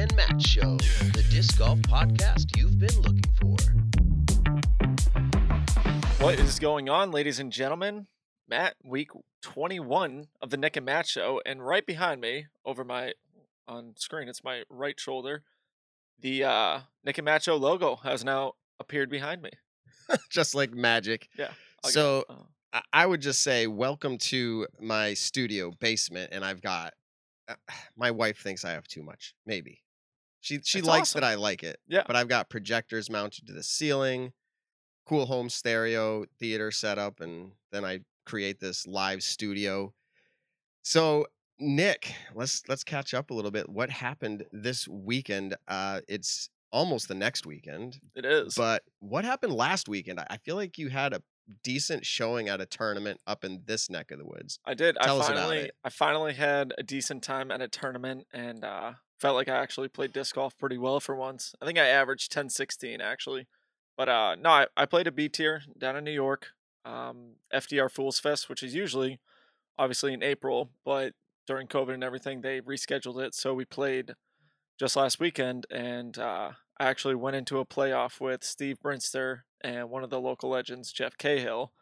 and Matt Show, the disc golf podcast you've been looking for. What is going on, ladies and gentlemen? Matt, week 21 of the Nick and Matt show, and right behind me, over my on screen, it's my right shoulder. The uh, Nick and Matt show logo has now appeared behind me. just like magic. Yeah. I'll So. I- I would just say, welcome to my studio basement, and I've got. Uh, my wife thinks I have too much. Maybe she she That's likes awesome. that I like it. Yeah. But I've got projectors mounted to the ceiling, cool home stereo theater setup, and then I create this live studio. So Nick, let's let's catch up a little bit. What happened this weekend? Uh, it's almost the next weekend. it is. But what happened last weekend? I- feel like you had a decent showing at a tournament up in this neck of the woods. I did. Tell I finally. I finally had a decent time at a tournament, and uh, felt like I actually played disc golf pretty well for once. I think I averaged 10, 16 actually, but uh, no, I, I played a B tier down in New York, um, FDR Fools Fest, which is usually obviously in April, but during COVID and everything, they rescheduled it, so we played just last weekend, and uh, I actually went into a playoff with Steve Brinster and one of the local legends, Jeff Cahill.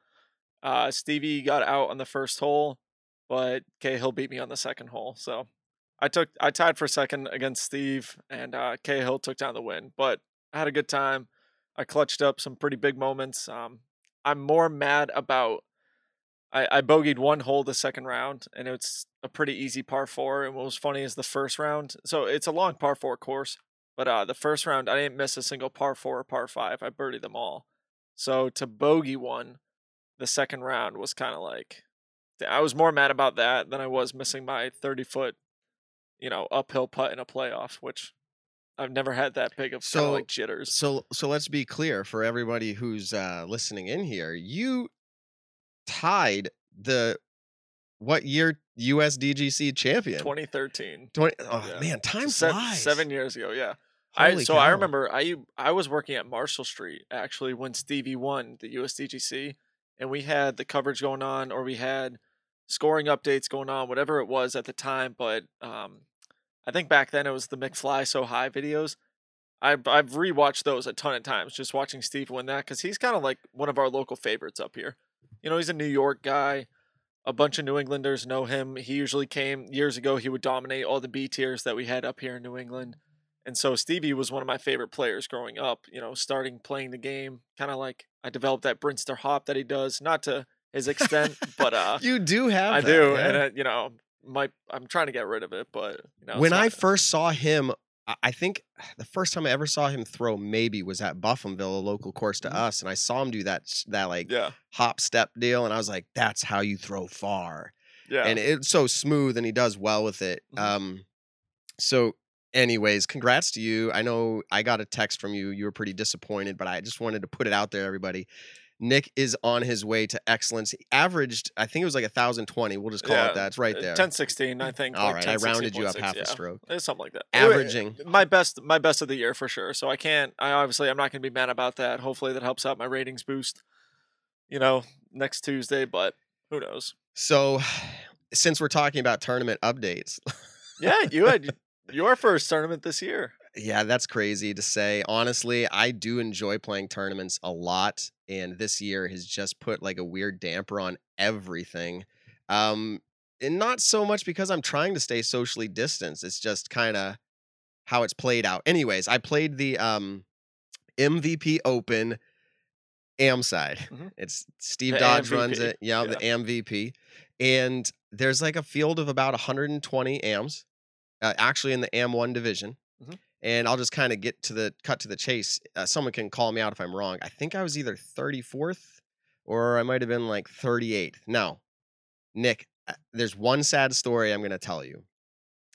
Uh, Stevie got out on the first hole, but Cahill beat me on the second hole. So I took I tied for second against Steve, and uh, Cahill took down the win. But I had a good time. I clutched up some pretty big moments. Um, I'm more mad about I, I bogeyed one hole the second round, and it's a pretty easy par four. And what was funny is the first round. So it's a long par four course, but uh, the first round I didn't miss a single par four or par five. I birdied them all. So to bogey one, the second round was kind of like I was more mad about that than I was missing my 30 foot, you know, uphill putt in a playoff, which I've never had that big of kind So- of like jitters. So so let's be clear for everybody who's uh, listening in here. You tied the what year USDGC champion? 2013. 20 oh Yeah. man, time Se- flies. Seven years ago, yeah. I Holy so I remember I I was working at Marshall Street actually when Stevie won the USDGC, and we had the coverage going on, or we had scoring updates going on, whatever it was at the time. But um, I think back then it was the McFly So High videos. I've I've rewatched those a ton of times, just watching Steve win that because he's kind of like one of our local favorites up here. You know, he's a New York guy. A bunch of New Englanders know him. He usually came years ago. He would dominate all the B tiers that we had up here in New England. And so Stevie was one of my favorite players growing up, you know, starting playing the game, kind of like I developed that Brinster hop that he does, not to his extent, but uh you do have. I that, do. yeah. And uh, you know, my I'm trying to get rid of it, but you know, when I first saw him, I- think the first time I ever saw him throw maybe was at Buffumville, a local course to Mhm. us, and I saw him do that that like Yeah. hop step deal, and I was like, "That's how you throw far." Yeah. And it's so smooth, and he does well with it. Mhm. Um, so, anyways, congrats to you. I know I got a text from you. You were pretty disappointed, but I just wanted to put it out there, everybody. Nick is on his way to excellence. He averaged, I think it was like a thousand twenty. We'll just call Yeah, it that. It's right Uh, there. 10 16, I think. All like right, 10, I rounded you up 16.6, half yeah. a stroke. It's something like that. Anyway, Averaging. my best my best of the year for sure. So I can't I obviously I'm not gonna be mad about that. Hopefully that helps out my ratings boost, you know, next Tuesday, but who knows? So, since we're talking about tournament updates, Yeah, you had your first tournament this year. Yeah, that's crazy to say. Honestly, I do enjoy playing tournaments a lot, and this year has just put like a weird damper on everything. Um, and not so much because I'm trying to stay socially distanced. It's just kind of how it's played out. Anyways, I played the um MVP Open AM side. Mhm. It's Steve The Dodge runs it. Yeah, the MVP. And there's like a field of about 120 AMs, uh, actually in the AM1 division. Mhm. And I'll just kind of get to the cut to the chase. Uh, someone can call me out if I'm wrong. I think I was either 34th or I might have been like 38th. Now, Nick, uh, there's one sad story I'm going to tell you.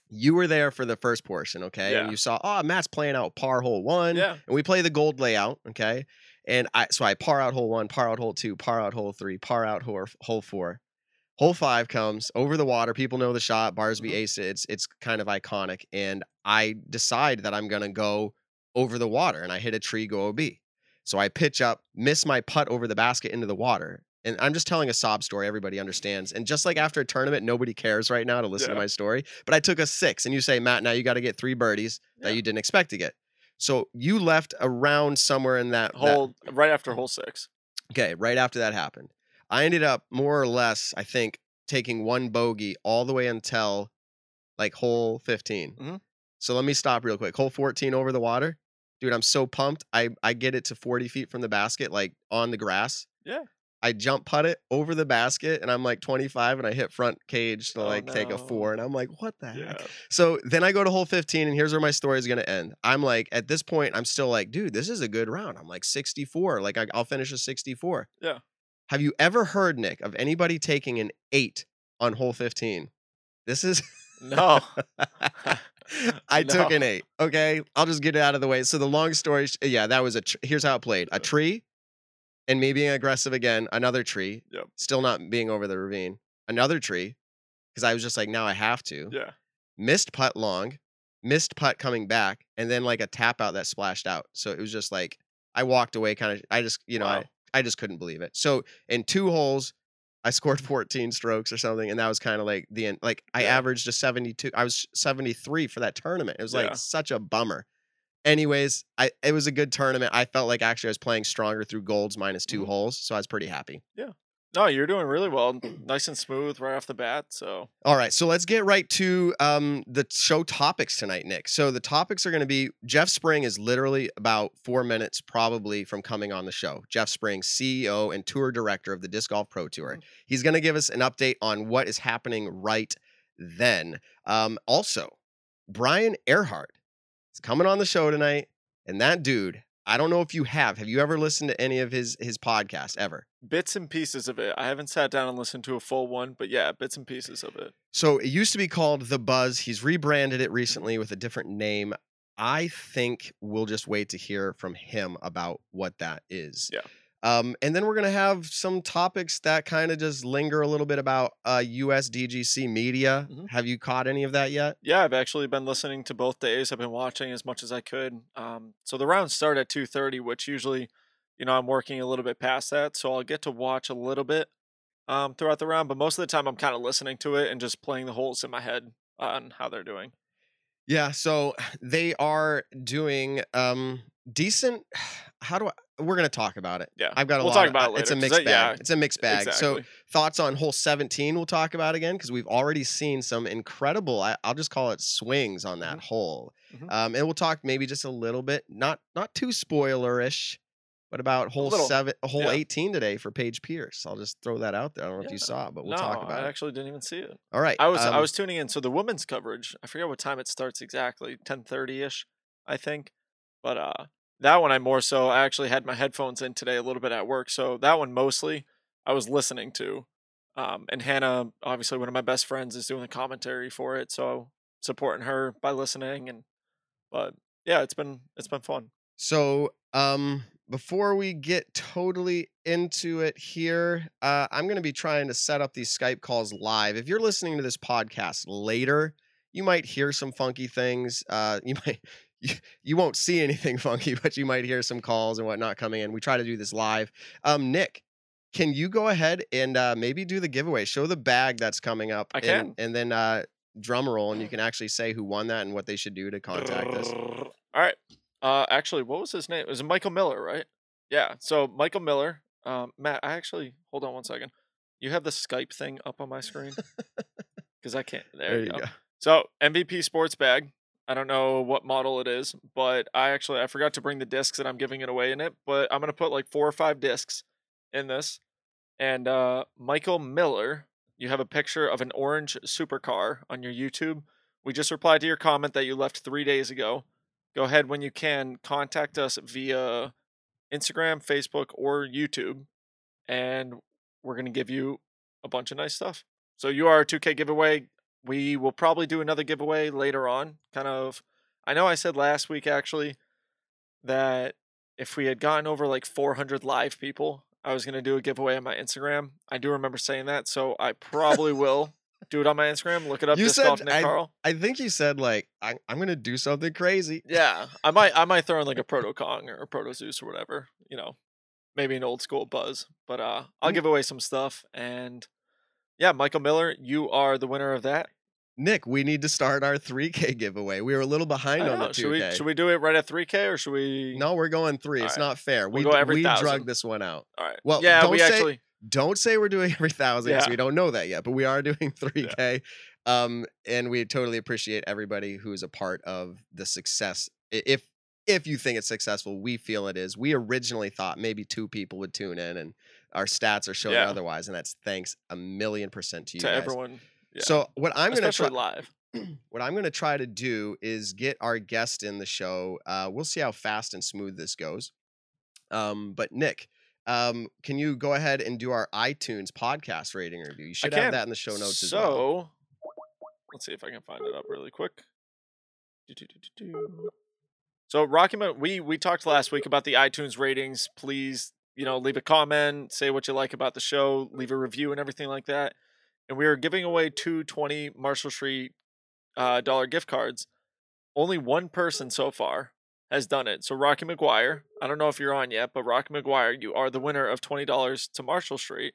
You were there for the first portion, okay? Yeah. And you saw, oh, Matt's playing out par hole one Yeah. and we play the gold layout, okay? And I so I par out hole one, par out hole two, par out hole three, par out hole, hole four. Hole five comes over the water. People know the shot. Barsby Mhm. ace it. It's it's kind of iconic. And I decide that I'm gonna go over the water, and I hit a tree, go OB. So I pitch up, miss my putt over the basket into the water. And I'm just telling a sob story everybody understands. And just like after a tournament, nobody cares right now to listen to my story. But I took a six, and you say, Matt, now you got to get three birdies Yeah. that you didn't expect to get. So you left around somewhere in that, that Hole right after hole six. Okay, right after that happened, I ended up more or less, I think, taking one bogey all the way until like hole 15. Mhm. So let me stop real quick. Hole 14 over the water. Dude, I'm so pumped. I, I get it to 40 feet from the basket, like on the grass. Yeah. I jump putt it over the basket and I'm like 25 and I hit front cage to Oh, like take a four. And I'm like, what the heck? So then I go to hole 15, and here's where my story is going to end. I'm like, at this point, I'm still like, dude, this is a good round. I'm like 64. Like, I, I'll finish a 64. Yeah. Have you ever heard, Nick, of anybody taking an eight on hole 15? This is. No. I took an eight. Okay. I'll just get it out of the way. So the long story, yeah, that was a. Tr- here's how it played a tree, and me being aggressive again, another tree, Yep. still not being over the ravine, another tree, because I was just like, now I have to Yeah. missed putt long, missed putt coming back, and then like a tap out that splashed out. So it was just like I walked away kind of I just, you know, Wow. I, I just couldn't believe it. So in two holes, I scored 14 strokes or something, and that was kind of like the end. Like I Yeah. averaged a 72. I was 73 for that tournament. It was like Yeah. such a bummer. Anyways, I it was a good tournament. I felt like actually I was playing stronger through golds minus 2 Mhm. holes, so I was pretty happy. No, you're doing really well. Nice and smooth right off the bat. So All right, so let's get right to um, the show topics tonight, Nick. So the topics are going to be Jeff Spring is literally about four minutes probably from coming on the show. Jeff Spring, CEO and tour director of the Disc Golf Pro Tour. He's going to give us an update on what is happening right then. Um, also, Brian Earhart is coming on the show tonight, and that dude. I don't know if you have. Have you ever listened to any of his his podcast ever? bits and pieces of it. I haven't sat down and listened to a full one, but yeah, bits and pieces of it. So it used to be called The Buzz. He's rebranded it recently with a different name. I think we'll just wait to hear from him about what that is. Yeah. Um, and then we're gonna have some topics that kind of just linger a little bit about uh, USDGC media. Mhm. Have you caught any of that yet? Yeah, I've actually been listening to both days. I've been watching as much as I could. Um, so the rounds start at two thirty, which usually, you know, I'm working a little bit past that, so I'll get to watch a little bit um, throughout the round. But most of the time, I'm kind of listening to it and just playing the holes in my head on how they're doing. Yeah. So they are doing um, decent. How do I? We're gonna talk about it. Yeah, I've got a we'll lot. talk of- about it uh, It's a mixed that- yeah, bag. It's a mixed bag. So thoughts on hole 17 we'll talk about again because we've already seen some incredible I, i'll just call it swings on that Mhm. hole Mhm. um, and we'll talk maybe just a little bit not not too spoilerish but about hole little, seven hole yeah. 18 today for paige pierce i'll just throw that out there i don't know if you saw it but we'll no, talk about I it actually didn't even see it. all right I was I um, was tuning in. So the women's coverage, I forget what time it starts exactly, ten thirty ish, I think. But uh, that one I more so I actually had my headphones in today a little bit at work, so that one mostly I was listening to. Um, and Hannah, obviously one of my best friends, is doing the commentary for it, so supporting her by listening. And but yeah, it's been it's been fun. So, um, before we get totally into it here, uh, I'm going to be trying to set up these Skype calls live. If you're listening to this podcast later, you might hear some funky things. Uh, you might. You, you won't see anything funky, but you might hear some calls and whatnot coming in. We try to do this live. Um, Nick, can you go ahead and uh, maybe do the giveaway? Show the bag that's coming up. I and, can. And then uh, drum roll, and you can actually say who won that and what they should do to contact us. All right. Uh, actually, what was his name? It was Michael Miller, right? Yeah. So Michael Miller. Um, Matt, I actually hold on one second. You have the Skype thing up on my screen because I can't. There, you go. So MVP Sports Bag. I don't know what model it is, but I actually I forgot to bring the discs that I'm giving it away in it. But I'm gonna put like four or five discs in this. And uh, Michael Miller, you have a picture of an orange supercar on your YouTube. We just replied to your comment that you left three days ago. Go ahead when you can contact us via Instagram, Facebook, or YouTube, and we're gonna give you a bunch of nice stuff. So you are a 2K giveaway. We will probably do another giveaway later on. Kind of, I know I said last week actually that if we had gotten over like 400 live people, I was gonna do a giveaway on my Instagram. I do remember saying that, so I probably will do it on my Instagram. Look it up, You Disc Golf said Nick I- Carl. I think you said like I, I'm gonna do something crazy. Yeah, I might I might throw in like a Proto Kong or a Proto Zeus or whatever. You know, maybe an old school buzz. But uh, I'll Mm. give away some stuff, and yeah, Michael Miller, you are the winner of that. Nick, we need to start our 3K giveaway. We were a little behind on the 2K. Should we should we do it right at three K or should we? No, we're going three. It's Alright. not fair. We'll we go every we drug this one out. All right. Well, yeah, don't we say- actually. Don't say we're doing every thousand because Yeah. we don't know that yet, but we are doing 3K. Um, and we totally appreciate everybody who is a part of the success. If if you think it's successful, we feel it is. We originally thought maybe two people would tune in, and our stats are showing Yeah. otherwise, and that's thanks a million percent to you to guys. everyone. Yeah. So what I'm gonna try, live. what I'm going to try to do is get our guest in the show. Uh, we'll see how fast and smooth this goes. Um, but Nick, um, can you go ahead and do our iTunes podcast rating review? You should have that in the show notes so, as well. let's see if I can find it up really quick. Do-do-do-do-do. So Rocky, we we talked last week about the iTunes ratings. Please, you know, leave a comment, say what you like about the show, leave a review and everything like that. And we are giving away two twenty Marshall Street uh, dollar gift cards. Only one person so far has done it. So Rocky McGuire, I don't know if you're on yet, but Rocky McGuire, you are the winner of twenty dollars to Marshall Street.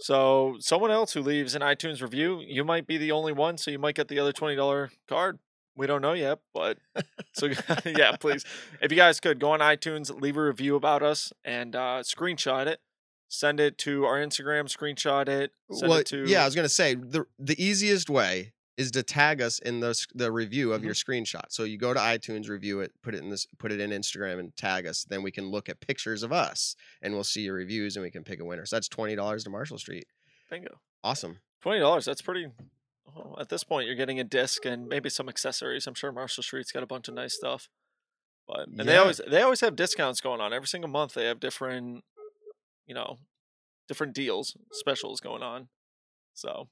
So someone else who leaves an iTunes review, you might be the only one, so you might get the other twenty dollar card. We don't know yet, but so yeah, please, if you guys could go on iTunes, leave a review about us, and uh, screenshot it, send it to our Instagram, screenshot it, send Well, it to yeah, I was to say the the easiest way is to tag us in the the review of your Mm-hmm. screenshot. So you go to iTunes, review it, put it in this, put it in Instagram, and tag us. Then we can look at pictures of us, and we'll see your reviews, and we can pick a winner. So that's twenty dollars to Marshall Street. bingo. Awesome. Twenty dollars. That's pretty. Oh, at this point, you're getting a disc and maybe some accessories. I'm sure Marshall Street's got a bunch of nice stuff. But and they always they always have discounts going on every single month. They have different, you know, different deals, specials going on. So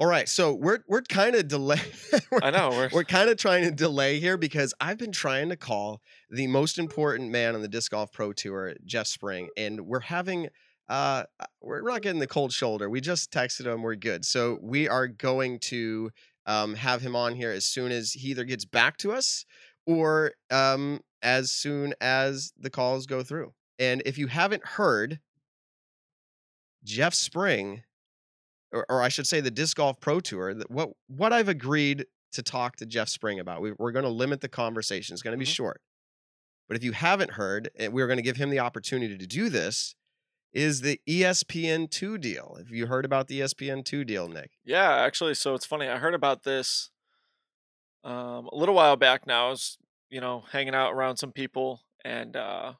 All right, so we're we're kind of delay. I know we're, We're kind of trying to delay here because I've been trying to call the most important man on the disc golf pro tour, Jeff Spring, and we're having uh we're not getting the cold shoulder. We just texted him, we're good. So we are going to um have him on here as soon as he either gets back to us or um as soon as the calls go through. And if you haven't heard Jeff Spring or, or I should say the disc golf pro tour what what I've agreed to talk to Jeff Spring about. We, we're going to limit the conversation. It's going to be Mhm. short. But if you haven't heard, and we're going to give him the opportunity to do this, is the E ESPN2 deal. Have you heard about the E ESPN2 deal, Nick? yeah. Actually, so it's funny. I heard about this um, a little while back. Now I was you know hanging out around some people, and uh,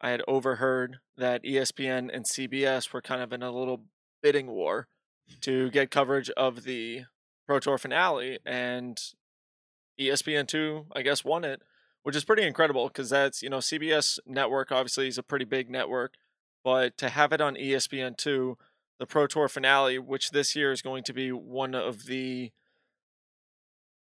I had overheard that ESPN and CBS were kind of in a little bidding war to get coverage of the Pro Tour finale, and E ESPN2, I guess, won it, which is pretty incredible because that's, you know, CBS network obviously is a pretty big network, but to have it on E ESPN2, the Pro Tour finale, which this year is going to be one of the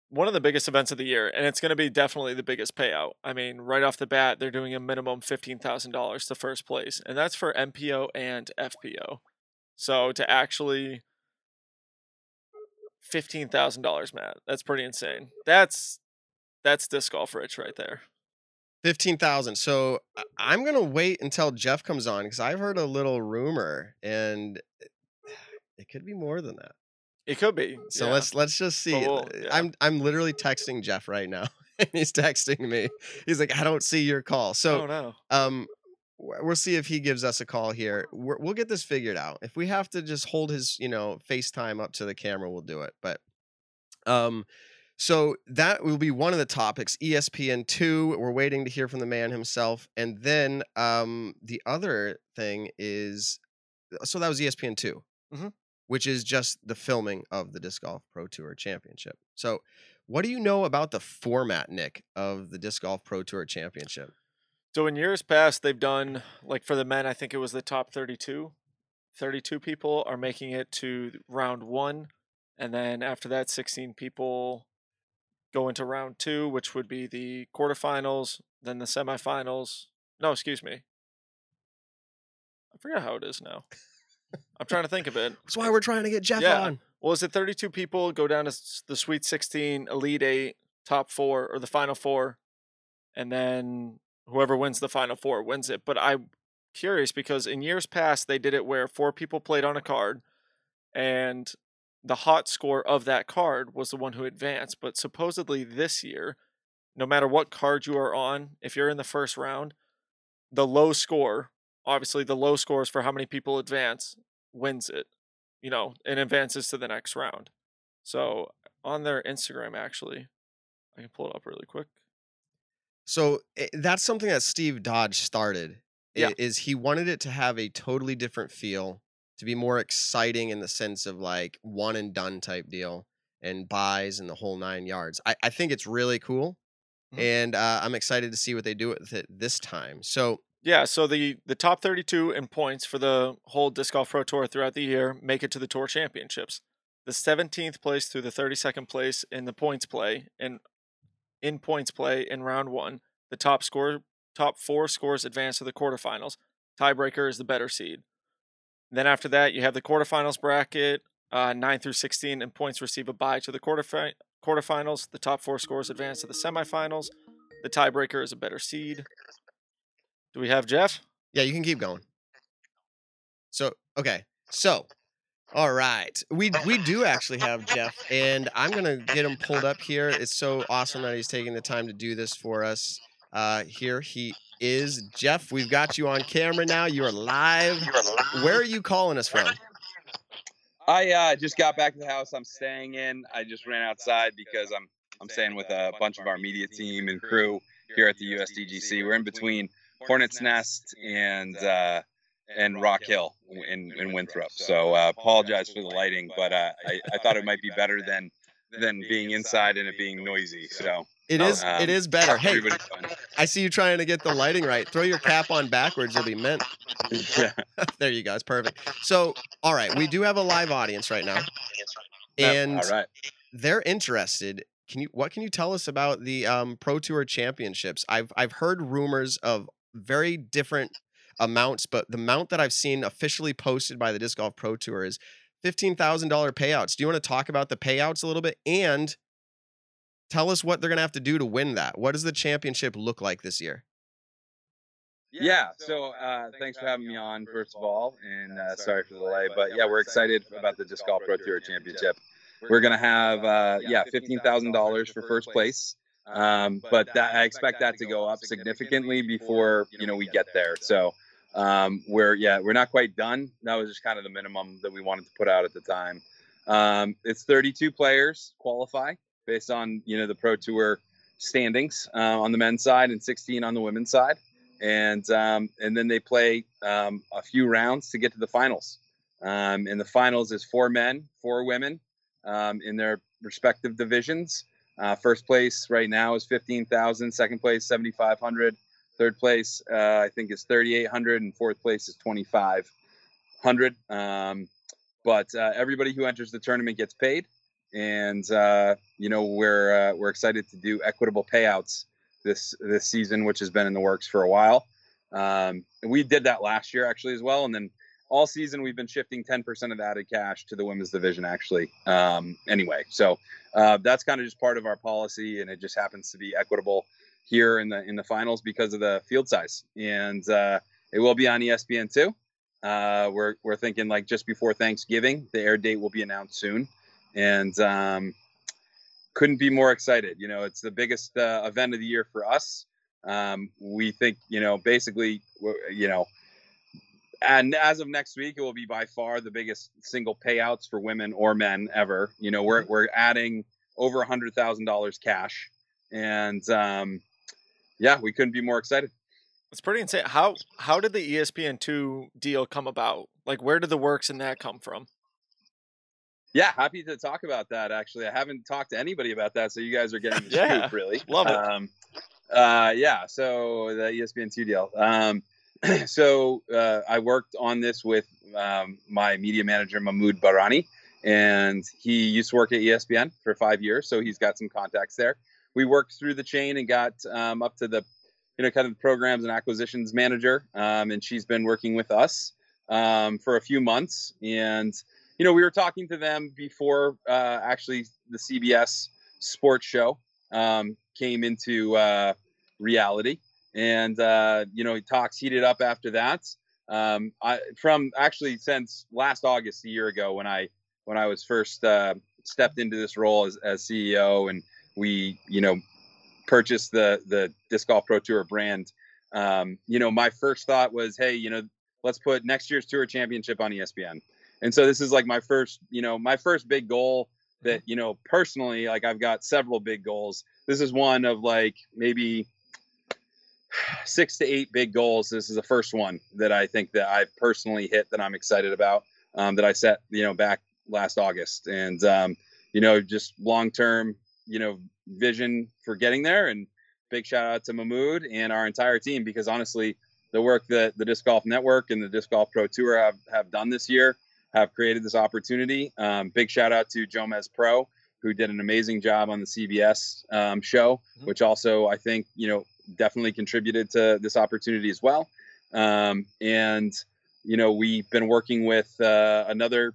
one of the biggest events of the year, and it's going to be definitely the biggest payout. I mean, right off the bat, they're doing a minimum fifteen thousand dollars to first place, and that's for MPO and FPO. So to actually fifteen thousand dollars, Matt, that's pretty insane. That's that's disc golf rich right there. 15,000. So I- I'm going to wait until Jeff comes on because I've heard a little rumor and it- could be more than that. It could be. So yeah. let's let's just see. we'll- Uh, yeah. I'm I'm literally texting Jeff right now. and He's texting me. He's like, I don't see your call. So oh no. um we'll see if he gives us a call here. We're, we'll get this figured out. If we have to just hold his you know facetime up to the camera we'll do it. But um so that will be one of the topics E espn2 we're waiting to hear from the man himself. And then um the other thing is so that was E espn2 Mhm. which is just the filming of the disc golf pro tour championship. So what do you know about the format nick of the disc golf pro tour championship So in years past, they've done like for the men, I think it was the top 32. 32 people are making it to round one, and then after that, 16 people go into round two, which would be the quarterfinals, then the semifinals. No, excuse me. I forgot how it is now. I'm trying to think of it. That's why we're trying to get Jeff Yeah. on. Well, is it 32 people go down to the Sweet 16, Elite Eight, top four, or the Final Four, and then whoever wins the final four wins it. But I'm curious because in years past they did it where four people played on a card, and the hot score of that card was the one who advanced. But supposedly this year, no matter what card you are on, if you're in the first round, the low score, obviously the low scores for how many people advance, wins it, you know, and advances to the next round. So on their Instagram, actually, I can pull it up really quick. So eh, that's something that Steve Dodge started. Yeah. Is he wanted it to have a totally different feel, to be more exciting in the sense of like one and done type deal and buys and the whole nine yards. I, I think it's really cool. Mhm. And uh, I'm excited to see what they do with it this time. So Yeah, so the the top 32 in points for the whole disc golf pro tour throughout the year make it to the tour championships. The 17th place through the 32nd place in the points play and in points play in round 1, the top score top 4 scores advance to the quarterfinals. Tiebreaker is the better seed. Then after that, you have the quarterfinals bracket, uh, 9 through 16 in points receive a bye to the quarterfi- quarterfinals. The top 4 scores advance to the semifinals. The tiebreaker is a better seed. Do we have Jeff? yeah, you can keep going. So okay, so all right, we we do actually have Jeff, and I'm gonna get him pulled up here. It's so awesome that he's taking the time to do this for us. Uh, here he is, Jeff. We've got you on camera now. You are live. Where are you calling us from? I uh, just got back to the house I'm staying in. I just ran outside because I'm I'm staying with a bunch of our media team and crew here at the USDGC. We're in between Hornets Nest and uh, and Rock Hill in, in Winthrop. So uh, apologize for the lighting, but uh, I, I thought it might be better than than being inside and it being noisy. So It is. um, it is better. Hey. I see you trying to get the lighting right. Throw your cap on backwards. You'll be mint. Yeah. there you go. It's perfect. So, all right, we do have a live audience right now, and All right. they're interested. Can you? What can you tell us about the um, Pro Tour Championships? I've I've heard rumors of very different amounts, but the amount that I've seen officially posted by the Disc Golf Pro Tour is fifteen thousand dollar payouts. Do you want to talk about the payouts a little bit and tell us what they're gonna have to do to win that? What does the championship look like this year? Yeah. So uh, thanks for having me on, first of all, and uh, sorry for the delay. But yeah, we're excited about the Disc Golf Pro Tour Championship. We're gonna have uh, yeah fifteen thousand dollars for first place, um, but that, I expect that to go up significantly before you know we get there. So um, we're yeah we're not quite done. That was just kind of the minimum that we wanted to put out at the time. Um, it's 32 players qualify based on you know the Pro Tour standings uh, on the men's side and 16 on the women's side and um, and then they play um, a few rounds to get to the finals. Um, and the finals is four men, four women um, in their respective divisions. Uh, first place right now is fifteen thousand. Second place seventy five hundred. Third place uh, I think is thirty eight hundred, and fourth place is twenty five hundred. Um, but uh, everybody who enters the tournament gets paid, and uh, you know we're uh, we're excited to do equitable payouts this this season, which has been in the works for a while. Um, we did that last year actually as well, and then all season we've been shifting 10% of added cash to the women's division actually. Um, anyway, so uh, that's kind of just part of our policy, and it just happens to be equitable here in the in the finals because of the field size, and uh, it will be on ESPN two. Uh, we're we're thinking like just before Thanksgiving, the air date will be announced soon, and um, couldn't be more excited. You know, it's the biggest uh, event of the year for us. Um, we think, you know, basically, you know, and as of next week, it will be by far the biggest single payouts for women or men ever. You know, we're we're adding over a hundred thousand dollars cash, and um, yeah, we couldn't be more excited. It's pretty insane. How how did the ESPN two deal come about? Like, where did the works in that come from? Yeah, happy to talk about that. Actually, I haven't talked to anybody about that, so you guys are getting the Yeah, scoop, really. love it. Um, uh, yeah, so the ESPN two deal. Um, so uh, I worked on this with um, my media manager Mahmoud Barani, and he used to work at ESPN for five years, so he's got some contacts there. We worked through the chain and got um, up to the, you know, kind of programs and acquisitions manager, um, and she's been working with us um, for a few months, and you know, we were talking to them before uh, actually the CBS sports show um, came into uh, reality. and uh, you know talks heated up after that. Um, I, from actually since last August, a year ago, when I when I was first uh, stepped into this role as, as CEO, and we you know purchased the the disc golf pro tour brand. Um, you know, my first thought was, hey, you know, let's put next year's tour championship on ESPN. And so this is like my first, you know, my first big goal that you know personally like i've got several big goals this is one of like maybe six to eight big goals this is the first one that i think that i've personally hit that i'm excited about um, that i set you know back last august and um, you know just long term you know vision for getting there and big shout out to mahmood and our entire team because honestly the work that the disc golf network and the disc golf pro tour have have done this year have created this opportunity. Um, big shout out to Jomez Pro, who did an amazing job on the CBS um, show, mm-hmm. which also I think you know definitely contributed to this opportunity as well. Um, and you know we've been working with uh, another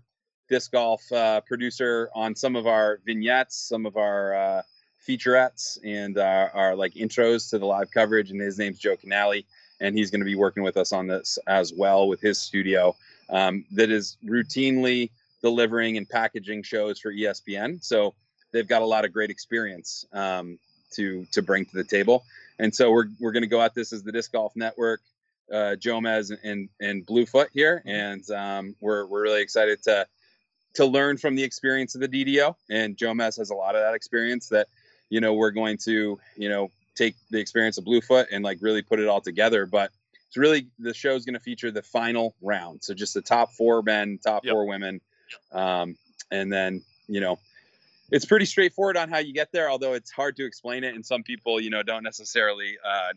disc golf uh, producer on some of our vignettes, some of our uh, featurettes, and our, our, like intros to the live coverage. And his name's Joe Canali, and he's going to be working with us on this as well with his studio um, that is routinely delivering and packaging shows for ESPN. So they've got a lot of great experience um, to to bring to the table. And so we're we're going to go at this as the Disc Golf Network, uh, Jomez and and Bluefoot here, and um, we're we're really excited to to learn from the experience of the DDO. And Jomez has a lot of that experience that you know we're going to you know take the experience of Bluefoot and like really put it all together. But it's really the show is going to feature the final round. So just the top four men, top yep. four women, um, and then you know it's pretty straightforward on how you get there. Although it's hard to explain it, and some people you know don't necessarily uh,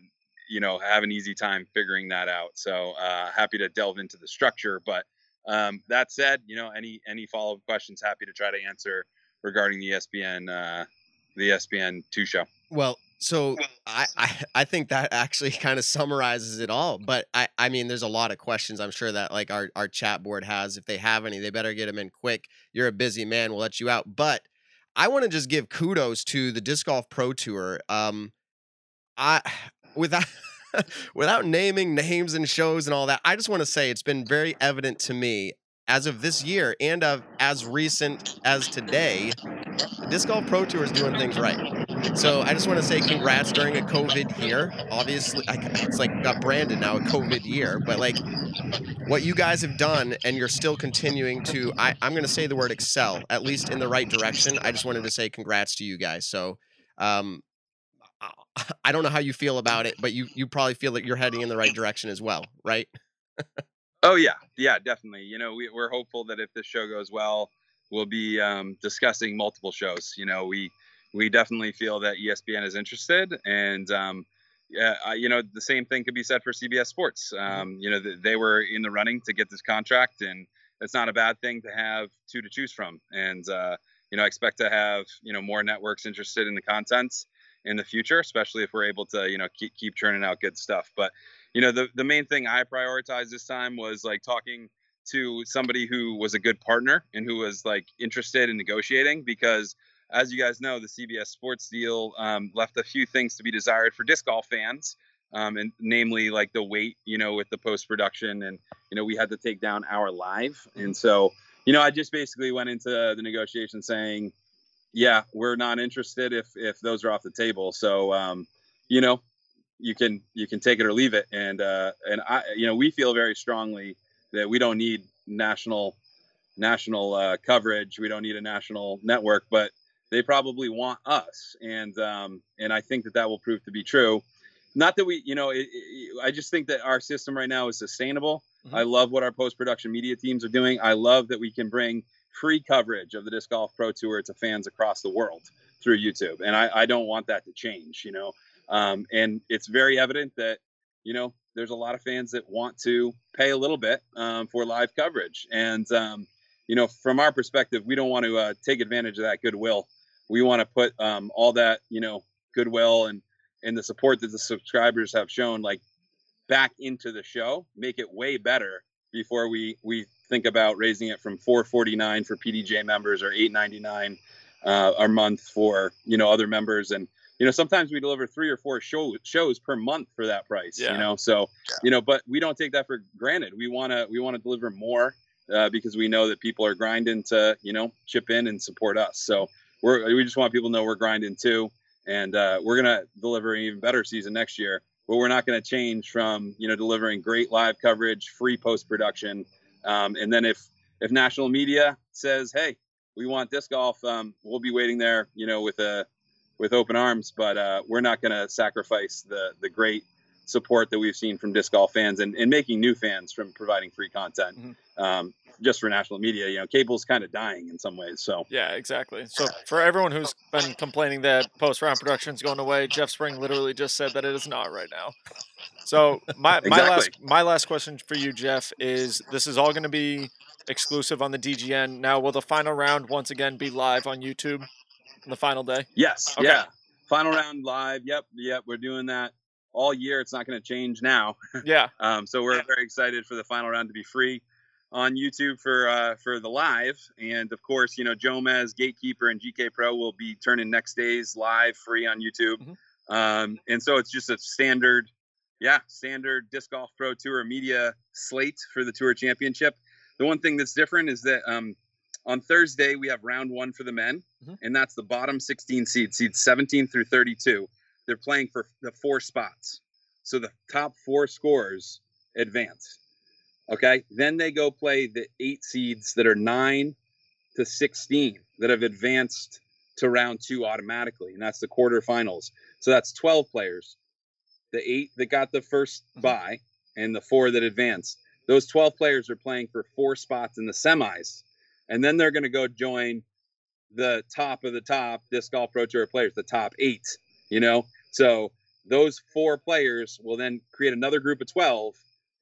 you know have an easy time figuring that out. So uh, happy to delve into the structure. But um, that said, you know any any follow up questions, happy to try to answer regarding the ESPN uh, the ESPN two show. Well, so I, I, I think that actually kind of summarizes it all. But I, I mean, there's a lot of questions I'm sure that like our, our chat board has. If they have any, they better get them in quick. You're a busy man. We'll let you out. But I want to just give kudos to the Disc Golf Pro Tour. Um, I without without naming names and shows and all that, I just want to say it's been very evident to me as of this year and of as recent as today, Disc Golf Pro Tour is doing things right. So I just want to say congrats during a COVID year. Obviously, it's like got branded now a COVID year, but like what you guys have done, and you're still continuing to. I, I'm going to say the word excel, at least in the right direction. I just wanted to say congrats to you guys. So. Um, I don't know how you feel about it, but you you probably feel that you're heading in the right direction as well, right? oh yeah, yeah, definitely. You know, we, we're hopeful that if this show goes well, we'll be um, discussing multiple shows. You know, we we definitely feel that ESPN is interested, and um, yeah, you know the same thing could be said for CBS Sports. Mm-hmm. Um, you know they were in the running to get this contract, and it's not a bad thing to have two to choose from. And uh, you know I expect to have you know more networks interested in the content in the future, especially if we're able to you know keep keep churning out good stuff. But you know the the main thing I prioritized this time was like talking to somebody who was a good partner and who was like interested in negotiating because as you guys know, the CBS Sports deal um, left a few things to be desired for disc golf fans, um, and namely like the wait, you know, with the post production, and you know we had to take down our live, and so you know I just basically went into the negotiation saying, yeah, we're not interested if if those are off the table, so um, you know you can you can take it or leave it, and uh, and I you know we feel very strongly that we don't need national national uh, coverage. We don't need a national network, but they probably want us, and um, and I think that that will prove to be true. Not that we, you know, it, it, I just think that our system right now is sustainable. Mm-hmm. I love what our post production media teams are doing. I love that we can bring free coverage of the disc golf pro tour to fans across the world through YouTube, and I, I don't want that to change. You know, um, and it's very evident that you know there's a lot of fans that want to pay a little bit um, for live coverage, and um, you know, from our perspective, we don't want to uh, take advantage of that goodwill. We want to put um, all that you know goodwill and and the support that the subscribers have shown like back into the show make it way better before we we think about raising it from 449 for pdga members or 899 uh, a month for you know other members and you know, sometimes we deliver three or four show, shows per month for that price. Yeah. You know, so you know, but we don't take that for granted. We want to we want to deliver more uh, because we know that people are grinding to you know chip in and support us. So we're we just want people to know we're grinding too, and uh, we're gonna deliver an even better season next year. But we're not going to change from you know delivering great live coverage, free post production, um, and then if if national media says, hey, we want disc golf, um, we'll be waiting there, you know, with a with open arms. But uh, we're not going to sacrifice the the great support that we've seen from disc golf fans and, and making new fans from providing free content Mhm. um, just for national media. You know, cable's kind of dying in some ways. So Yeah, exactly. So for everyone who's been complaining that post round production's going away, Jeff Spring literally just said that it is not right now. So my my last my last question for you, Jeff, is this is all going to be exclusive on the DGN. Now, will the final round once again be live on YouTube on the final day? yes, Okay. yeah, final round live. Yep, yep, we're doing that all year. It's not going to change now. Yeah, Um, so we're very excited for the final round to be free on YouTube for uh, for the live, and of course, you know, Jomez, Gatekeeper, and GK Pro will be turning next days live free on YouTube. Mhm. Um, and so it's just a standard, yeah, standard disc golf pro tour media slate for the tour championship. The one thing that's different is that um, on Thursday we have round one for the men, Mhm. and that's the bottom 16 seeds, seeds 17 through 32. They're playing for the four spots. So the top four scores advance. Okay. Then they go play the eight seeds that are nine to 16 that have advanced to round two automatically. And that's the quarterfinals. So that's 12 players. The eight that got the 1st Mhm. bye and the four that advanced. Those 12 players are playing for four spots in the semis. And then they're going to go join the top of the top disc golf pro tour players, the top eight, you know? So those four players will then create another group of 12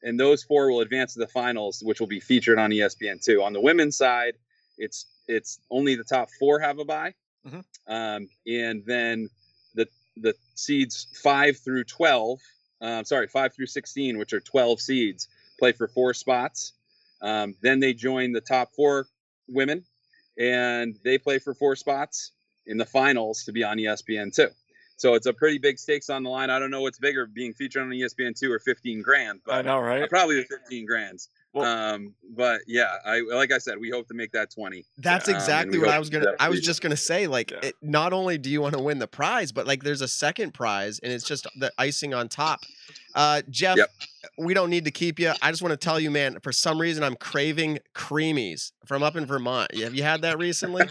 and those four will advance to the finals which will be featured on E espn2 on the women's side it's it's only the top four have a bye Mhm. um, and then the seeds 5 through 12 um, sorry 5 through 16 which are 12 seeds play for four spots um, then they join the top four women and they play for four spots in the finals to be on E espn2 so it's a pretty big stakes on the line. I don't know what's bigger, being featured on ESPN two or fifteen grand, I but know, uh, right? probably the fifteen grands. Well- um, but yeah, I like I said, we hope to make that twenty. That's Um, exactly we what I was gonna. I was just gonna say, like, Yeah. it, not only do you want to win the prize, but like, there's a second prize, and it's just the icing on top. Uh, Jeff, Yep. we don't need to keep you. I just want to tell you, man. For some reason, I'm craving creamies from up in Vermont. Have you had that recently?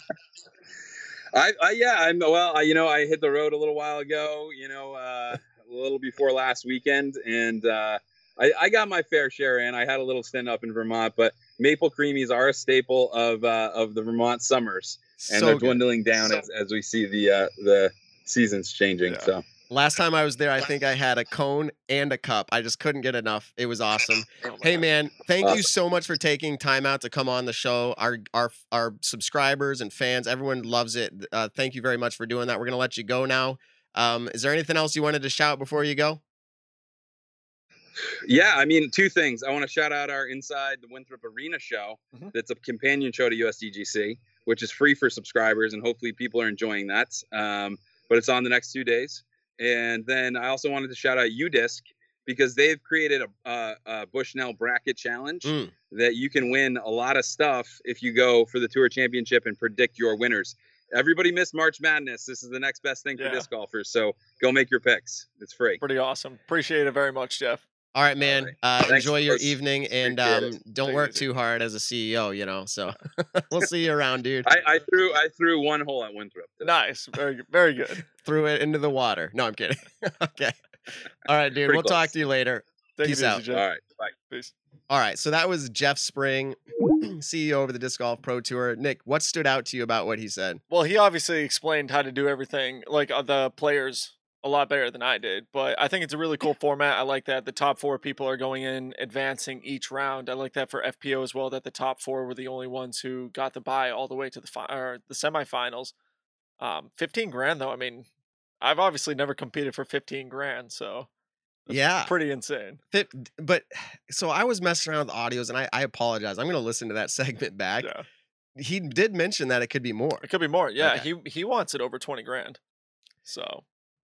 I, I yeah, I'm well. I, you know, I hit the road a little while ago. You know, uh, a little before last weekend, and uh, I, I got my fair share in. I had a little stint up in Vermont, but maple creamies are a staple of uh, of the Vermont summers, and so they're good. dwindling down as, as we see the uh, the seasons changing. Yeah. So Last time I was there, I think I had a cone and a cup. I just couldn't get enough. It was awesome. Oh Hey God. man, thank you so much for taking time out to come on the show. Our our our subscribers and fans, everyone loves it. Uh, thank you very much for doing that. We're gonna let you go now. Um, is there anything else you wanted to shout before you go? Yeah, I mean, two things. I want to shout out our Inside the Winthrop Arena show. Mhm. That's a companion show to USDGC, which is free for subscribers, and hopefully people are enjoying that. Um, but it's on the next two days. And then I also wanted to shout out UDisc because they've created a, a, a Bushnell bracket challenge Mm. that you can win a lot of stuff if you go for the Tour Championship and predict your winners. Everybody missed March Madness. This is the next best thing Yeah. for disc golfers. So go make your picks. It's free. Pretty awesome. Appreciate it very much, Jeff. All right, man. right. Uh, enjoy your Chris. evening and um, don't work too hard as a CEO. You know, so we'll see you around, dude. I, I threw I threw one hole at Winthrop. today. Nice. Very good. Very good. Threw it into the water. No, I'm kidding. okay. All right, dude. Pretty we'll talk to you later. Take Peace it easy, out. Jeff. All right. Bye. Peace. All right, so that was Jeff Spring, CEO of the Disc Golf Pro Tour. Nick, what stood out to you about what he said? Well, he obviously explained how to do everything, like uh, the players, a lot better than I did. But I think it's a really cool format. I like that the top four people are going in, advancing each round. I like that for FPO as well. That the top four were the only ones who got the bye all the way to the fi- or the semifinals. Um, fifteen grand though. I mean, I've obviously never competed for fifteen grand, so Yeah. pretty insane. Fit, but so I was messing around with audios, and I, I apologize. I'm going to listen to that segment back. Yeah, He did mention that it could be more. it could be more. Yeah, Okay. he he wants it over twenty grand. So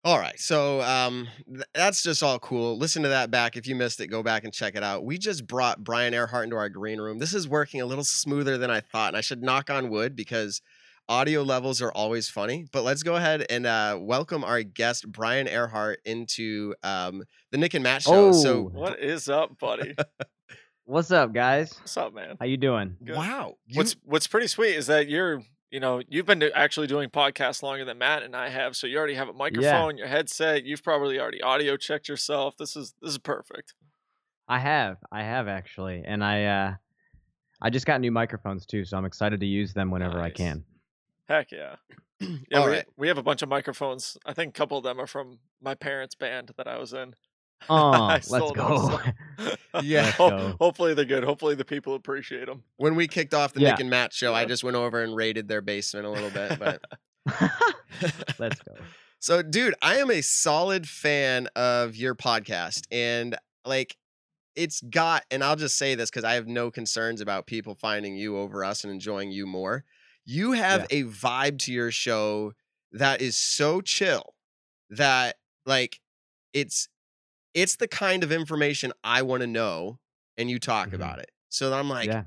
All right. So um, th- that's just all cool. Listen to that back. If you missed it, go back and check it out. We just brought Brian Earhart into our green room. This is working a little smoother than I thought. And I should knock on wood because audio levels are always funny. But let's go ahead and uh, welcome our guest, Brian Earhart, into um, the Nick and Matt show. So, Oh. What is up, buddy? What's up, guys? What's up, man? How you doing? Good. wow. You, What's What's pretty sweet is that you're, you know, you've been actually doing podcasts longer than Matt and I have, so you already have a microphone, your headset. You've probably already audio checked yourself. This is this is perfect. I have, I have actually, and I, uh, I just got new microphones too, so I'm excited to use them whenever I can. Heck yeah. Yeah, All we, right. we have a bunch of microphones. I think a couple of them are from my parents' band that I was in. Oh, let's go. Yeah. Let's Ho- go. hopefully they're good. Hopefully the people appreciate them. when we kicked off the Nick and Matt show, I just went over and raided their basement a little bit. But let's go. So, dude, I am a solid fan of your podcast. And like, it's got, and I'll just say this because I have no concerns about people finding you over us and enjoying you more. You have a vibe to your show that is so chill that, like, it's it's the kind of information I want to know, and you talk Mhm. about it. So then I'm like, yeah,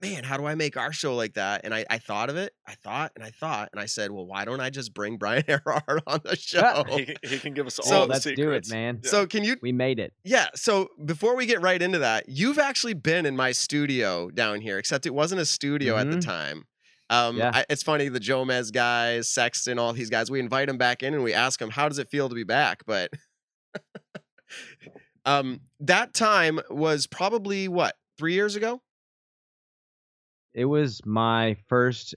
man, how do I make our show like that? And I, I thought of it, I thought, and I thought, and I said, well, why don't I just bring Brian Earhart on the show? He, can- he can give us all So- the let's secrets. do it, man. Yeah. So can you? We made it. Yeah. So before we get right into that, you've actually been in my studio down here, except it wasn't a studio at the Mhm. time. Um, Yeah. I, it's funny the Jomez guys, Sexton, all these guys. We invite them back in and we ask them, "How does it feel to be back?" But um, that time was probably what three years ago. It was my first.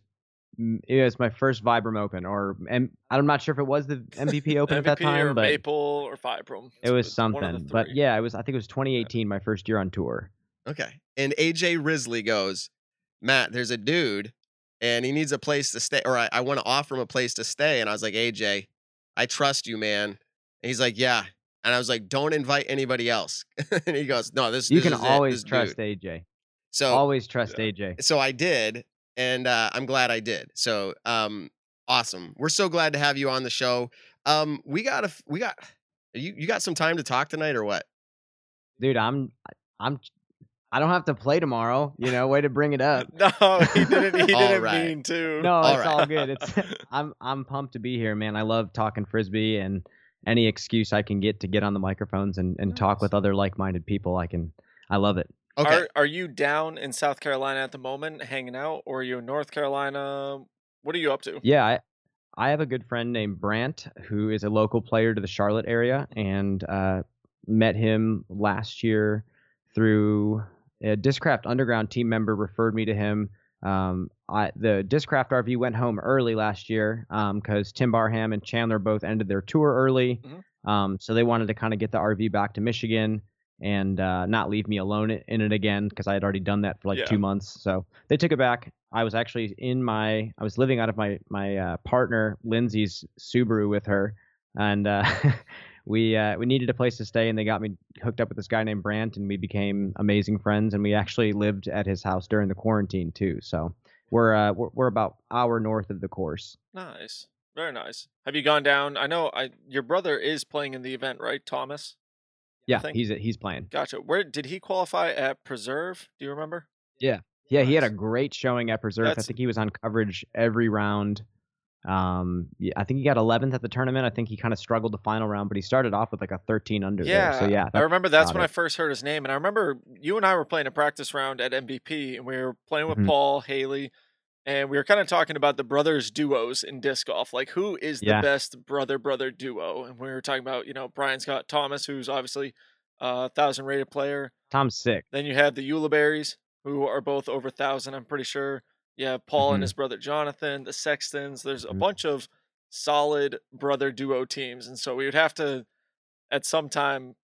It was my first Vibram Open, or and I'm not sure if it was the MVP Open at that time, or but Maple or Vibram. it was It's one of the something. But yeah, it was. I think it was 2018, my first year on tour. Okay. And AJ Risley goes, Matt, there's a dude and he needs a place to stay, or I, I want to offer him a place to stay. And I was like, AJ, I trust you, man. And he's like, Yeah. And I was like, Don't invite anybody else. and he goes, No, this You this can is always trust dude." AJ. So always trust yeah. AJ. so I did, and uh, I'm glad I did. So um awesome. We're so glad to have you on the show. Um we got a we got you you got some time to talk tonight or what? dude i'm i'm i don't have to play tomorrow you know way to bring it up No, he didn't. He didn't right. mean to. no All it's right. all good it's i'm i'm pumped to be here man i love talking frisbee and any excuse i can get to get on the microphones and, and talk with other like-minded people i can i love it Okay. Are Are you down in South Carolina at the moment, hanging out, or are you in North Carolina? What are you up to? yeah i i have a good friend named brant who is a local player to the charlotte area and uh met him last year through a discraft underground team member referred me to him Um, I the Discraft RV went home early last year because Tim Barham and Chandler both ended their tour early. Mhm. Um, so they wanted to kind of get the RV back to Michigan and uh, not leave me alone in it again because I had already done that for like Yeah. two months. So they took it back. I was actually in my I was living out of my my uh, partner Lindsay's Subaru with her, and uh, we uh, we needed a place to stay, and they got me hooked up with this guy named Brant, and we became amazing friends. And we actually lived at his house during the quarantine too. So we're uh, we're, we're about hour north of the course. Nice, very nice. Have you gone down? I know I your brother is playing in the event, right, Thomas? Yeah, he's he's playing. Gotcha. Where did he qualify at Preserve? Do you remember? Yeah, Yeah, he had a great showing at Preserve. I think he was on coverage every round. Um, I think he got 11th at the tournament. I think he kind of struggled the final round, but he started off with like a 13 under Yeah, there. So yeah, I remember that's when I first heard his name, and I remember you and I were playing a practice round at MVP, and we were playing with Mhm. Paul Haley, and we were kind of talking about the brothers duos in disc golf, like who is the Yeah. best brother brother duo, and we were talking about you know Brian Scott Thomas, who's obviously a thousand rated player. Tom's sick. Then you have the Ulibarris, who are both over thousand, I'm pretty sure. Yeah, Paul and Mhm. his brother Jonathan, the Sextons. There's a Mhm. bunch of solid brother duo teams, and so we would have to, at some time,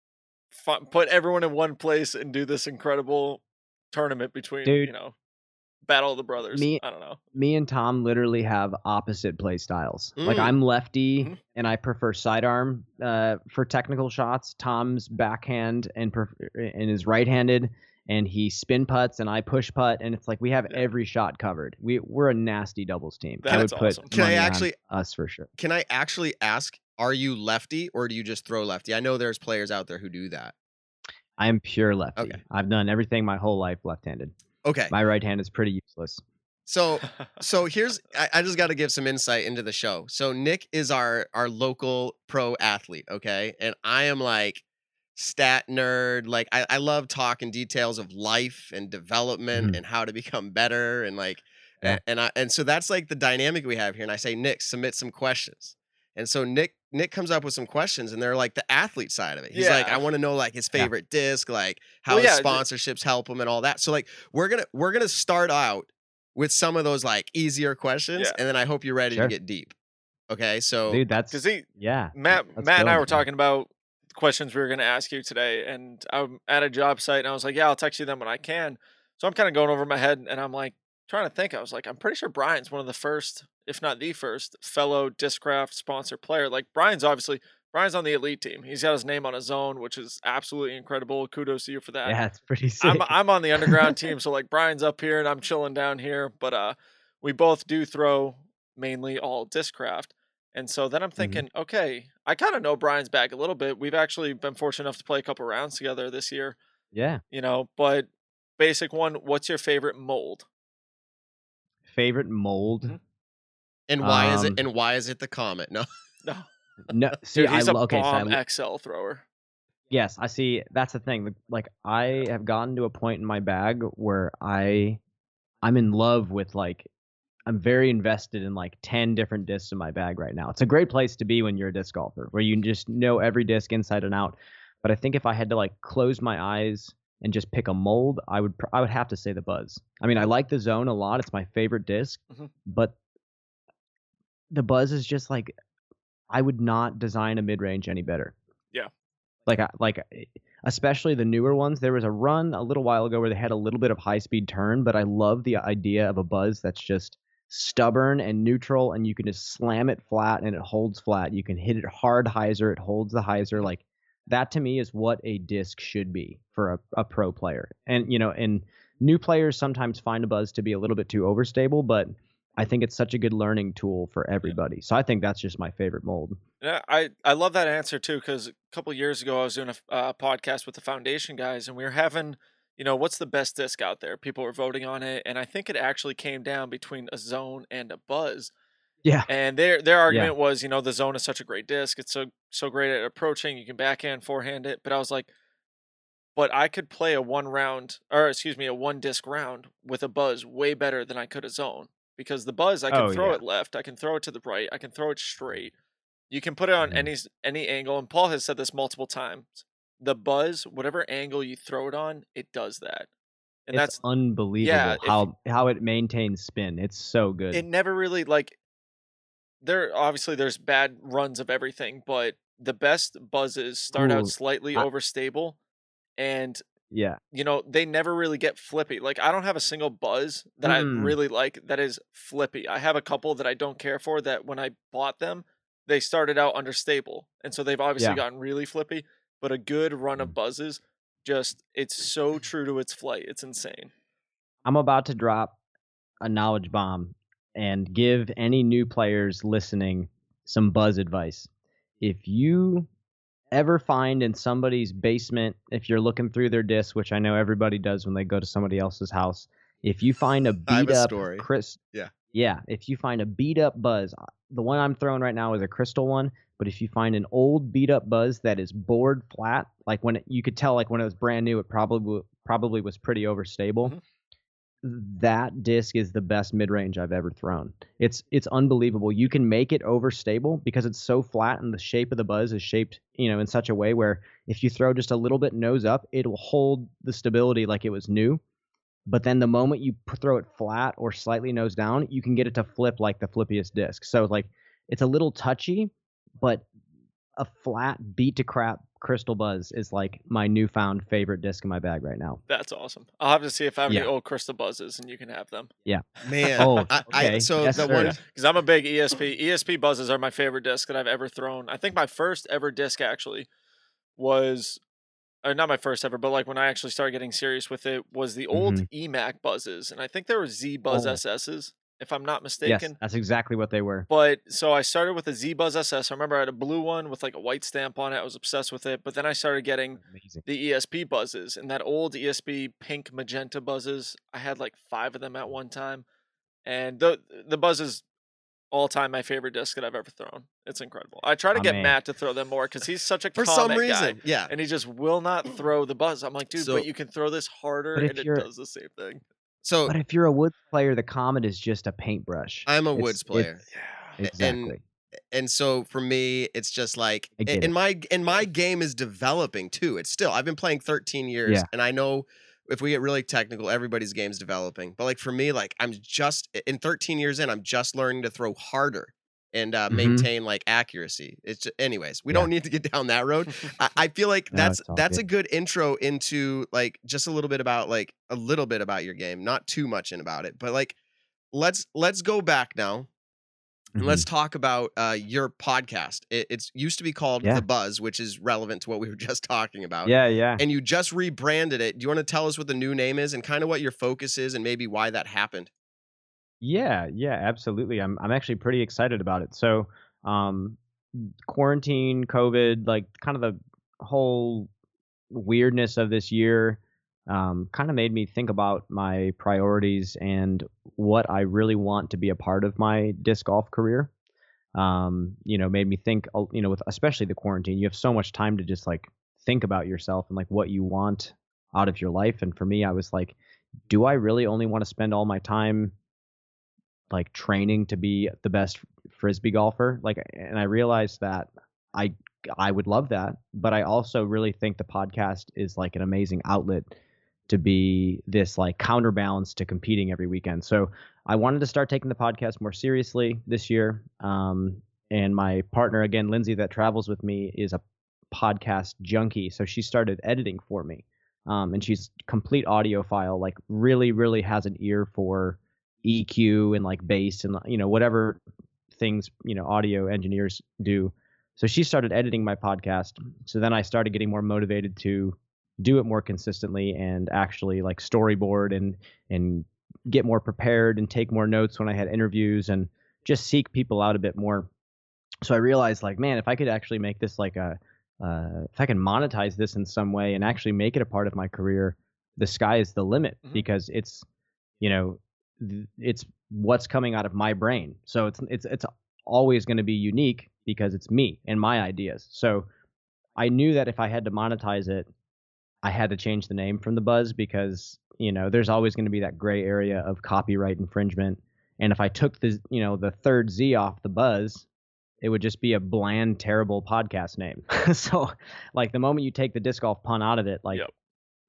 fi- put everyone in one place and do this incredible tournament between Dude. you know, battle of the brothers. Me- I don't know. Me and Tom literally have opposite play styles. Like Mm. I'm lefty Mhm. and I prefer sidearm uh, for technical shots. Tom's backhand and pref- and is right-handed, and he spin putts and I push putt, and it's like we have Yeah. every shot covered. We we're a nasty doubles team. I would That's put awesome. Can I actually- us for sure. Can I actually ask are you lefty or do you just throw lefty? I know there's players out there who do that. I am pure lefty. Okay. I've done everything my whole life left-handed. Okay. My right hand is pretty useless. So so here's I, I just got to give some insight into the show. So Nick is our our local pro athlete, okay, and I am like stat nerd. Like I, I love talking details of life and development Mhm. and how to become better and like Yeah. and I and so that's like the dynamic we have here. And I say Nick submit some questions, and so Nick Nick comes up with some questions and they're like the athlete side of it. He's like I want to know like his Yeah. favorite disc, like how Well, his yeah, sponsorships help him and all that. So like we're gonna we're gonna start out with some of those like easier questions, Yeah. and then I hope you're ready Sure. to get deep. Okay, so Dude, that's Because he yeah. Matt Matt and I were talking about questions we were going to ask you today, and I'm at a job site, and I was like, "Yeah, I'll text you them when I can." So I'm kind of going over my head, and I'm like trying to think. I was like, I'm pretty sure Brian's one of the first, if not the first, fellow Discraft sponsor player. Like Brian's obviously Brian's on the elite team. He's got his name on his own, which is absolutely incredible. Kudos to you for that. Yeah, it's pretty sick. I'm I'm on the underground team, so like Brian's up here and I'm chilling down here. But uh, we both do throw mainly all discraft, and so then I'm Mm-hmm. thinking, okay, I kind of know Brian's bag a little bit. We've actually been fortunate enough to play a couple rounds together this year, yeah. you know. But basic one, what's your favorite mold? Favorite mold? Mhm. and why is um, it and why is it the comet? No, No, No, see, dude, I he's a lo- okay. So I, bomb XL thrower. yes, I see. That's the thing. Like, I have gotten to a point in my bag where I, I'm in love with like, I'm very invested in like ten different discs in my bag right now. It's a great place to be when you're a disc golfer, where you just know every disc inside and out. But I think if I had to like close my eyes and just pick a mold, I would pr- I would have to say the Buzz. I mean, I like the Zone a lot. It's my favorite disk, Mhm. but the Buzz is just like I would not design a mid range any better. Yeah. Like I like especially the newer ones. There was a run a little while ago where they had a little bit of high speed turn, but I love the idea of a Buzz that's just stubborn and neutral and you can just slam it flat and it holds flat. You can hit it hard hyzer, it holds the hyzer like that to me is what a disc should be for a, a pro player. And you know, and new players sometimes find a buzz to be a little bit too overstable, but I think it's such a good learning tool for everybody. So I think that's just my favorite mold. Yeah, I, I love that answer too because a couple years ago I was doing a uh, podcast with the foundation guys and we were having, you know, what's the best disc out there? People were voting on it, and I think it actually came down between a zone and a buzz. Yeah. And their their argument was, you know, the zone is such a great disc. It's so so great at approaching. You can backhand, forehand it. But I was like, but I could play a one round, or excuse me, a one disc round with a buzz way better than I could a zone because the buzz I can Oh, throw yeah. it left, I can throw it to the right, I can throw it straight. You can put it on Mhm. any any angle, and Paul has said this multiple times. The buzz, whatever angle you throw it on, it does that, and it's that's unbelievable if- how how it maintains spin. It's so good. it. Never really like. There obviously there's bad runs of everything, but the best buzzes start Ooh, out slightly I- overstable, and yeah. you know they never really get flippy. Like I don't have a single buzz that Mm. I really like that is flippy. I have a couple that I don't care for that when I bought them, they started out understable, and so they've obviously Yeah. gotten really flippy. But a good run Mm. of buzzes, just it's so true to its flight. It's insane. I'm about to drop a knowledge bomb and give any new players listening some buzz advice. If you ever find in somebody's basement, if you're looking through their disc, which I know everybody does when they go to somebody else's house, if you find a beat a up story. Chris, Yeah. yeah, if you find a beat up buzz, uh, the one I'm throwing right now is a crystal one, but if you find an old beat up buzz that is bored flat, like when it, you could tell, like when it was brand new, it probably probably was pretty overstable Mhm. that disc is the best mid range I've ever thrown. It's it's unbelievable. You can make it overstable because it's so flat and the shape of the buzz is shaped, you know, in such a way where if you throw just a little bit nose up, it'll hold the stability like it was new. But then the moment you throw it flat or slightly nose down, you can get it to flip like the flippiest disc. So like it's a little touchy, but a flat beat to crap crystal buzz is like my newfound favorite disc in my bag right now. That's awesome. I'll have to see if I have Yeah. any old crystal buzzes, and you can have them. Yeah, man, Oh, I, I, okay. so Yes, the sir. one because I'm a big ESP. ESP buzzes are my favorite disc that I've ever thrown. I think my first ever disc actually was, uh, not my first ever, but like when I actually started getting serious with it was the old EMAC buzzes, and I think there were Z Buzz Oh. SSs. If I'm not mistaken. Yes, mistaken. that's exactly what they were. But so I started with a Z Buzz SS. I remember I had a blue one with like a white stamp on it. I was obsessed with it. But then I started getting Amazing. the ESP buzzes and that old ESP pink magenta buzzes. I had like five of them at one time, and the the buzzes all time my favorite disc that I've ever thrown. It's incredible. I try to Oh, get man. Matt to throw them more because he's such a For comment some guy, reason, yeah. and he just will not throw the buzz. I'm like, dude, So- but you can throw this harder, and it does the same thing. So But if you're a Woods player, the Comet is just a paintbrush. I'm a It's- Woods player. Yeah. exactly. and so for me it's just like I get and it. my and my game is developing too it's still i've been playing 13 years Yeah. and i know if we get really technical everybody's game's developing but like for me like i'm just in 13 years in i'm just learning to throw harder and uh, Mhm. maintain like accuracy it's just, anyways we Yeah. don't need to get down that road I, I feel like No, that's that's a good. good intro into like just a little bit about like a little bit about your game not too much in about it but like let's let's go back now and Mhm. let's talk about uh, your podcast. It, it's used to be called Yeah. The Buzz, which is relevant to what we were just talking about. Yeah, yeah. And you just rebranded it. Do you want to tell us what the new name is and kind of what your focus is and maybe why that happened? Yeah, yeah, absolutely. I'm I'm actually pretty excited about it. So, um quarantine, COVID, like kind of the whole weirdness of this year um kind of made me think about my priorities and what I really want to be a part of my disc golf career. Um, you know, made me think, uh, you know, with especially the quarantine, you have so much time to just like think about yourself and like what you want out of your life. And for me, I was like, do I really only want to spend all my time like training to be the best frisbee golfer like and i realized that i i would love that but i also really think the podcast is like an amazing outlet to be this like counterbalance to competing every weekend. So i wanted to start taking the podcast more seriously this year um and my partner again lindsay that travels with me is a podcast junkie so she started editing for me um, and she's complete audiophile like really really has an ear for EQ and like bass and you know whatever things you know audio engineers do. So she started editing my podcast. So then I started getting more motivated to do it more consistently and actually like storyboard and and get more prepared and take more notes when I had interviews and just seek people out a bit more. So I realized like man, if I could actually make this like a uh, if I can monetize this in some way and actually make it a part of my career, the sky is the limit Mhm. because it's you know it's what's coming out of my brain. So it's it's it's always going to be unique because it's me and my ideas. So I knew that if I had to monetize it, I had to change the name from the Buzz because you know there's always going to be that gray area of copyright infringement. And if I took the you know the third Z off the Buzz, it would just be a bland, terrible podcast name. so like the moment you take the disc golf pun out of it, like Yep.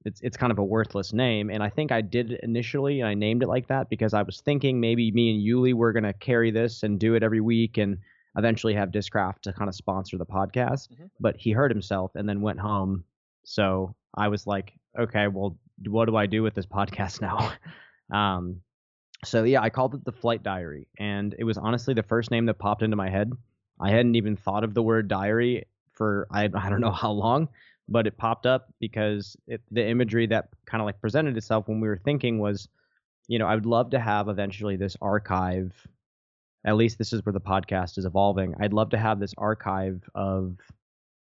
It's it's kind of a worthless name. And I think I did it initially, and I named it like that because I was thinking maybe me and Yuli were gonna carry this and do it every week, and eventually have Discraft to kind of sponsor the podcast. Mhm. But he hurt himself and then went home. So I was like, okay, well, what do I do with this podcast now? um, so yeah, I called it the Flight Diary, and it was honestly the first name that popped into my head. I hadn't even thought of the word diary for I, I don't know how long, but it popped up because it, the imagery that kind of like presented itself when we were thinking was, you know, I would love to have eventually this archive. At least this is where the podcast is evolving. I'd love to have this archive of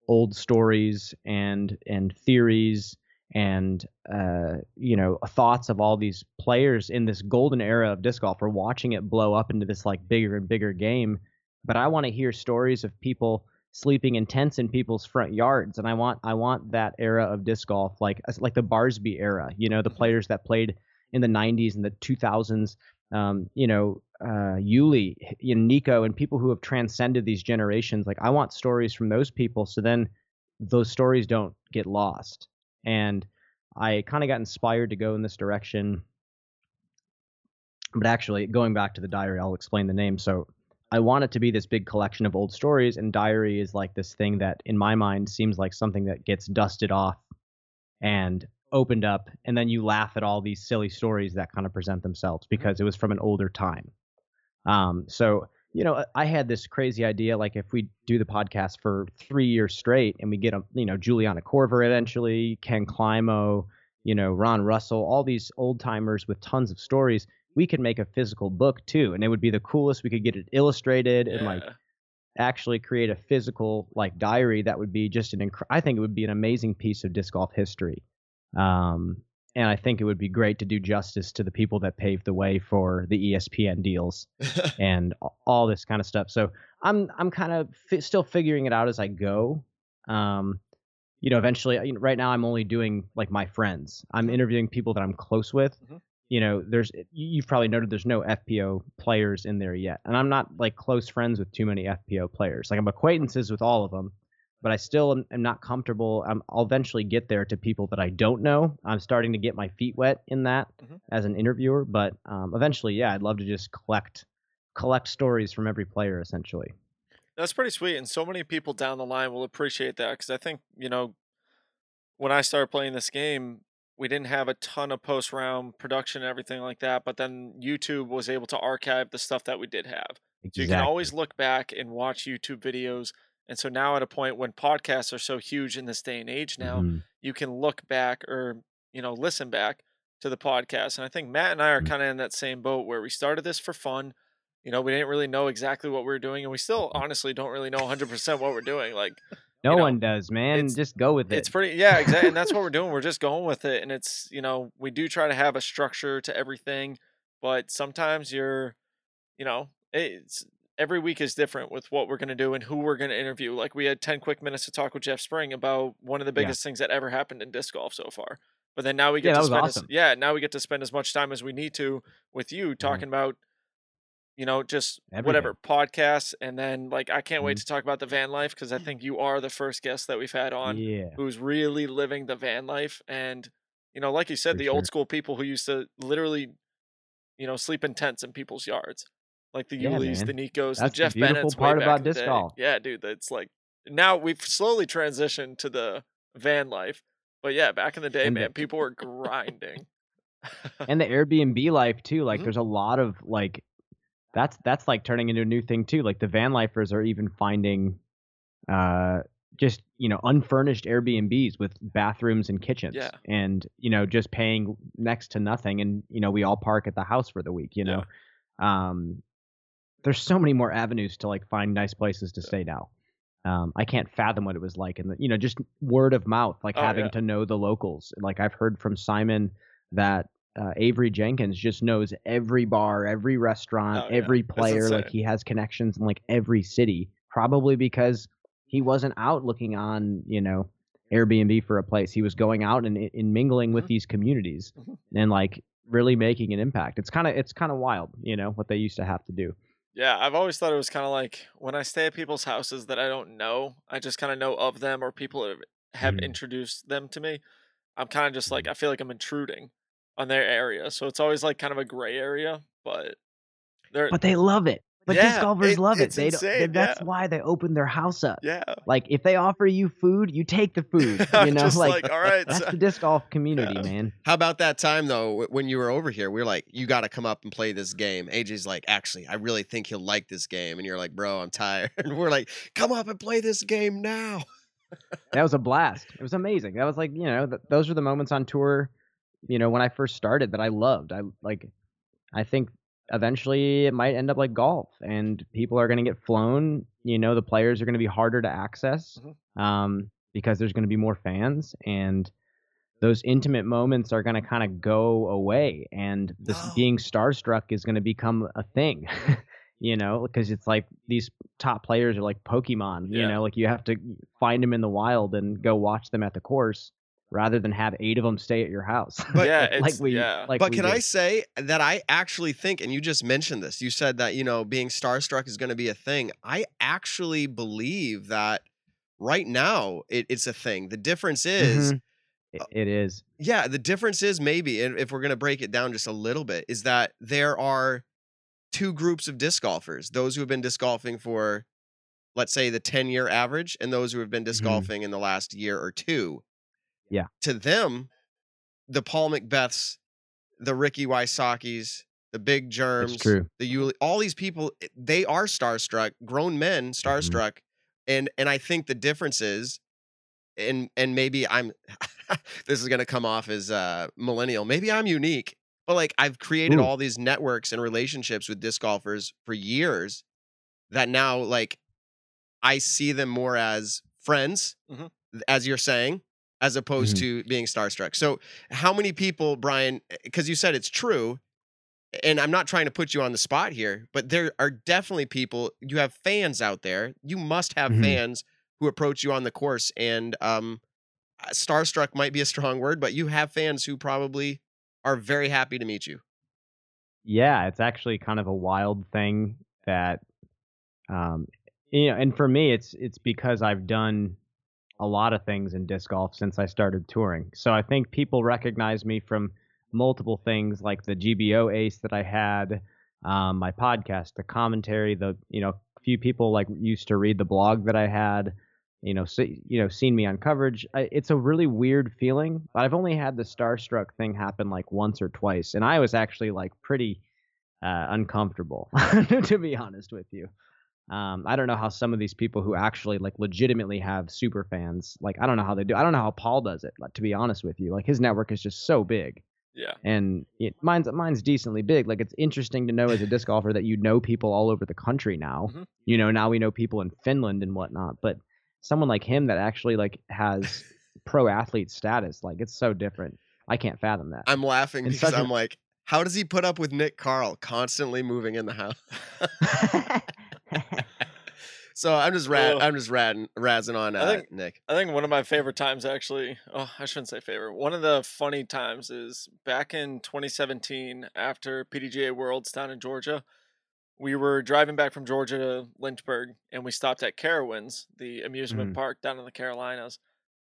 old stories and and theories and uh, you know thoughts of all these players in this golden era of disc golf. We're watching it blow up into this like bigger and bigger game, but I want to hear stories of people sleeping in tents in people's front yards, and I want I want that era of disc golf like like the Barsby era. You know, the players that played in the 90s and the 2000s. Um, you know, uh, Yuli, you know, Nico, and people who have transcended these generations. Like I want stories from those people, so then those stories don't get lost and I kind of got inspired to go in this direction. But actually, going back to the diary, I'll explain the name. So I want it to be this big collection of old stories, and diary is like this thing that, in my mind, seems like something that gets dusted off and opened up, and then you laugh at all these silly stories that kind of present themselves because it was from an older time. Um, so you know, I had this crazy idea, like if we do the podcast for three years straight and we get a, you know, Juliana Korver eventually, Ken Climo, you know, Ron Russell, all these old timers with tons of stories, we could make a physical book too, and it would be the coolest. We could get it illustrated and like actually create a physical like diary that would be just an inc- I think it would be an amazing piece of disc golf history. Um, and I think it would be great to do justice to the people that paved the way for the ESPN deals and all this kind of stuff. So I'm I'm kind of fi- still figuring it out as I go. Um, you know, eventually, right now I'm only doing like my friends. I'm interviewing people that I'm close with. Mhm. You know, there's you- you've probably noted there's no FPO players in there yet, and I'm not like close friends with too many FPO players. Like I'm acquaintances with all of them, but I still am, am not comfortable. I'm, I'll eventually get there to people that I don't know. I'm starting to get my feet wet in that Mhm. as an interviewer, but um, eventually, yeah, I'd love to just collect collect stories from every player essentially. That's pretty sweet, and so many people down the line will appreciate that because I think you know when I started playing this game, we didn't have a ton of post round production and everything like that, but then YouTube was able to archive the stuff that we did have. So you can always look back and watch YouTube videos. And so now at a point when podcasts are so huge in this day and age now, Mhm. you can look back or you know listen back to the podcast. And I think Matt and I are Mhm. kind of in that same boat where we started this for fun. You know, we didn't really know exactly what we were doing, and we still honestly don't really know 100% what we're doing. Like, No you know, one does, man. Just go with it. it's pretty, yeah, exactly. And that's what we're doing. We're just going with it. And it's, you know, we do try to have a structure to everything, but sometimes you're, you know, it's every week is different with what we're going to do and who we're going to interview. Like, we had 10 quick minutes to talk with Jeff Spring about one of the Yeah. biggest things that ever happened in disc golf so far. But then now we get that to spend awesome. as, yeah, now we get to spend as much time as we need to with you mm-hmm. talking about you know, just whatever podcasts, and then like I can't wait Mhm. to talk about the van life because I think you are the first guest that we've had on yeah. who's really living the van life, and you know, like you said, For the sure. old school people who used to literally, you know, sleep in tents in people's yards, like the Yeah, Yulees, the. Nikos, That's the the Geoff beautiful Bennett's. part about the disc golf. Yeah, dude, it's like now we've slowly transitioned to the van life, but yeah, back in the day, And the- man, people were grinding. and the Airbnb life too. Like Mhm. there's a lot of like that's that's like turning into a new thing too. Like the van lifers are even finding uh just you know unfurnished Airbnbs with bathrooms and kitchens Yeah. and you know just paying next to nothing and you know we all park at the house for the week, you know. Um there's so many more avenues to like find nice places to Yeah. stay now. Um, I can't fathom what it was like, and you know, just word of mouth, like Oh, having yeah. to know the locals. Like I've heard from Simon that uh, Avery Jenkins just knows every bar, every restaurant, Oh, every That's player. Like he has connections in like every city, probably because he wasn't out looking on, you know, Airbnb for a place. He was going out and, and mingling with Mhm. these communities Mhm. and like really making an impact. It's kind of it's kind of wild, you know, what they used to have to do. Yeah, I've always thought it was kind of like when I stay at people's houses that I don't know, I just kind of know of them or people have, have Mhm. introduced them to me. I'm kind of just like, Mhm. I feel like I'm intruding on their area. So it's always like kind of a gray area, but they're, But they love it. But Yeah, disc golfers it- love it. it's They don't, that's yeah. why they open their house up. yeah. Like if they offer you food, you take the food. You know, just like, like, all right. that's so- the disc golf community, Yeah. man. How about that time though when you were over here? We were like, "You got to come up and play this game." AJ's like, "Actually, I really think he'll like this game," and you're like, "Bro, I'm tired." And we're like, "Come up and play this game now." That was a blast. It was amazing. That was like, you know, th- those are the moments on tour, you know, when I first started that I loved. I like I think eventually it might end up like golf and people are going to get flown, you know, the players are going to be harder to access Mhm. um because there's going to be more fans and those intimate moments are going to kind of go away and this No. being starstruck is going to become a thing. you know, because it's like these top players are like Pokemon, you know, like you have to find them in the wild and go watch them at the course rather than have eight of them stay at your house. But- yeah, like we yeah. like but we can I say that I actually think, and you just mentioned this, you said that, you know, being starstruck is going to be a thing. I actually believe that right now it, it's a thing. The difference is, Mhm. It- it is. yeah, the difference is maybe, and if we're going to break it down just a little bit, is that there are two groups of disc golfers those who have been disc golfing for, let's say, the 10 year average, and those who have been disc Mhm. golfing in the last year or two. Yeah. To them, the Paul McBeths, the Ricky Wysocki's, the Big Jerms, the Yuli, all these people, eh, they are starstruck, grown men Mm-hmm. starstruck, and and I think the difference is, and and maybe I'm, this is gonna come off as uh millennial. Maybe I'm unique. but like I've created Ooh. all these networks and relationships with disc golfers for years that now like I see them more as friends, Mhm. as you're saying, as opposed Mhm. to being starstruck. So, how many people, Brian? Because you said it's true, and I'm not trying to put you on the spot here, but there are definitely people. You have fans out there. You must have Mhm. fans who approach you on the course, and um, uh, starstruck might be a strong word, but you have fans who probably are very happy to meet you. Yeah, it's actually kind of a wild thing that, um, you know, and for me, it's it's because I've done a lot of things in disc golf since I started touring. So I think people recognize me from multiple things like the GBO ace that I had, um, my podcast, the commentary, the you know, few people like used to read the blog that I had, you know, see, you know, seen me on coverage. I, it's a really weird feeling. but I've only had the starstruck thing happen like once or twice, and I was actually like pretty uh, uncomfortable, to be honest with you. Um, I don't know how some of these people who actually like legitimately have super fans, like I don't know how they do. I don't know how Paul does it. Like, to be honest with you, like his network is just so big, Yeah. and it, mine's mine's decently big. Like it's interesting to know as a disc golfer that you know people all over the country now. Mhm. You know now we know people in Finland and whatnot, but someone like him that actually like has pro athlete status, like it's so different. I can't fathom that. I'm laughing And because such a- I'm like, how does he put up with Nick Carl constantly moving in the house? so I'm just rad. I'm just razzing, razzing on I uh, think- Nick. I think one of my favorite times actually, oh, I shouldn't say favorite. One of the funny times is back in 2017 after PDGA Worlds down in Georgia. We were driving back from Georgia to Lynchburg and we stopped at Carowinds, the amusement Mhm. park down in the Carolinas.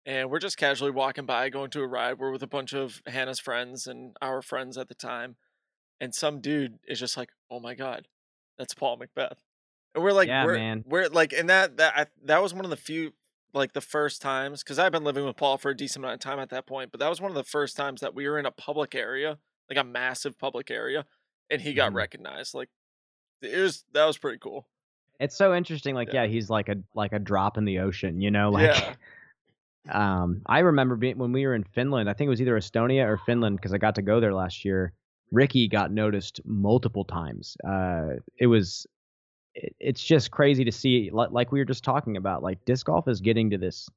And we're just casually walking by, going to a ride. We're with a bunch of Hannah's friends and our friends at the time. And some dude is just like, "Oh my god, that's Paul McBeth." And we're like, Yeah, we're, man. we're like, and that that I, that was one of the few like the first times because I've been living with Paul for a decent amount of time at that point, but that was one of the first times that we were in a public area, like a massive public area, and he got Mhm. recognized. Like it was that was pretty cool. it's so interesting. Like, Yeah. yeah. he's like a like a drop in the ocean. You know, like. Yeah. Um, I remember being when we were in Finland. I think it was either Estonia or Finland because I got to go there last year. Ricky got noticed multiple times. Uh, it was, it, it's just crazy to see. Like, like we were just talking about, like disc golf is getting to this.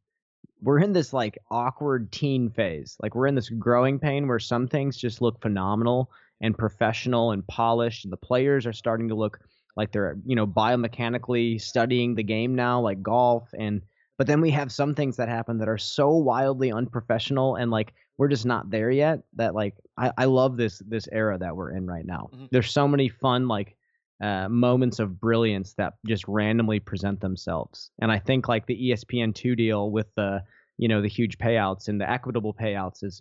We're in this like awkward teen phase. Like we're in this growing pain where some things just look phenomenal and professional and polished, and the players are starting to look like they're you know biomechanically studying the game now, like golf and but then we have some things that happen that are so wildly unprofessional and like we're just not there yet that like I, I love this this era that we're in right now. Mhm. There's so many fun like uh, moments of brilliance that just randomly present themselves. And I think like the E ESPN2 deal with the you know the huge payouts and the equitable payouts is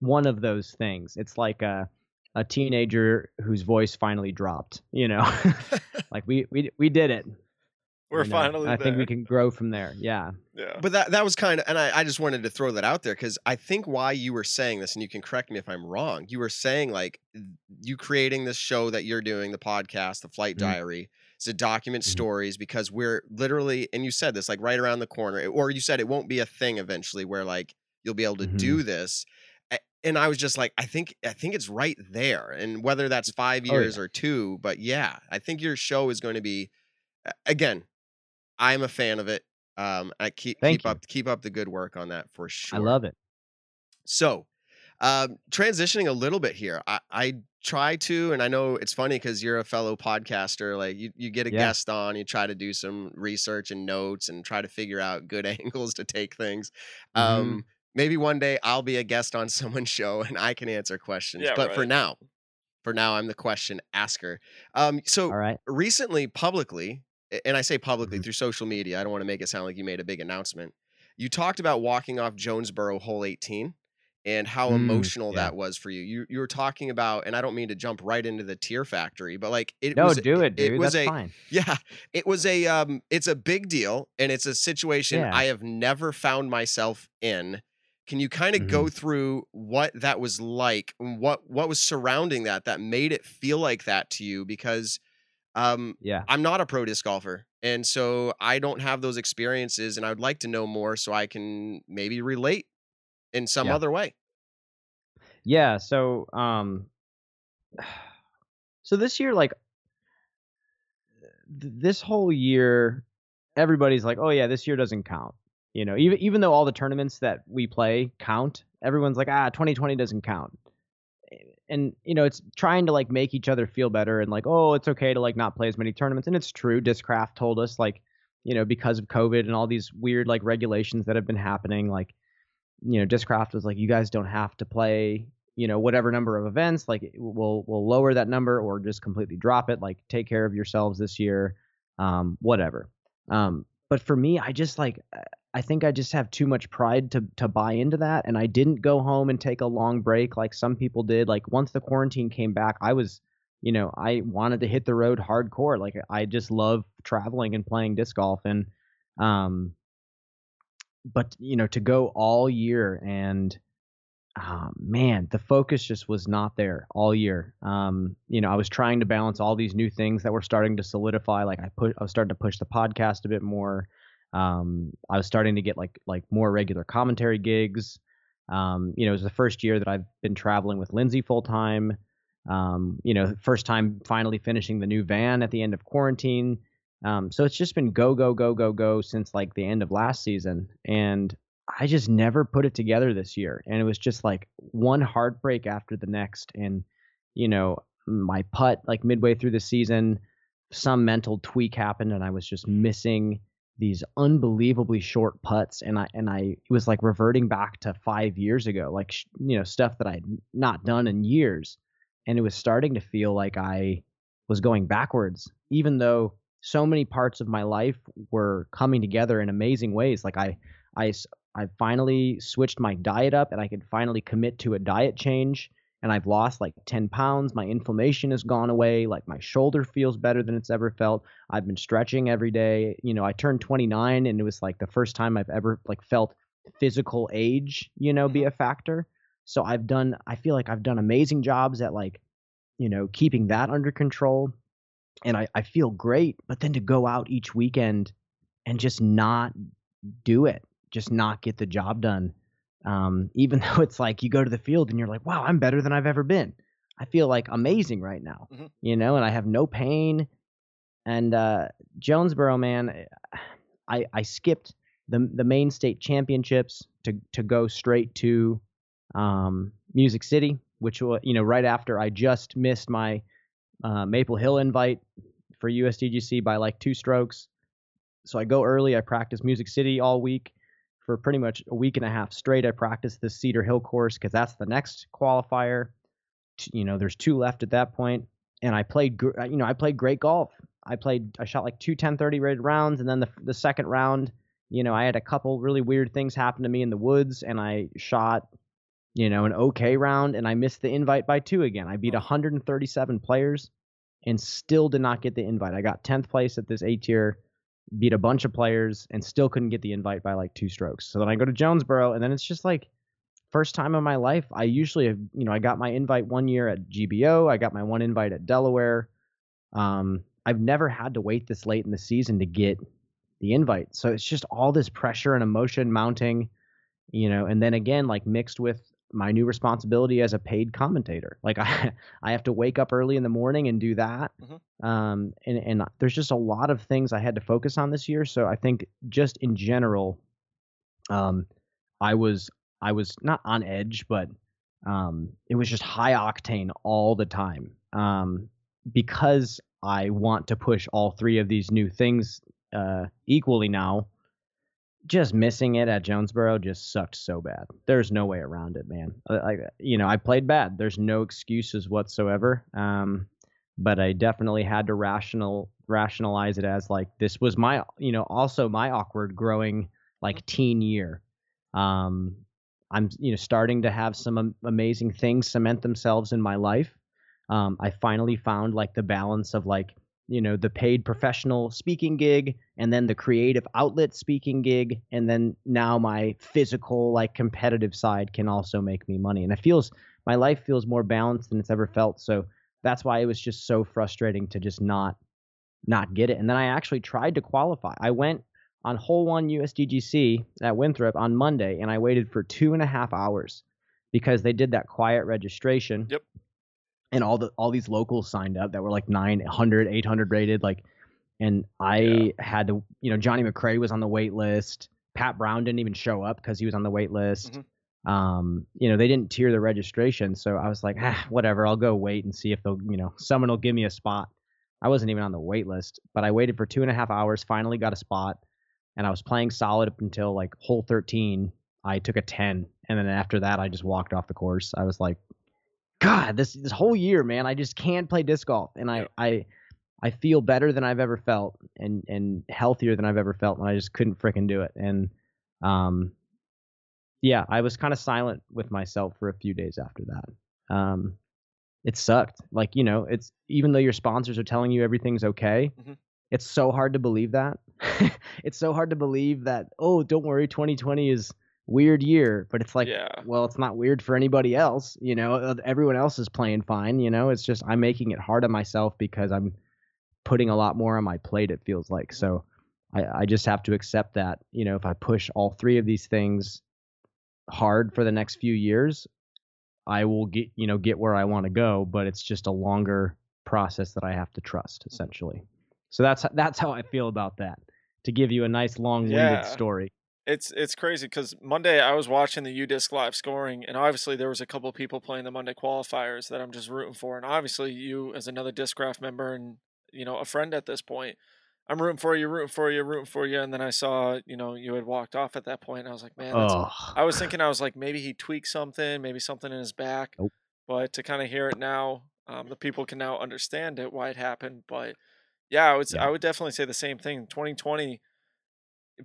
one of those things. It's like a a teenager whose voice finally dropped, you know. like we we we did it. We're you know? finally I there. think we can grow from there. Yeah. Yeah. But that that was kind of, and I, I just wanted to throw that out there because I think why you were saying this, and you can correct me if I'm wrong. You were saying like you creating this show that you're doing, the podcast, the Flight Mhm. Diary, is to document Mhm. stories because we're literally, and you said this like right around the corner, or you said it won't be a thing eventually where like you'll be able to Mhm. do this. And I was just like, I think I think it's right there, and whether that's five Oh, yeah. years or two, but yeah, I think your show is going to be, again, I'm a fan of it. Um, I keep Thank keep you. up keep up the good work on that for sure. I love it. So, um, transitioning a little bit here, I, I try to, and I know it's funny because you're a fellow podcaster. Like you, you get a Yeah. guest on, you try to do some research and notes, and try to figure out good angles to take things. Mhm. Um, maybe one day I'll be a guest on someone's show and I can answer questions. Yeah, but for now, for now, I'm the question asker. Um, so All right. recently publicly and i say publicly Mhm. through social media i don't want to make it sound like you made a big announcement you talked about walking off jonesboro hole 18 and how Mm, emotional yeah. that was for you. you you were talking about and i don't mean to jump right into the tear factory but like it No, was do it, dude. it was That's a fine. yeah it was a um it's a big deal and it's a situation Yeah. i have never found myself in can you kind of go Mm-hmm. through what that was like and what what was surrounding that that made it feel like that to you because um Yeah. I'm not a pro disc golfer. And so I don't have those experiences and I would like to know more so I can maybe relate in some Yeah. other way. Yeah. So, um, so this year, like th- this whole year, everybody's like, "Oh yeah, this year doesn't count." You know, even even though all the tournaments that we play count, everyone's like, "Ah, 2020 doesn't count." And you know, it's trying to like make each other feel better and like, "Oh, it's okay to like not play as many tournaments." And it's true. Discraft told us like, you know, because of COVID and all these weird like regulations that have been happening, like, you know, Discraft was like, "You guys don't have to play you know whatever number of events like we'll we'll lower that number or just completely drop it like take care of yourselves this year um whatever um but for me i just like i think i just have too much pride to to buy into that and i didn't go home and take a long break like some people did like once the quarantine came back i was you know i wanted to hit the road hardcore like i just love traveling and playing disc golf and um but you know to go all year and oh, man, the focus just was not there all year. Um, you know, I was trying to balance all these new things that were starting to solidify. Like I put, I was starting to push the podcast a bit more. Um, I was starting to get like like more regular commentary gigs. Um, you know, it was the first year that I've been traveling with Lindsay full time. Um, you know, first time finally finishing the new van at the end of quarantine. Um, so it's just been go go go go go since like the end of last season, and I just never put it together this year. And it was just like one heartbreak after the next. And, you know, my putt, like midway through the season, some mental tweak happened and I was just missing these unbelievably short putts and I and I it was like reverting back to 5 years ago like you know stuff that I'd not done in years and it was starting to feel like I was going backwards even though so many parts of my life were coming together in amazing ways like I I I finally switched my diet up and I could finally commit to a diet change. And I've lost like 10 pounds. My inflammation has gone away. Like my shoulder feels better than it's ever felt. I've been stretching every day. You know, I turned 29 and it was like the first time I've ever like felt physical age, you know, be mm-hmm. a factor. So I've done, I feel like I've done amazing jobs at like, you know, keeping that under control. And I, I feel great. But then to go out each weekend and just not do it just not get the job done. Um, even though it's like you go to the field and you're like, wow, I'm better than I've ever been. I feel like amazing right now, mm-hmm. you know, and I have no pain. And uh, Jonesboro, man, I I skipped the the main state championships to to go straight to um, Music City, which was you know right after I just missed my uh, Maple Hill invite for USDGC by like two strokes. So I go early. I practice Music City all week for pretty much a week and a half straight. I practiced the Cedar Hill course because that's the next qualifier. You know, there's two left at that point, and I played. You know, I played great golf. I played. I shot like two 10-30 rated rounds, and then the the second round, you know, I had a couple really weird things happen to me in the woods, and I shot, you know, an okay round, and I missed the invite by two again. I beat 137 players, and still did not get the invite. I got 10th place at this A tier beat a bunch of players, and still couldn't get the invite by like two strokes. So then I go to Jonesboro, and then it's just like first time in my life. I usually have, you know, I got my invite one year at GBO, I got my one invite at Delaware. Um, I've never had to wait this late in the season to get the invite. So it's just all this pressure and emotion mounting, you know, and then again, like mixed with my new responsibility as a paid commentator. Like I, I have to wake up early in the morning and do that. Mm-hmm. Um, and and there's just a lot of things I had to focus on this year. So I think just in general, um, I was I was not on edge, but um, it was just high octane all the time. Um, because I want to push all three of these new things uh, equally now just missing it at Jonesboro just sucked so bad. There's no way around it, man. Like you know, I played bad. There's no excuses whatsoever. Um, but I definitely had to rational rationalize it as like this was my you know also my awkward growing like teen year. Um, I'm you know starting to have some amazing things cement themselves in my life. Um, I finally found like the balance of like you know the paid professional speaking gig and then the creative outlet speaking gig and then now my physical like competitive side can also make me money. And it feels my life feels more balanced than it's ever felt. So that's why it was just so frustrating to just not not get it. And then i actually tried to qualify. I went on hole one usdgc at winthrop on monday and i waited for two and a half hours because they did that quiet registration. Yep and all the all these locals signed up that were like 900 800 rated like and i Yeah. had to you know johnny mccrae was on the wait list. Pat brown didn't even show up because he was on the wait list. Mhm. um you know they didn't tier the registration so i was like ah, whatever i'll go wait and see if they'll you know someone will give me a spot. I wasn't even on the wait list but i waited for two and a half hours finally got a spot and i was playing solid up until like hole 13 i took a 10 and then after that i just walked off the course. I was like God, this this whole year, man, I just can't play disc golf, and I. I I feel better than I've ever felt, and and healthier than I've ever felt, and I just couldn't fricking do it, and um, yeah, I was kind of silent with myself for a few days after that. Um, it sucked, like you know, it's even though your sponsors are telling you everything's okay, Mhm. it's so hard to believe that. it's so hard to believe that. Oh, don't worry, 2020 is weird year, but it's like yeah. well, it's not weird for anybody else. You know, Uh, everyone else is playing fine. You know, it's just I'm making it hard on myself because I'm putting a lot more on my plate. It feels like so. I, I just have to accept that. You know, if I push all three of these things hard for the next few years, I will get you know get where I want to go. But it's just a longer process that I have to trust, essentially. So that's that's how I feel about that. To give you a nice long-winded Yeah. story. It's it's crazy because Monday I was watching the UDisc live scoring, and obviously there was a couple people playing the Monday qualifiers that I'm just rooting for, and obviously you as another Discraft member and you know a friend at this point, I'm rooting for you, rooting for you, rooting for you, and then I saw you know you had walked off at that point, and I was like, man, Oh, I was thinking I was like maybe he tweaked something, maybe something in his back, Nope. but to kind of hear it now, um, the people can now understand it why it happened, but yeah, I would Yeah. I would definitely say the same thing. 2020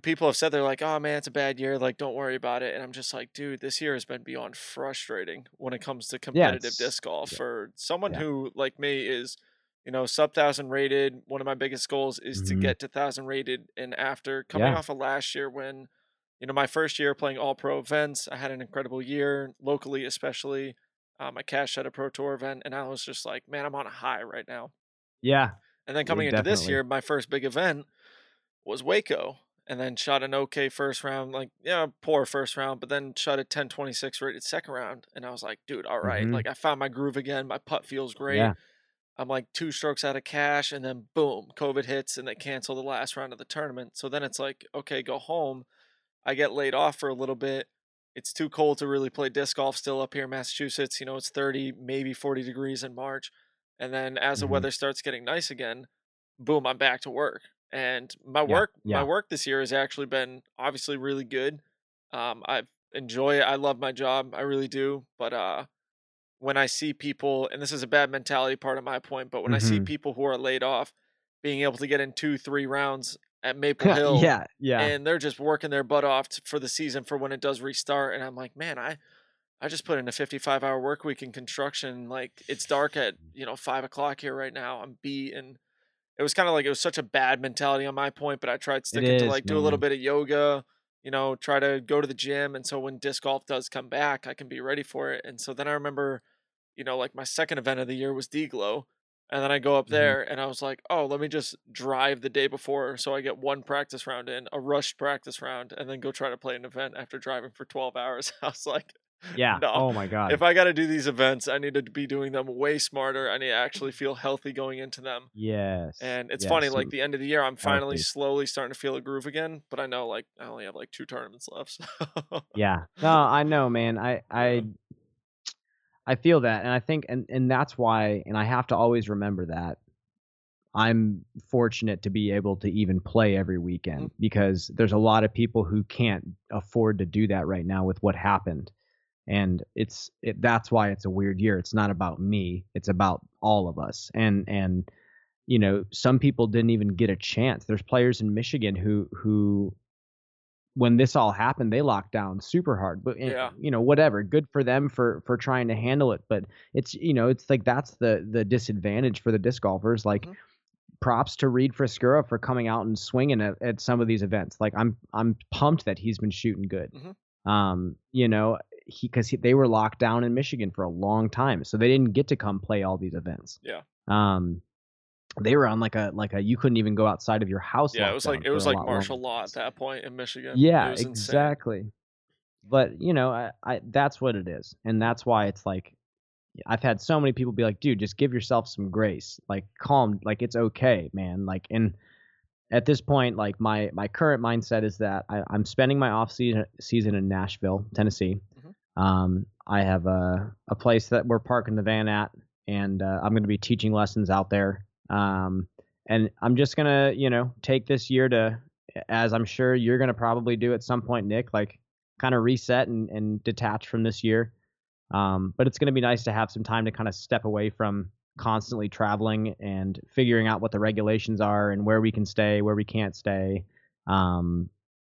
people have said they're like, "Oh man, it's a bad year. Like, don't worry about it." And I'm just like, dude, this year has been beyond frustrating when it comes to competitive it's- disc golf yeah. for someone Yeah. who, like me, is you know sub thousand rated. One of my biggest goals is to Mhm. get to thousand rated. And after coming Yeah. off of last year, when you know my first year playing all pro events, I had an incredible year locally, especially. Um, I cashed at a pro tour event, and I was just like, man, I'm on a high right now. yeah. And then Yeah, coming into this year, my first big event was Waco. And then shot an okay first round, like, yeah, poor first round, but then shot a 10 26 rated second round. And I was like, dude, all right. Mhm. Like, I found my groove again. My putt feels great. Yeah. I'm like two strokes out of cash. And then boom, COVID hits and they cancel the last round of the tournament. So then it's like, okay, go home. I get laid off for a little bit. It's too cold to really play disc golf still up here in Massachusetts. You know, it's 30, maybe 40 degrees in March. And then as the Mhm. weather starts getting nice again, boom, I'm back to work. And my Yeah, work, yeah. my work this year has actually been obviously really good. Um, I enjoy it. I love my job. I really do. But uh, when I see people, and this is a bad mentality part of my point, but when I see Mhm. people who are laid off, being able to get in two, three rounds at Maple Hill, yeah, yeah. and they're just working their butt off for the season for when it does restart and i'm like man i i just put in a 55 hour work week in construction like it's dark at you know five o'clock here right now i'm beat and it was kind of like it was such a bad mentality on my point but i tried sticking to is, like do a little bit of yoga you know try to go to the gym and so when disc golf does come back i can be ready for it and so then i remember you know like my second event of the year was d-glow and then I go up Mhm. there and I was like, oh, let me just drive the day before so I get one practice round in, a rushed practice round, and then go try to play an event after driving for 12 hours. I was like, yeah. no. Oh my god. If I got to do these events, I need to be doing them way smarter. I need to actually feel healthy going into them. yes. And it's yes, funny, like the end of the year, I'm finally healthy. slowly starting to feel a groove again. But I know, like, I only have like two tournaments left. So. yeah. No, I know, man. I I I feel that, and I think, and and that's why, and I have to always remember that. I'm fortunate to be able to even play every weekend mm-hmm. because there's a lot of people who can't afford to do that right now with what happened. And it's it, that's why it's a weird year. It's not about me. It's about all of us. And and you know, some people didn't even get a chance. There's players in Michigan who who when this all happened, they locked down super hard. But eh, Yeah. you know, whatever. Good for them for for trying to handle it. But it's you know, it's like that's the the disadvantage for the disc golfers. Like Mhm. props to Reed Friscura for coming out and swinging at, at some of these events. Like I'm I'm pumped that he's been shooting good. Mhm. Um, you know, he because they were locked down in Michigan for a long time, so they didn't get to come play all these events. Yeah. Um, they were on like a like a you couldn't even go outside of your house. yeah, it was like it was like martial longer. law at that point in Michigan. Yeah, was insane. exactly. But you know, I, I that's what it is, and that's why it's like I've had so many people be like, dude, just give yourself some grace. Like calm, like it's okay, man. Like and at this point, like my my current mindset is that I, am spending my off season season in Nashville, Tennessee. Um, I have a a place that we're parking the van at, and uh, I'm going to be teaching lessons out there. Um, and I'm just gonna, you know, take this year to, as I'm sure you're gonna probably do at some point, Nick, like kind of reset and, and detach from this year. Um, but it's gonna be nice to have some time to kind of step away from constantly traveling and figuring out what the regulations are and where we can stay, where we can't stay. Um,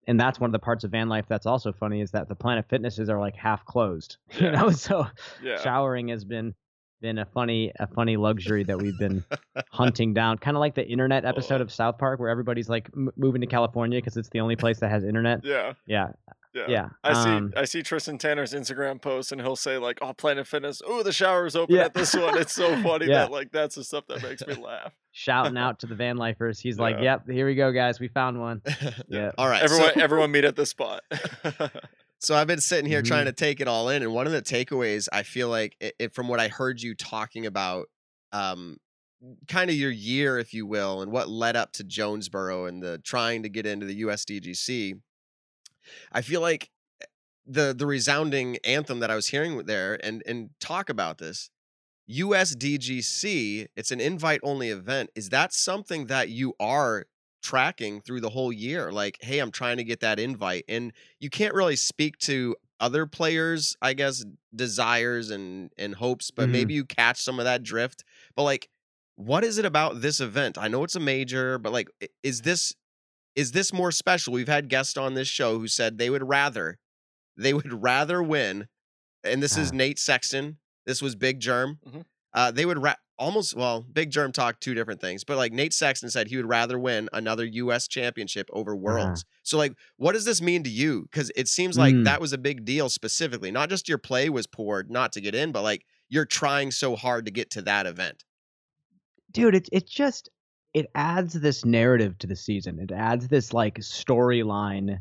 and that's one of the parts of van life that's also funny is that the Planet Fitnesses are like half closed, yeah. you know. So yeah. showering has been been a funny a funny luxury that we've been hunting down kind of like the internet episode of south park where everybody's like m- moving to california because it's the only place that has internet yeah yeah yeah. yeah. I um, see I see Tristan Tanner's Instagram post and he'll say like, "Oh, Planet Fitness. Oh, the shower's open yeah. at this one." It's so funny yeah. that like that's the stuff that makes me laugh. Shouting out to the van lifers. He's yeah. like, "Yep, here we go, guys. We found one." yeah. All right. Everyone so... everyone meet at this spot. So I've been sitting here mm-hmm. trying to take it all in, and one of the takeaways I feel like, it, it, from what I heard you talking about, um, kind of your year, if you will, and what led up to Jonesboro and the trying to get into the USDGC, I feel like eh, the the resounding anthem that I was hearing there, and and talk about this, USDGC, it's an invite only event. Is that something that you are tracking through the whole year like hey i'm trying to get that invite and you can't really speak to other players i guess desires and and hopes but mm-hmm. maybe you catch some of that drift but like what is it about this event i know it's a major but like is this is this more special we've had guests on this show who said they would rather they would rather win and this is ah. nate sexton this was Big Jerm mm-hmm. Uh, they would ra- almost well, Big Jerm talked two different things, but like Nate Sexton said he would rather win another US championship over uh-huh. Worlds. Uh-huh. So like what does this mean to you? Cuz it seems like mm. that was a big deal specifically. Not just your play was poor not to get in, but like you're trying so hard to get to that event. Dude, it it just it adds this narrative to the season. It adds this like storyline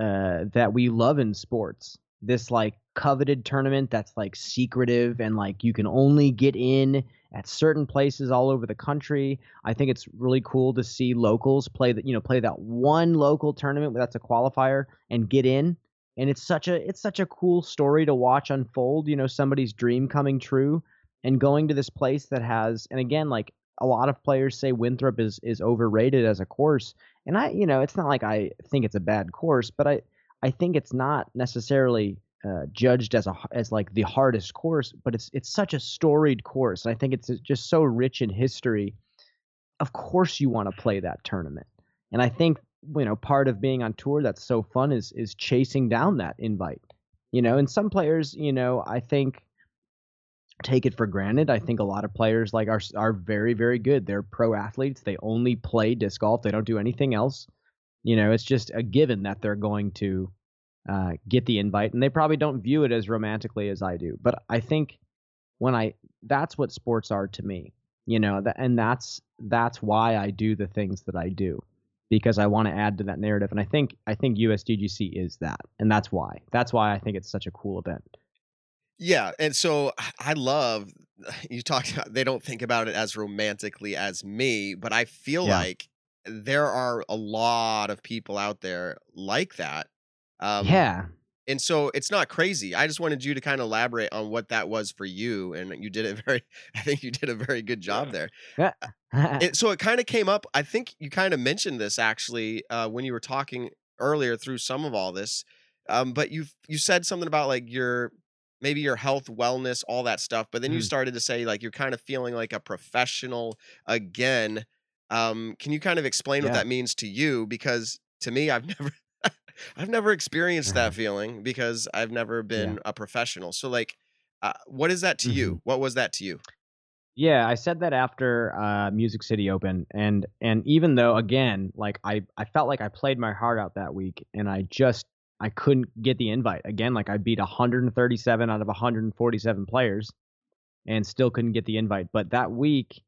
uh that we love in sports. This like coveted tournament that's like secretive and like you can only get in at certain places all over the country. I think it's really cool to see locals play that, you know, play that one local tournament that's a qualifier and get in. And it's such a it's such a cool story to watch unfold, you know, somebody's dream coming true and going to this place that has and again like a lot of players say Winthrop is is overrated as a course. And I, you know, it's not like I think it's a bad course, but I I think it's not necessarily uh, judged as a as like the hardest course, but it's it's such a storied course, and I think it's just so rich in history. Of course, you want to play that tournament, and I think you know part of being on tour that's so fun is is chasing down that invite. You know, and some players, you know, I think take it for granted. I think a lot of players like are are very very good. They're pro athletes. They only play disc golf. They don't do anything else. You know, it's just a given that they're going to uh, get the invite, and they probably don't view it as romantically as I do. But I think when I that's what sports are to me, you know, that, and that's that's why I do the things that I do because I want to add to that narrative. And I think I think USDGC is that, and that's why. That's why I think it's such a cool event. Yeah, and so I love you talk about they don't think about it as romantically as me, but I feel yeah. like there are a lot of people out there like that um, yeah. And so it's not crazy. I just wanted you to kind of elaborate on what that was for you, and you did it very. I think you did a very good job there. Yeah. it, so it kind of came up. I think you kind of mentioned this actually uh, when you were talking earlier through some of all this. Um, but you you said something about like your maybe your health, wellness, all that stuff. But then mm. you started to say like you're kind of feeling like a professional again. Um, can you kind of explain yeah. what that means to you? Because to me, I've never I've never experienced that uh-huh. feeling because I've never been yeah. a professional. So like uh, what is that to mm-hmm. you? What was that to you? Yeah, I said that after uh, Music City Open, and and even though again, like I I felt like I played my heart out that week, and I just I couldn't get the invite again. Like I beat 137 out of 147 players, and still couldn't get the invite. But that week,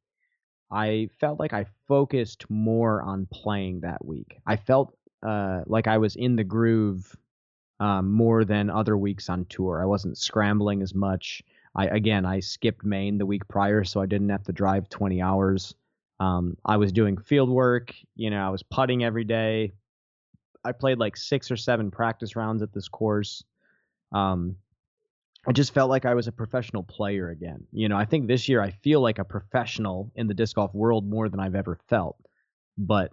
I felt like I focused more on playing that week. I felt uh, like I was in the groove um, more than other weeks on tour. I wasn't scrambling as much. I again I skipped Maine the week prior, so I didn't have to drive 20 hours. Um, I was doing field work. You know, I was putting every day. I played like six or seven practice rounds at this course. Um, I just felt like I was a professional player again. You know, I think this year I feel like a professional in the disc golf world more than I've ever felt. But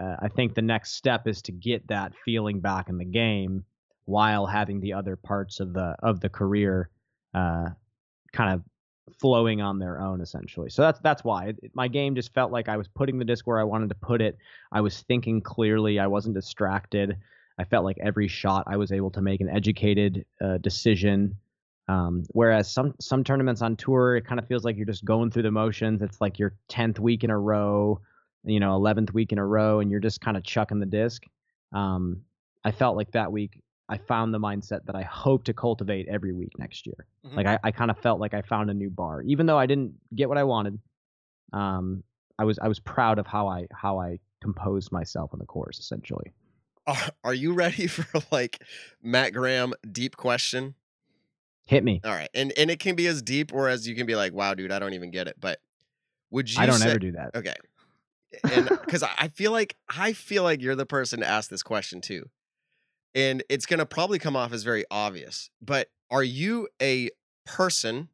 uh, I think the next step is to get that feeling back in the game while having the other parts of the of the career uh, kind of flowing on their own essentially. So that's that's why it, my game just felt like I was putting the disc where I wanted to put it. I was thinking clearly. I wasn't distracted. I felt like every shot I was able to make an educated uh, decision. Um, whereas some some tournaments on tour, it kind of feels like you're just going through the motions. It's like your tenth week in a row, you know, eleventh week in a row, and you're just kind of chucking the disc. Um, I felt like that week I found the mindset that I hope to cultivate every week next year. Mhm. Like I, I kind of felt like I found a new bar, even though I didn't get what I wanted. Um, I was I was proud of how I how I composed myself on the course essentially. Are, are you ready for like Matt Graham deep question? Hit me. All right, and and it can be as deep or as you can be like, wow, dude, I don't even get it. But would you? I don't say, ever do that. Okay, and because I feel like I feel like you're the person to ask this question too, and it's gonna probably come off as very obvious. But are you a person?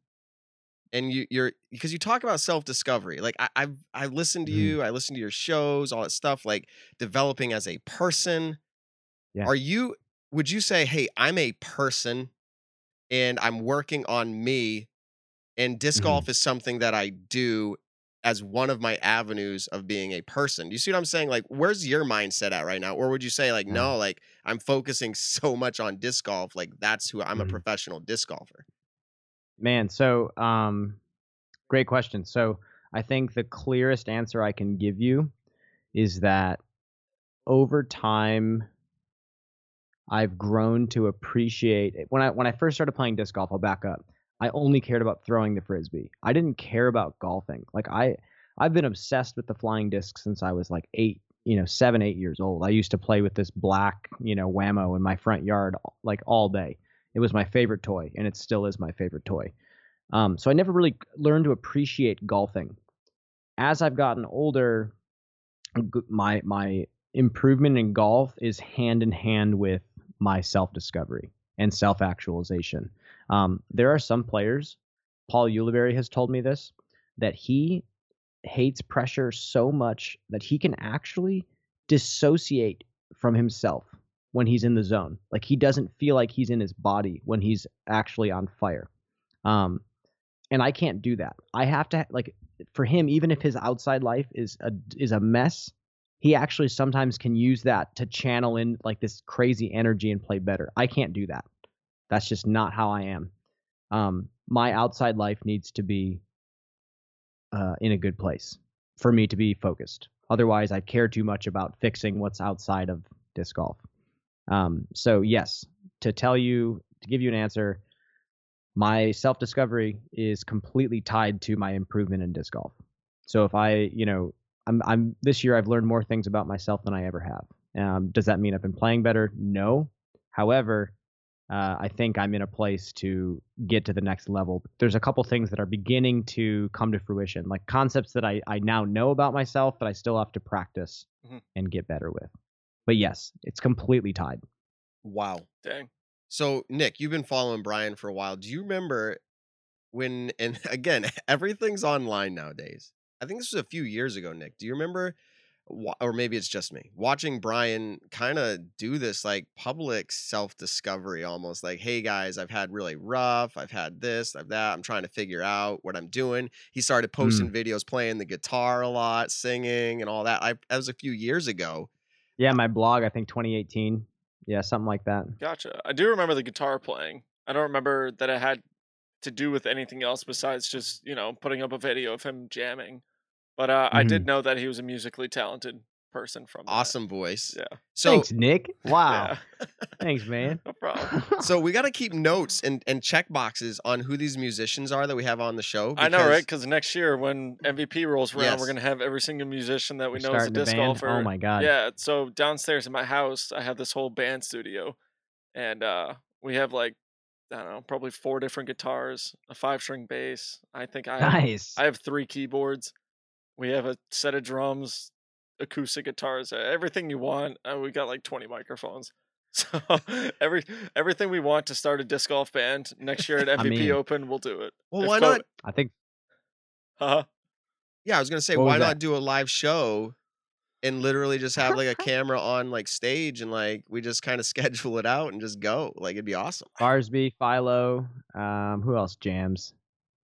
And you, you're because you talk about self discovery. Like I, I've I listened to Mhm. you, I listened to your shows, all that stuff. Like developing as a person. Yeah. Are you? Would you say, hey, I'm a person, and I'm working on me, and disc Mhm. golf is something that I do as one of my avenues of being a person. Do you see what I'm saying? Like, where's your mindset at right now? Or would you say, like, Yeah. no, like I'm focusing so much on disc golf, like that's who I'm a Mhm. professional disc golfer. Man, so um, great question. So I think the clearest answer I can give you is that over time, I've grown to appreciate when I when I first started playing disc golf. I'll back up. I only cared about throwing the frisbee. I didn't care about golfing. Like I, I've been obsessed with the flying disc since I was like eight, you know, seven, eight years old. I used to play with this black, you know, Wham-O in my front yard like all day. It was my favorite toy, and it still is my favorite toy. Um, so I never really learned to appreciate golfing. As I've gotten older, my my improvement in golf is hand in hand with my self discovery and self actualization. Um, there are some players, Paul Ulibarri has told me this, that he hates pressure so much that he can actually dissociate from himself when he's in the zone. Like he doesn't feel like he's in his body when he's actually on fire. Um, and I can't do that. I have to like for him, even if his outside life is a is a mess, he actually sometimes can use that to channel in like this crazy energy and play better. I can't do that. That's just not how I am. Um, my outside life needs to be uh, in a good place for me to be focused. Otherwise, I care too much about fixing what's outside of disc golf. Um, so yes, to tell you, to give you an answer, my self discovery is completely tied to my improvement in disc golf. So if I, you know, I'm, I'm this year I've learned more things about myself than I ever have. Um, does that mean I've been playing better? No. However, uh, I think I'm in a place to get to the next level. There's a couple things that are beginning to come to fruition, like concepts that I, I now know about myself, but I still have to practice Mhm. and get better with. But yes, it's completely tied. Wow. Dang. So, Nick, you've been following Brian for a while. Do you remember when, and again, everything's online nowadays. I think this was a few years ago, Nick. Do you remember, wa- or maybe it's just me, watching Brian kind of do this like public self discovery almost like, hey guys, I've had really rough. I've had this, I've that. I'm trying to figure out what I'm doing. He started hmm. posting videos playing the guitar a lot, singing, and all that. I, that was a few years ago. Yeah, my blog, I think 2018. Yeah, something like that. Gotcha. I do remember the guitar playing. I don't remember that it had to do with anything else besides just, you know, putting up a video of him jamming. But uh, I did know that he was a musically talented person from that. Awesome voice. Yeah. So, Thanks, Nick. Wow. Yeah. Thanks, man. No problem. so we got to keep notes and, and check boxes on who these musicians are that we have on the show. I know, right? because- Because next year when MVP rolls around, Yes. we're gonna have every single musician that we We're know is a starting a disc band? golfer. Oh my god. Yeah. So downstairs in my house, I have this whole band studio, and uh, we have like I don't know, probably four different guitars, a five string bass. I think I Nice. I have three keyboards. We have a set of drums, acoustic guitars, everything you want. Uh, we got like 20 microphones. So every everything we want to start a disc golf band next year at MVP mean- Open, we'll do it. Well, If why co- not? I think Huh? Yeah, I was gonna say, What why not that? do a live show and literally just have like a camera on like stage and like we just kind of schedule it out and just go. Like it'd be awesome. Barsby, Philo, um, who else jams?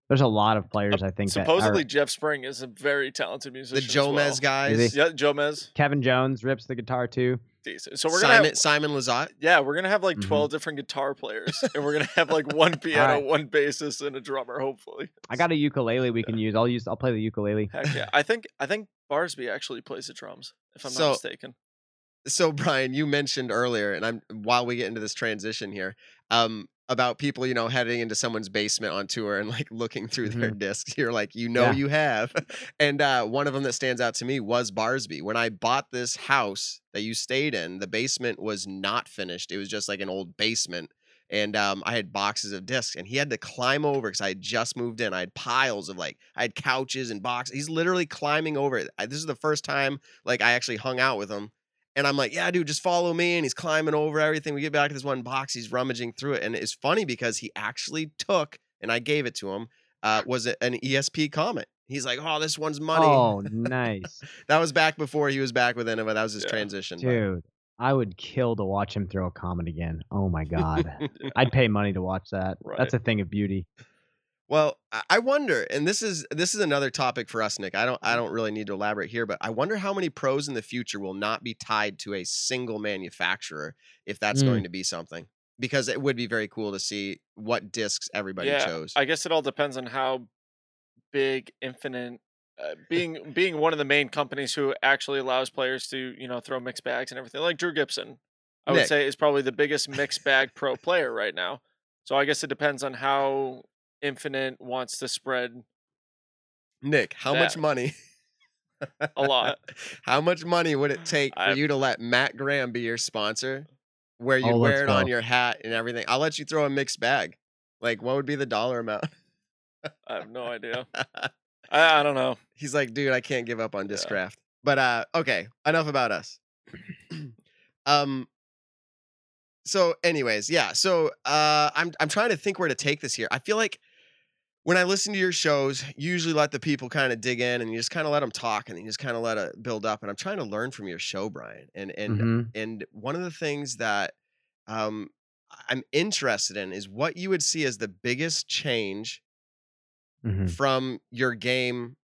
There's a lot of players I think that Supposedly are, Jeff Spring is a very talented musician. The Jomez well. Guys, he? Yeah, Jomez. Kevin Jones rips the guitar too. Decent. So we're gonna Simon have, Simon Lizotte. yeah, we're gonna have like Mhm. 12 different guitar players, and we're gonna have like one piano, Alright. one bassist, and a drummer. Hopefully. I got a ukulele we can use. I'll use. I'll play the ukulele. Heck yeah! I think I think Barsby actually plays the drums, if I'm So- not mistaken. So Brian, you mentioned earlier, and I'm while we get into this transition here, um, about people, you know, heading into someone's basement on tour and like looking through their discs. You're like, you know, Yeah. you have. And uh, one of them that stands out to me was Barsby. When I bought this house that you stayed in, the basement was not finished. It was just like an old basement. And um, I had boxes of discs, and he had to climb over because I had just moved in. I had piles of like, I had couches and boxes. He's literally climbing over it. I, this is the first time like I actually hung out with him. And I'm like, yeah, dude, just follow me. And he's climbing over everything. We get back to this one box. He's rummaging through it. And it's funny because he actually took, and I gave it to him, uh, was it an ESP Comet. He's like, oh, this one's money. Oh, nice, That was back before he was back with Innova. That was his Yeah. transition. but- dude. I would kill to watch him throw a comet again. Oh my god, I'd pay money to watch that. Right. That's a thing of beauty. Well, I- wonder, and this is this is another topic for us, Nick. I don't I don't really need to elaborate here, but I wonder how many pros in the future will not be tied to a single manufacturer if that's Mm. going to be something. Because it would be very cool to see what discs everybody yeah, chose. I guess it all depends on how big Infinite, uh, being being one of the main companies who actually allows players to you know throw mixed bags and everything. Like Drew Gibson, I would say is probably the biggest mixed bag pro player right now. So I guess it depends on how Infinite wants to spread Nick, how much money? a lot. How much money would it take for I- you to let Matt Graham be your sponsor, where you Oh, wear it on your hat and everything? I'll let you throw a mixed bag. Like, what would be the dollar amount? I have no idea. I, I don't know. He's like, dude, I can't give up on Yeah. Discraft. But uh, okay, enough about us. um. So, anyways, yeah. So, uh, I'm I'm trying to think where to take this here. I feel like when I listen to your shows, you usually let the people kind of dig in, and you just kind of let them talk, and you just kind of let it build up. And I'm trying to learn from your show, Brian. And and Mhm. and one of the things that um, I'm interested in is what you would see as the biggest change Mhm. from your game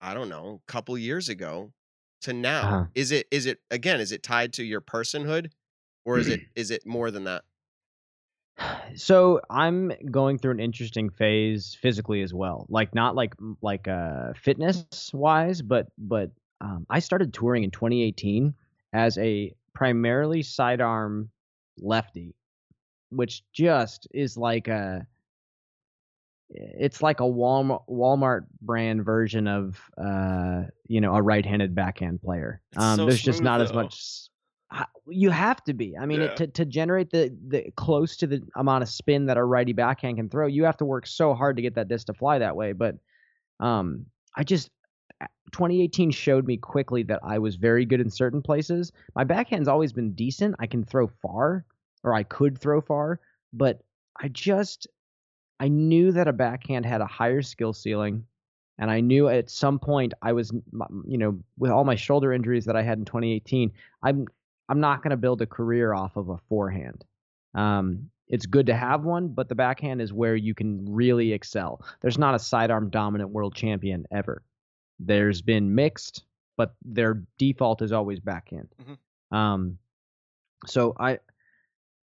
i don't know a couple years ago to now Uh-huh. is it is it again is it tied to your personhood or is it is it more than that So I'm going through an interesting phase physically as well. Like not like like uh fitness wise, but but um, I started touring in 2018 as a primarily sidearm lefty, which just is like a it's like a Walmart Walmart brand version of uh you know a right-handed backhand player. Um, so there's just not as much. You have to be. I mean, Yeah. it, to to generate the the close to the amount of spin that a righty backhand can throw, you have to work so hard to get that disc to fly that way. But um, I just 2018 showed me quickly that I was very good in certain places. My backhand's always been decent. I can throw far, or I could throw far, but I just I knew that a backhand had a higher skill ceiling, and I knew at some point I was, you know, with all my shoulder injuries that I had in 2018, I'm I'm not going to build a career off of a forehand. Um, it's good to have one, but the backhand is where you can really excel. There's not a sidearm dominant world champion ever. There's been mixed, but their default is always backhand. Mhm. Um, so I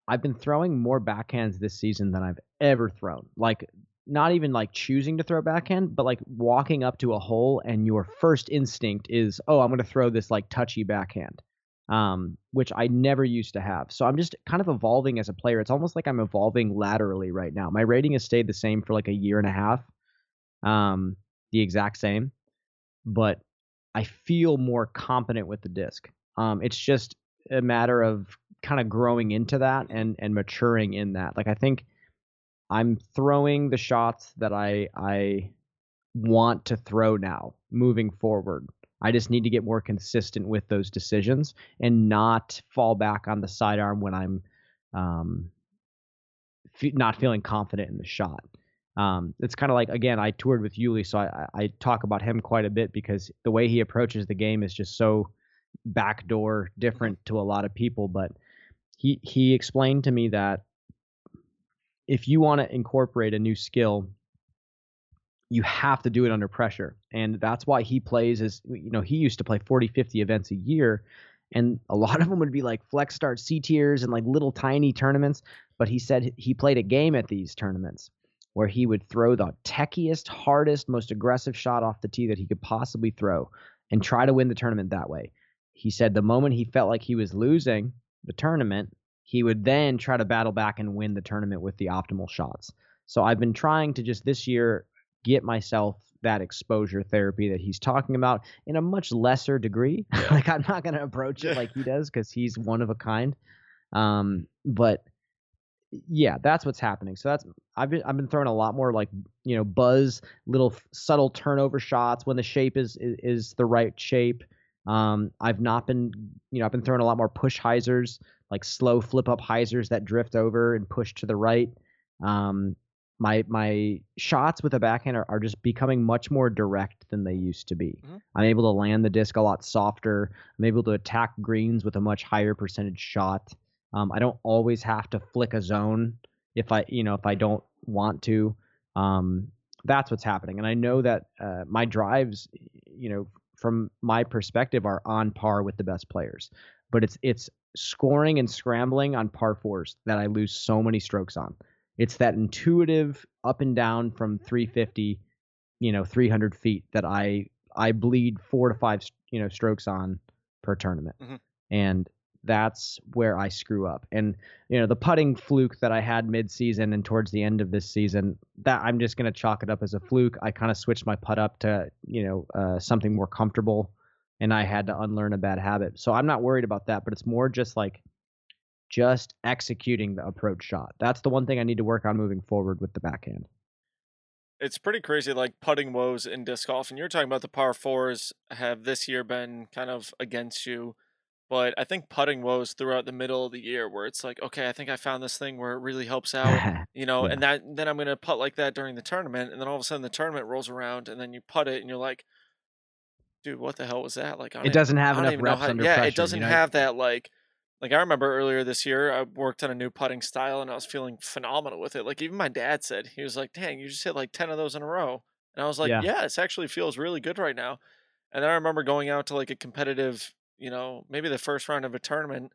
I've been throwing more backhands this season than I've ever thrown. Like not even like choosing to throw backhand, but like walking up to a hole and your first instinct is, "Oh, I'm going to throw this like touchy backhand." Um, which I never used to have. So I'm just kind of evolving as a player. It's almost like I'm evolving laterally right now. My rating has stayed the same for like a year and a half. Um, the exact same, but I feel more competent with the disc. Um, it's just a matter of kind of growing into that and and maturing in that. Like I think I'm throwing the shots that I I want to throw now moving forward. I just need to get more consistent with those decisions and not fall back on the sidearm when I'm um, f- not feeling confident in the shot. Um, it's kind of like again, I toured with Yuli, so I, I talk about him quite a bit because the way he approaches the game is just so backdoor different to a lot of people. But he he explained to me that if you want to incorporate a new skill you have to do it under pressure. And that's why he plays as, you know, he used to play 40, 50 events a year. And a lot of them would be like flex start C tiers and like little tiny tournaments. But he said he played a game at these tournaments where he would throw the techiest, hardest, most aggressive shot off the tee that he could possibly throw and try to win the tournament that way. He said the moment he felt like he was losing the tournament, he would then try to battle back and win the tournament with the optimal shots. So I've been trying to just this year get myself that exposure therapy that he's talking about in a much lesser degree. like I'm not going to approach it like he does because he's one of a kind. Um, but yeah, that's what's happening. So that's I've been I've been throwing a lot more like you know buzz, little subtle turnover shots when the shape is is, is the right shape. Um, I've not been you know I've been throwing a lot more push hyzers, like slow flip up hyzers that drift over and push to the right. Um, my my shots with a backhand are, are just becoming much more direct than they used to be. Mm-hmm. I'm able to land the disc a lot softer. I'm able to attack greens with a much higher percentage shot. Um, I don't always have to flick a zone if I you know if I don't want to. Um, that's what's happening, and I know that uh, my drives, you know, from my perspective, are on par with the best players. But it's it's scoring and scrambling on par fours that I lose so many strokes on. It's that intuitive up and down from 350, you know, 300 feet that I I bleed four to five, you know, strokes on per tournament, mm-hmm. and that's where I screw up. And you know, the putting fluke that I had mid-season and towards the end of this season, that I'm just gonna chalk it up as a fluke. I kind of switched my putt up to you know uh, something more comfortable, and I had to unlearn a bad habit. So I'm not worried about that. But it's more just like just executing the approach shot. That's the one thing I need to work on moving forward with the backhand. It's pretty crazy, like putting woes in disc golf. And you're talking about the par fours have this year been kind of against you. But I think putting woes throughout the middle of the year where it's like, okay, I think I found this thing where it really helps out, you know, yeah. and that then I'm gonna putt like that during the tournament, and then all of a sudden the tournament rolls around and then you putt it and you're like, dude, what the hell was that? Like it doesn't have enough reps how, under yeah, pressure. it doesn't you know? have that like like I remember earlier this year, I worked on a new putting style and I was feeling phenomenal with it. Like even my dad said, he was like, "Dang, you just hit like ten of those in a row," and I was like, "Yeah, yeah this actually feels really good right now." And then I remember going out to like a competitive, you know, maybe the first round of a tournament,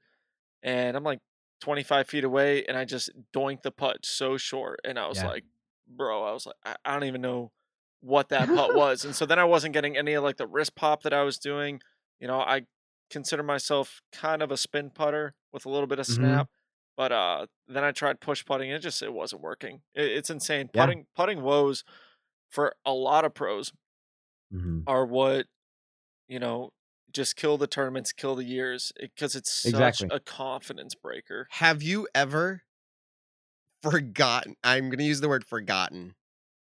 and I'm like 25 feet away, and I just doinked the putt so short, and I was yeah. like, "Bro," I was like, I, I don't even know what that putt was, and so then I wasn't getting any of like the wrist pop that I was doing. You know, I consider myself kind of a spin putter with a little bit of mm-hmm. snap. Mm-hmm. But uh, then I tried push putting. It just it wasn't working. It, it's insane. Yeah. Putting putting woes for a lot of pros mm-hmm. are what you know just kill the tournaments, kill the years because it's such exactly. a confidence breaker. Have you ever forgotten? I'm going to use the word forgotten.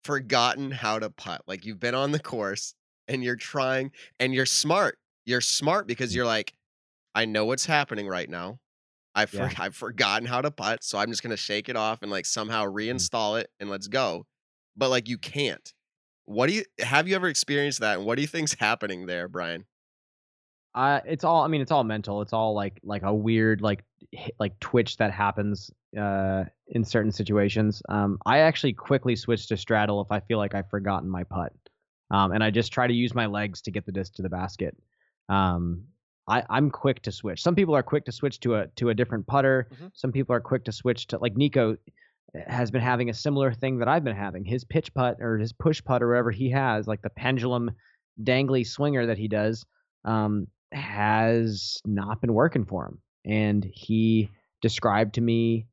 Forgotten how to putt. Like you've been on the course and you're trying and you're smart you're smart because you're like, I know what's happening right now. I've yeah. for, I've forgotten how to putt, so I'm just gonna shake it off and like somehow mm. reinstall it and let's go. But like you can't. What do you have you ever experienced that? And what do you think's happening there, Brian? Uh, it's all. I mean, it's all mental. It's all like like a weird like like twitch that happens uh in certain situations. Um, I actually quickly switch to straddle if I feel like I've forgotten my putt. Um, and I just try to use my legs to get the disc to the basket. Um, I, I'm quick to switch. Some people are quick to switch to a to a different putter. Mm-hmm. Some people are quick to switch to like Nikko has been having a similar thing that I've been having. His pitch putt or his push putt or whatever he has, like the pendulum dangly swinger that he does, um, has not been working for him. And he described to me,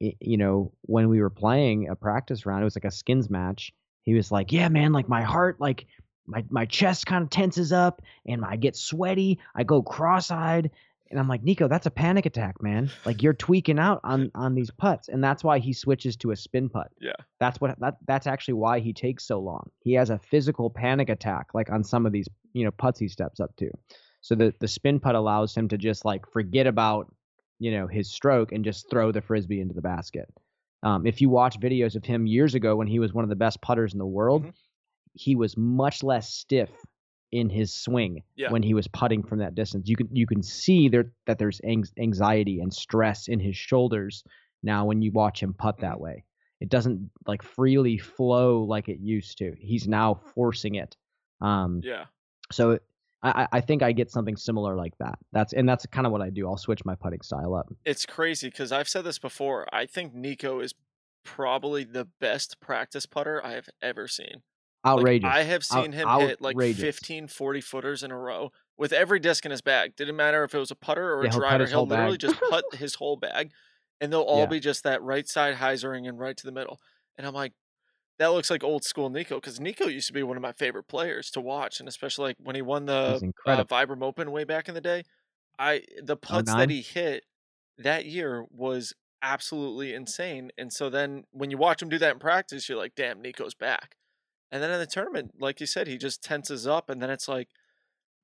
you know, when we were playing a practice round, it was like a skins match. He was like, "Yeah, man, like my heart, like my my chest kind of tenses up and I get sweaty. I go cross-eyed And I'm like, Nikko, that's a panic attack, man. Like you're tweaking out on on these putts, and that's why he switches to a spin putt. Yeah. That's what that that's actually why he takes so long. He has a physical panic attack, like on some of these you know putts he steps up to. So the the spin putt allows him to just like forget about you know his stroke and just throw the frisbee into the basket. Um, if you watch videos of him years ago when he was one of the best putters in the world, Mhm. He was much less stiff in his swing Yeah. when he was putting from that distance. You can you can see there that there's anx- anxiety and stress in his shoulders now when you watch him putt that Mhm. way. It doesn't like freely flow like it used to. He's now forcing it. Um, Yeah. so I, I- I think I get something similar like that. That's and that's kind of what I do. I'll switch my putting style up. It's crazy because I've said this before. I think Nikko is probably the best practice putter I have ever seen. Like, Outrageous. I have Out- seen him hit like outrageous. 15, 40 footers in a row with every disc in his bag. Didn't matter if it was a putter or Yeah, a he'll driver. He'll literally just put his whole bag, and they'll all Yeah. be just that right side hyzering and right to the middle. And I'm like, that looks like old school Nikko because Nikko used to be one of my favorite players to watch, and especially like when he won the uh. Vibram Open way back in the day. I the putts 09? that he hit that year was absolutely insane. And so then when you watch him do that in practice, you're like, damn, Nikko's back. And then in the tournament, like you said, he just tenses up, and then it's like,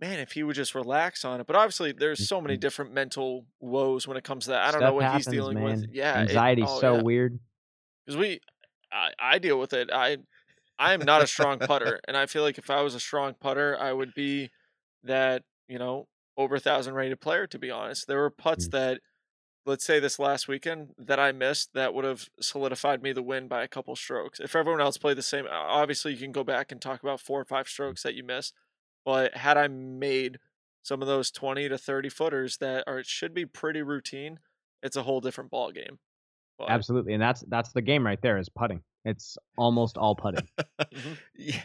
man, if he would just relax on it. But obviously, there's so many Mhm. different mental woes when it comes to that. I don't Stuff know what happens, he's dealing man. with. Yeah, it- Anxiety's oh, so yeah. weird. because we I, I deal with it i i am not a strong putter and i feel like if i was a strong putter i would be that you know over a thousand rated player to be honest there were putts Mm. that let's say this last weekend that i missed that would have solidified me the win by a couple strokes if everyone else played the same obviously you can go back and talk about four or five strokes that you missed but had i made some of those 20 to 30 footers that are should be pretty routine it's a whole different ball game but, Absolutely, and that's that's the game right there is putting. It's almost all putting. Mhm. yeah,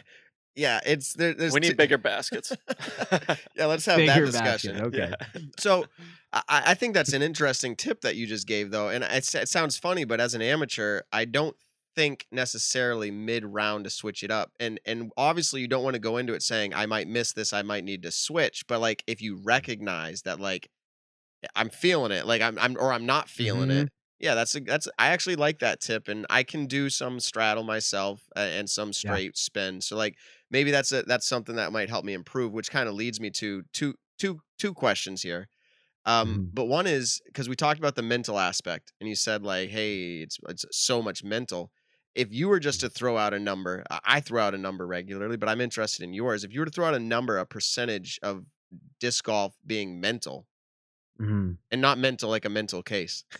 yeah. It's there, there's we need two- bigger baskets. yeah, let's have that discussion. basket. Okay. Yeah. So I, I think that's an interesting tip that you just gave, though, and it, it sounds funny, but as an amateur, I don't think necessarily mid round to switch it up, and and obviously you don't want to go into it saying I might miss this, I might need to switch, but like if you recognize that like I'm feeling it, like I'm I'm or I'm not feeling Mhm. it. Yeah, that's a, that's I actually like that tip, and I can do some straddle myself uh, and some straight spin. So like maybe that's a that's something that might help me improve, which kind of leads me to two two two questions here. Um, Mhm. but one is because we talked about the mental aspect, and you said like, hey, it's it's so much mental. If you were just to throw out a number, I throw out a number regularly, but I'm interested in yours. If you were to throw out a number, a percentage of disc golf being mental, Mhm. and not mental like a mental case.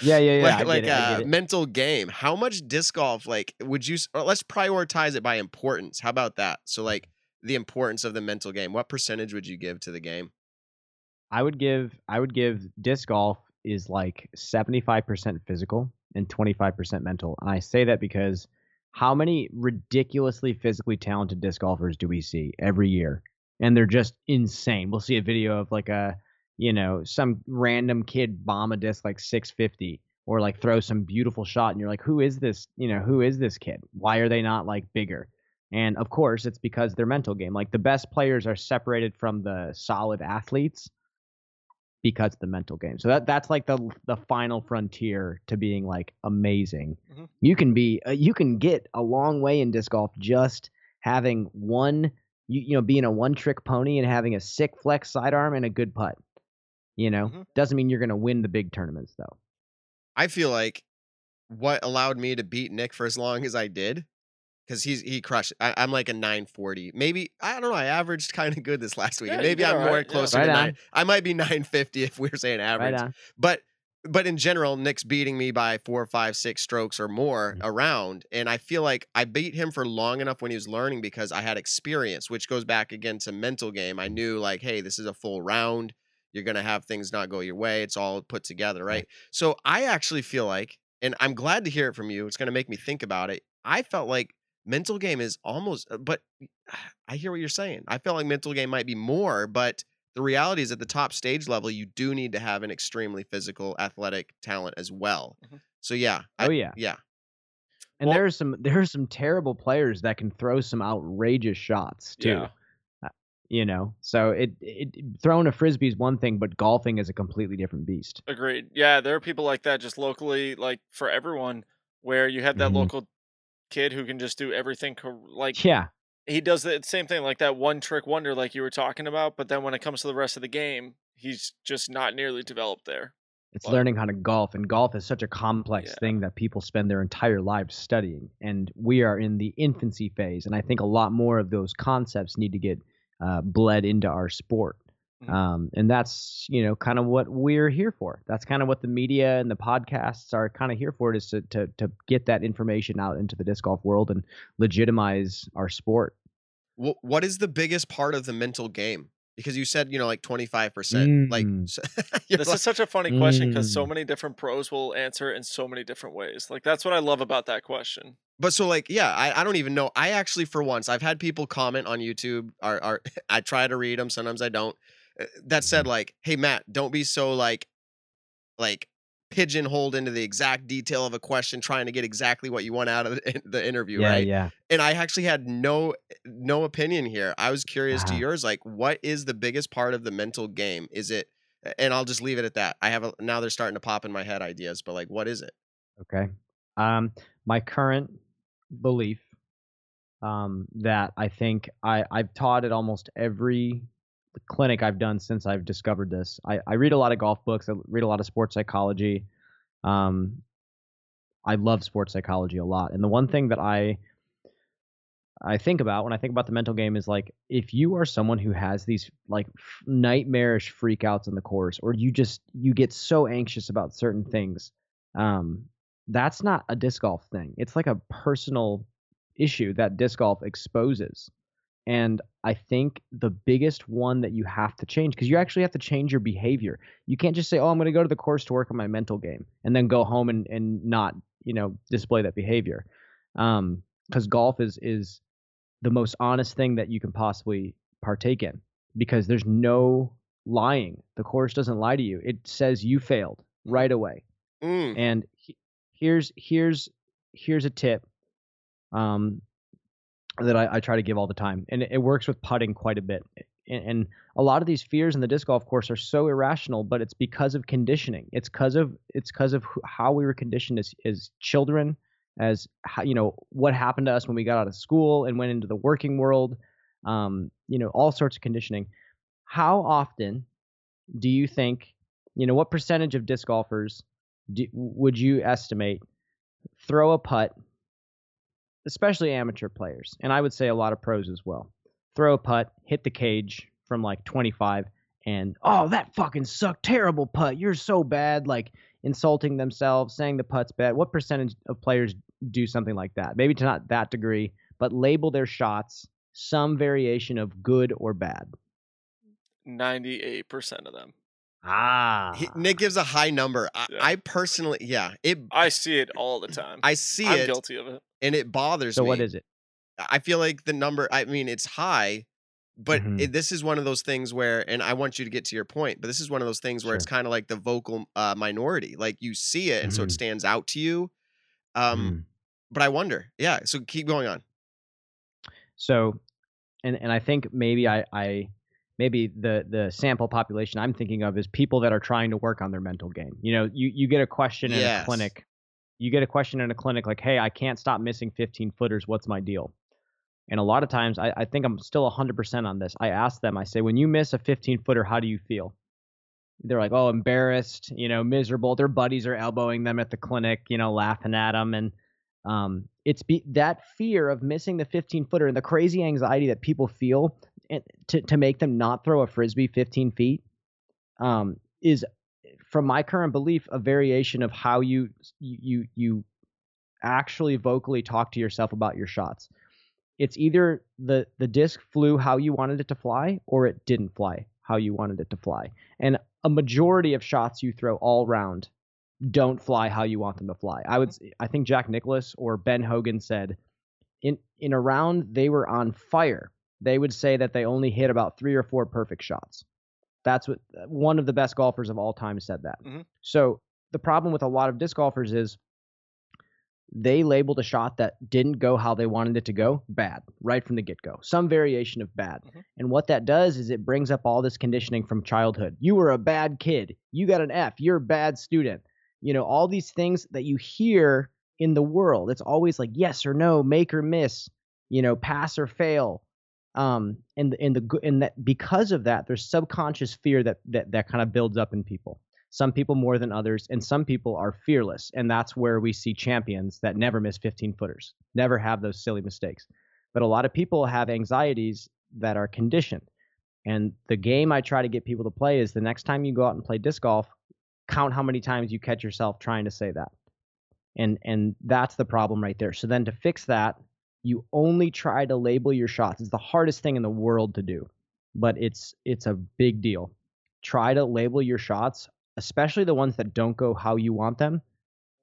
Yeah, yeah, yeah. like like it, a mental game. How much disc golf like would you let's prioritize it by importance. How about that? So like the importance of the mental game. What percentage would you give to the game? I would give I would give disc golf is like 75% physical and 25% mental. And I say that because how many ridiculously physically talented disc golfers do we see every year? And they're just insane. We'll see a video of like a, you know, some random kid bomb a disc like 650 or like throw some beautiful shot and you're like, "Who is this? You know, who is this kid? Why are they not like bigger?" And of course, it's because their mental game. Like the best players are separated from the solid athletes because of the mental game. So that that's like the the final frontier to being like amazing. Mhm. You can be uh, you can get a long way in disc golf just having one you you know being a one trick pony and having a sick flex sidearm and a good putt. You know, Mhm. doesn't mean you're going to win the big tournaments though. I feel like what allowed me to beat Nick for as long as I did, because he's he crushed. I, I'm like a 940. Maybe I don't know. I averaged kind of good this last week. Yeah, Maybe I'm all more right, yeah. closer Right to on. nine. I might be 950 if we're saying average. Right but but in general, Nick's beating me by four, five, six strokes or more Mhm. around, and I feel like I beat him for long enough when he was learning because I had experience, which goes back again to mental game. I knew like, hey, this is a full round. You're gonna have things not go your way. It's all put together, right? So I actually feel like, and I'm glad to hear it from you. It's gonna make me think about it. I felt like mental game is almost, uh, but I hear what you're saying. I felt like mental game might be more, but the reality is at the top stage level, you do need to have an extremely physical, athletic talent as well. Mhm. So yeah, Oh yeah. yeah, And Well- are some there are some terrible players that can throw some outrageous shots too. Yeah. You know. So it, it throwing a frisbee is one thing, but golfing is a completely different beast. Agreed. Yeah, there are people like that just locally, like for everyone, where you have that Mhm. local kid who can just do everything. Like Yeah, he does the same thing, like that one trick wonder, like you were talking about. But then when it comes to the rest of the game, he's just not nearly developed there. it's Well- learning how to golf, and golf is such a complex Yeah. thing that people spend their entire lives studying. And we are in the infancy phase, and I think a lot more of those concepts need to get uh, bled into our sport. Mhm. Um, and that's you know kind of what we're here for. That's kind of what the media and the podcasts are kind of here for, is to, to to get that information out into the disc golf world and legitimize our sport. Wh- what is the biggest part of the mental game? Because you said you know like twenty five percent. Like Mm. so- This like- is such a funny question because so Mm. many different pros will answer in so many different ways. Like that's what I love about that question. But so like yeah, I, I don't even know. I actually for once I've had people comment on YouTube. Are are I try to read them. Sometimes I don't. uh, That said, like, hey Matt, don't be so like, like pigeonholed into the exact detail of a question, trying to get exactly what you want out of the, the interview, yeah, right? yeah. And I actually had no no opinion here. I was curious to Ah. yours. Like, what is the biggest part of the mental game? Is it? And I'll just leave it at that. I have a, now they're starting to pop in my head ideas, but like, what is it? Okay. Um, my current belief um, that I think I, I've taught at almost every clinic I've done since I've discovered this. I, I read a lot of golf books. I read a lot of sports psychology. Um, I love sports psychology a lot. And the one thing that I I think about when I think about the mental game is like if you are someone who has these like nightmarish freakouts in the course, or you just you get so anxious about certain things, um, that's not a disc golf thing. It's like a personal issue that disc golf exposes. And I think the biggest one that you have to change, because you actually have to change your behavior. You can't just say, oh, I'm going to go to the course to work on my mental game and then go home and, and not, you know, display that behavior. Um, because golf is is the most honest thing that you can possibly partake in because there's no lying. The course doesn't lie to you. It says you failed right away. Mm. And here's here's here's a tip um, that I, I try to give all the time, and it, it works with putting quite a bit. And, and a lot of these fears in the disc golf course are so irrational, but it's because of conditioning. It's because of it's because of how we were conditioned as as children, as how, you know what happened to us when we got out of school and went into the working world. Um, you know all sorts of conditioning. How often do you think? You know what percentage of disc golfers do, would you estimate throw a putt, especially amateur players, and I would say a lot of pros as well, throw a putt, hit the cage from like 25, and oh, that fucking sucked, terrible putt, you're so bad, like insulting themselves, saying the putt's bad. What percentage of players do something like that? Maybe to not that degree, but label their shots some variation of good or bad. Ninety-eight percent of them. Ah, He, Nick gives a high number. I, Yeah. I personally, yeah, it. I see it all the time. I see I'm it, guilty of it. and it bothers so me. So what is it? I feel like the number. I mean, it's high, but Mhm. it, this is one of those things where, and I want you to get to your point, but this is one of those things where it's kind of like the vocal uh, minority. Like you see it, and so it Mhm. stands out to you. Um, Mm. but I wonder. Yeah. So keep going on. So, and and I think maybe I I maybe the the sample population I'm thinking of is people that are trying to work on their mental game. You know, you you get a question in Yes. a clinic, you get a question in a clinic like, "Hey, I can't stop missing 15 footers. What's my deal?" And a lot of times, I, I think I'm still 100% on this. I ask them, I say, when you miss a 15 footer, how do you feel? They're like, oh, embarrassed, you know, miserable. Their buddies are elbowing them at the clinic, you know, laughing at them. And um, it's be- that fear of missing the 15 footer and the crazy anxiety that people feel to, to make them not throw a frisbee 15 feet um, is, from my current belief, a variation of how you you you actually vocally talk to yourself about your shots. It's either the the disc flew how you wanted it to fly, or it didn't fly how you wanted it to fly. And a majority of shots you throw all round don't fly how you want them to fly. I would I think Jack Nicklaus or Ben Hogan said in in a round they were on fire. They would say that they only hit about 3 or 4 perfect shots. That's what one of the best golfers of all time said that. Mhm. So the problem with a lot of disc golfers is they labeled a shot that didn't go how they wanted it to go bad right from the get go. Some variation of bad. Mhm. And what that does is it brings up all this conditioning from childhood. You were a bad kid. You got an F. You're a bad student. You know, all these things that you hear in the world. It's always like yes or no, make or miss, you know, pass or fail. Um, and and the and that because of that, there's subconscious fear that that that kind of builds up in people. Some people more than others, and some people are fearless, and that's where we see champions that never miss 15 footers, never have those silly mistakes. But a lot of people have anxieties that are conditioned. And the game I try to get people to play is the next time you go out and play disc golf, count how many times you catch yourself trying to say that. And and that's the problem right there. So then to fix that, you only try to label your shots. It's the hardest thing in the world to do, but it's it's a big deal. Try to label your shots, especially the ones that don't go how you want them,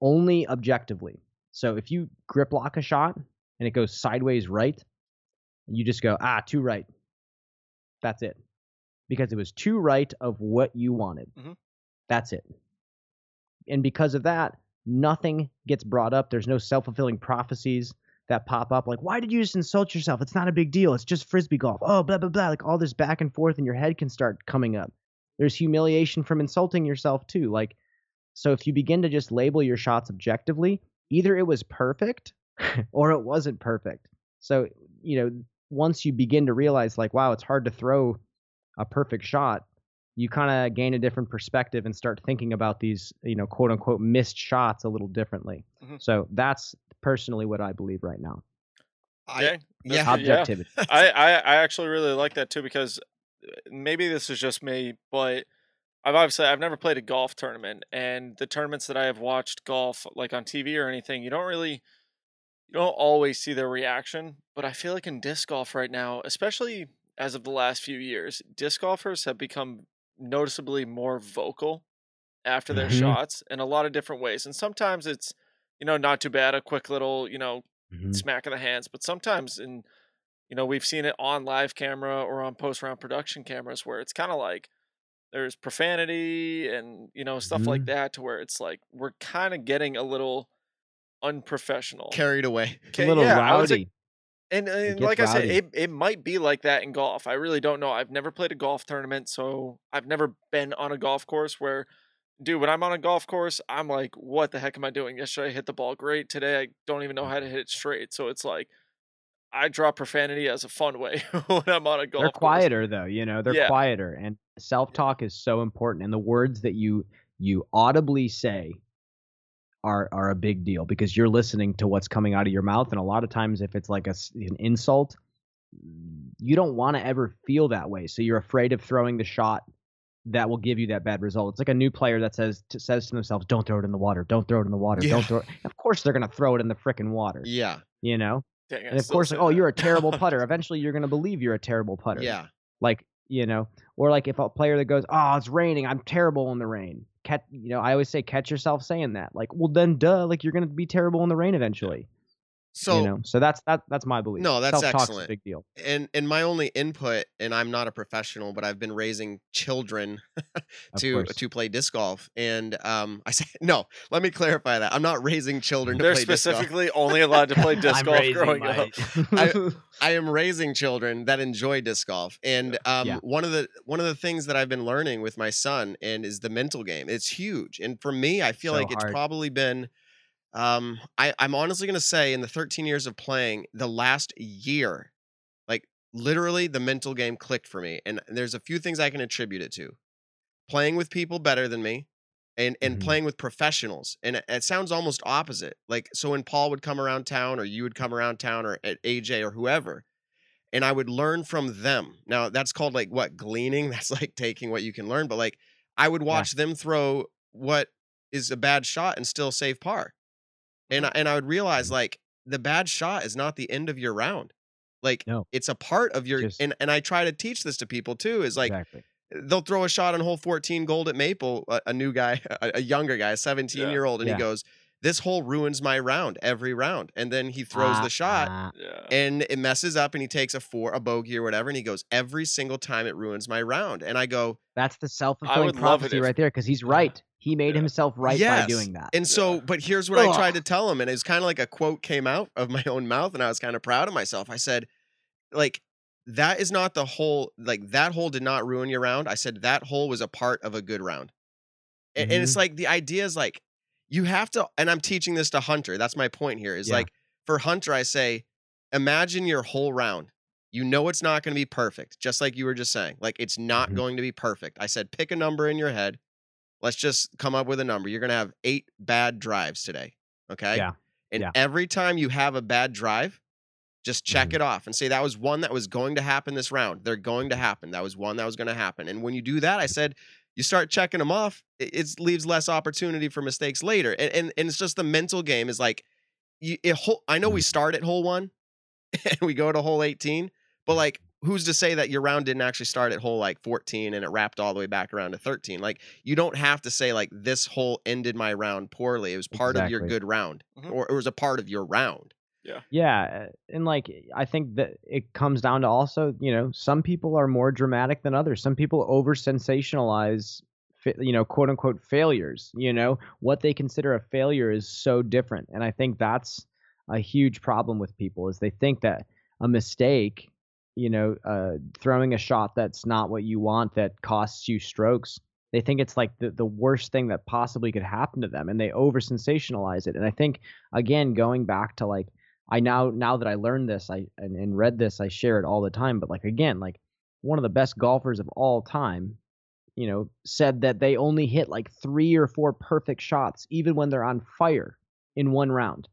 only objectively. So if you grip lock a shot and it goes sideways right, you just go, ah, too right. That's it. Because it was too right of what you wanted. Mhm. That's it. And because of that, nothing gets brought up. There's no self fulfilling prophecies that pop up. Like, why did you just insult yourself? It's not a big deal. It's just frisbee golf. Oh, blah, blah, blah. Like, all this back and forth in your head can start coming up. There's humiliation from insulting yourself, too. Like, so if you begin to just label your shots objectively, either it was perfect or it wasn't perfect. So, you know, once you begin to realize, like, wow, it's hard to throw a perfect shot, you kind of gain a different perspective and start thinking about these, you know, quote unquote missed shots a little differently. Mhm. So that's personally what I believe right now. I, yeah. That's- yeah. I, I I actually really like that too because uh, maybe this is just me, but I've obviously I've never played a golf tournament, and the tournaments that I have watched golf like on TV or anything, you don't really you don't always see their reaction. But I feel like in disc golf right now, especially as of the last few years, disc golfers have become noticeably more vocal after their Mhm. shots in a lot of different ways, and sometimes it's you know not too bad, a quick little you know Mhm. smack of the hands. But sometimes in you know, we've seen it on live camera or on post round production cameras where it's kind of like there's profanity and you know stuff like Mhm. that to where it's like we're kind of getting a little unprofessional. Carried away. It's a little yeah, rowdy. And, uh, and gets like I said, it, it might be like that in golf. I really don't know. I've never played a golf tournament, so I've never been on a golf course where, dude, when I'm on a golf course, I'm like, what the heck am I doing? Yesterday I hit the ball great. Today I don't even know how to hit it straight. So it's like, I draw profanity as a fun way when I'm on a golf They're course. quieter though, you know. They're Yeah. quieter, and self-talk is so important. And the words that you you audibly say are are a big deal because you're listening to what's coming out of your mouth. And a lot of times, if it's like a an insult, you don't want to ever feel that way. So you're afraid of throwing the shot that will give you that bad result. It's like a new player that says to, says to themselves, "Don't throw it in the water. Don't throw it in the water. Yeah. Don't throw it." Of course, they're gonna throw it in the frickin' water. Yeah. You know. Dang, And of course, like, oh, you're a terrible putter. Eventually, you're gonna believe you're a terrible putter Yeah. like you know or like if a player that goes oh it's raining i'm terrible in the rain catch you know i always say catch yourself saying that. Like well then duh like you're gonna be terrible in the rain eventually So you know so that's that that's my belief. No, that's Self-talk's excellent. a big deal. And and my only input and i'm not a professional but i've been raising children to to play disc golf. And um i say no let me clarify that. I'm not raising children to They're play disc golf. specifically only allowed to play disc I'm golf raising growing my- up. i am raising children that enjoy disc golf. And um Yeah. one of the one of the things that i've been learning with my son and is the mental game. It's huge. And for me i feel So like it's probably been um I, i'm honestly going to say in the 13 years of playing the last year like literally the mental game clicked for me and there's a few things i can attribute it to. Playing with people better than me and and Mhm. playing with professionals and it, it sounds almost opposite like so when paul would come around town or you would come around town or at aj or whoever and i would learn from them. Now that's called like what gleaning? That's like taking what you can learn but like i would watch them throw what is a bad shot and still save par and I, and I would realize like the bad shot is not the end of your round like No. it's a part of your Just- and and I try to teach this to people too is like exactly they'll throw a shot on hole 14 gold at maple a, a new guy a, a younger guy a 17 year old and Yeah. he goes this hole ruins my round every round and then he throws Ah, the shot ah. And it messes up and he takes a four a bogey or whatever and he goes every single time it ruins my round and i go that's the love it prophecy right there because he's Yeah. right he made Yeah. himself right Yes. by doing that. And so, Yeah. but here's what I tried to tell him, and it's kind of like a quote came out of my own mouth, and I was kind of proud of myself. I said, like, that is not the whole, like, that hole did not ruin your round. I said that hole was a part of a good round. A- And, it's like the idea is like, you have to, and I'm teaching this to Hunter. That's my point here is Yeah. like, for Hunter, I say, imagine your whole round. You know it's not going to be perfect, just like you were just saying. Like, it's not Mhm. going to be perfect. I said, pick a number in your head. Let's just come up with a number. You're going to have eight bad drives today. Okay. Yeah. And Yeah. every time you have a bad drive, just check Mhm. it off and say that was one that was going to happen this round. They're going to happen. That was one that was going to happen. And when you do that, I said, you start checking them off, it, it leaves less opportunity for mistakes later. And, and and it's just the mental game is like, you, it, I know we start at hole one, and we go to hole eighteen, but like, who's to say that your round didn't actually start at hole like fourteen and it wrapped all the way back around to thirteen? Like, you don't have to say like this hole ended my round poorly. It was part of your good round, Mhm. or it was a part of your round. Yeah, yeah and like I think that it comes down to also, you know, some people are more dramatic than others. Some people over sensationalize, you know, quote unquote failures. You know, what they consider a failure is so different, and I think that's a huge problem with people is they think that a mistake, you know, uh, throwing a shot that's not what you want that costs you strokes. They think it's like the, the worst thing that possibly could happen to them, and they over sensationalize it. And I think again, going back to like I now now that I learned this, I and, and read this, I share it all the time. But like again, like one of the best golfers of all time, you know, said that they only hit like three or four perfect shots, even when they're on fire in one round.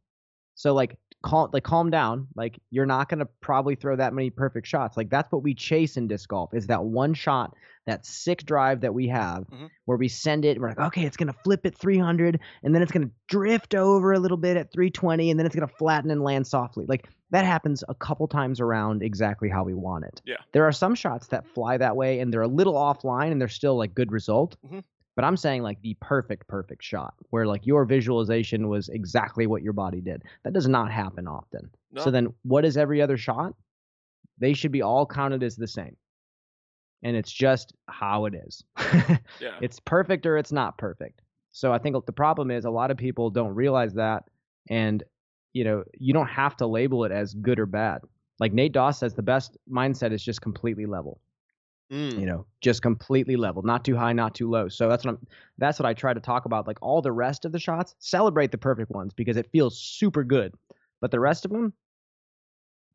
So like calm like calm down. Like you're not gonna probably throw that many perfect shots. Like that's what we chase in disc golf is that one shot, that sick drive that we have Mhm. where we send it and we're like, okay, it's gonna flip at 300 and then it's gonna drift over a little bit at 320 and then it's gonna flatten and land softly. Like that happens a couple times around exactly how we want it. Yeah. There are some shots that fly that way and they're a little offline and they're still like good result. Mhm. But I'm saying like the perfect, perfect shot where like your visualization was exactly what your body did. That does not happen often. No. So then what is every other shot? They should be all counted as the same. And it's just how it is. yeah. it's perfect or it's not perfect. So I think the problem is a lot of people don't realize that, and you know you don't have to label it as good or bad. Like Nate Doss says, the best mindset is just completely level. Mm. You know, just completely level, not too high, not too low. So that's what I'm. That's what I try to talk about. Like all the rest of the shots, celebrate the perfect ones because it feels super good. But the rest of them,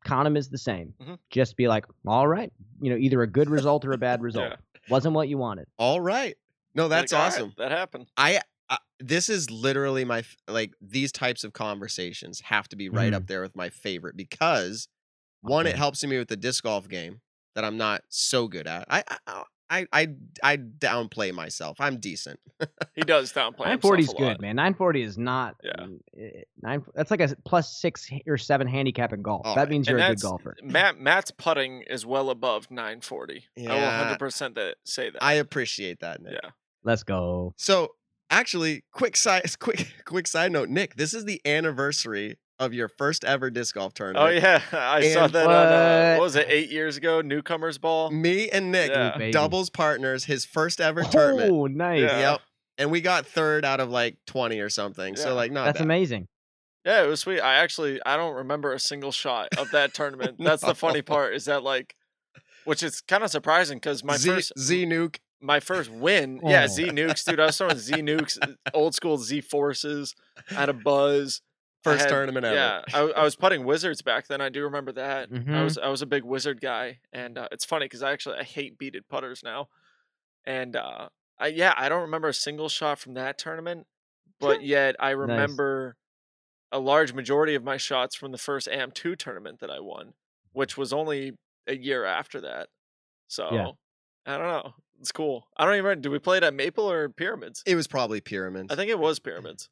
count them as the same. Mhm. Just be like, all right, you know, either a good result or a bad result. Yeah. Wasn't what you wanted. All right. No, that's Like, all right, awesome. that happened. I, I this is literally my like these types of conversations have to be right Mm. up there with my favorite because one, it helps me with the disc golf game that I'm not so good at. I I I I, I downplay myself. I'm decent. He does downplay 940 is himself a lot. good, man. 940 is not. Yeah. eh, Nine. That's like a plus six or seven handicap in golf. All that right. means you're a good golfer. Matt Matt's putting is well above 940. I will Yeah. 100 percent that say that. I appreciate that, Nick. yeah. Let's go. So actually, quick side quick quick side note, Nick. This is the anniversary of your first ever disc golf tournament. Oh yeah, I saw And that on uh, what? what was it eight years ago? Newcomers ball. Me and Nick, Yeah. Baby. doubles partners, his first ever tournament. Oh, nice. Yeah. Yep. And we got third out of like 20 or something. Yeah. So like not That's bad. amazing. Yeah, it was sweet. I actually I don't remember a single shot of that tournament. That's the funny part is that like, which is kind of surprising because my Z, first Z nuke. my first win, yeah, Oh. Z nukes, dude. I was throwing Z nukes, old school Z forces, had a buzz. I First had- tournament ever. Yeah, I, I was putting wizards back then. I do remember that. I Mhm. was I was a big wizard guy, and uh, it's funny because I actually I hate beaded putters now, and uh, I yeah I don't remember a single shot from that tournament, but yet I remember a large majority of my shots from the first AM two tournament that I won, which was only a year after that. So I don't know. It's cool. I don't even. remember- Did we play it at Maple or Pyramids? It was probably pyramids. I think it was Pyramids.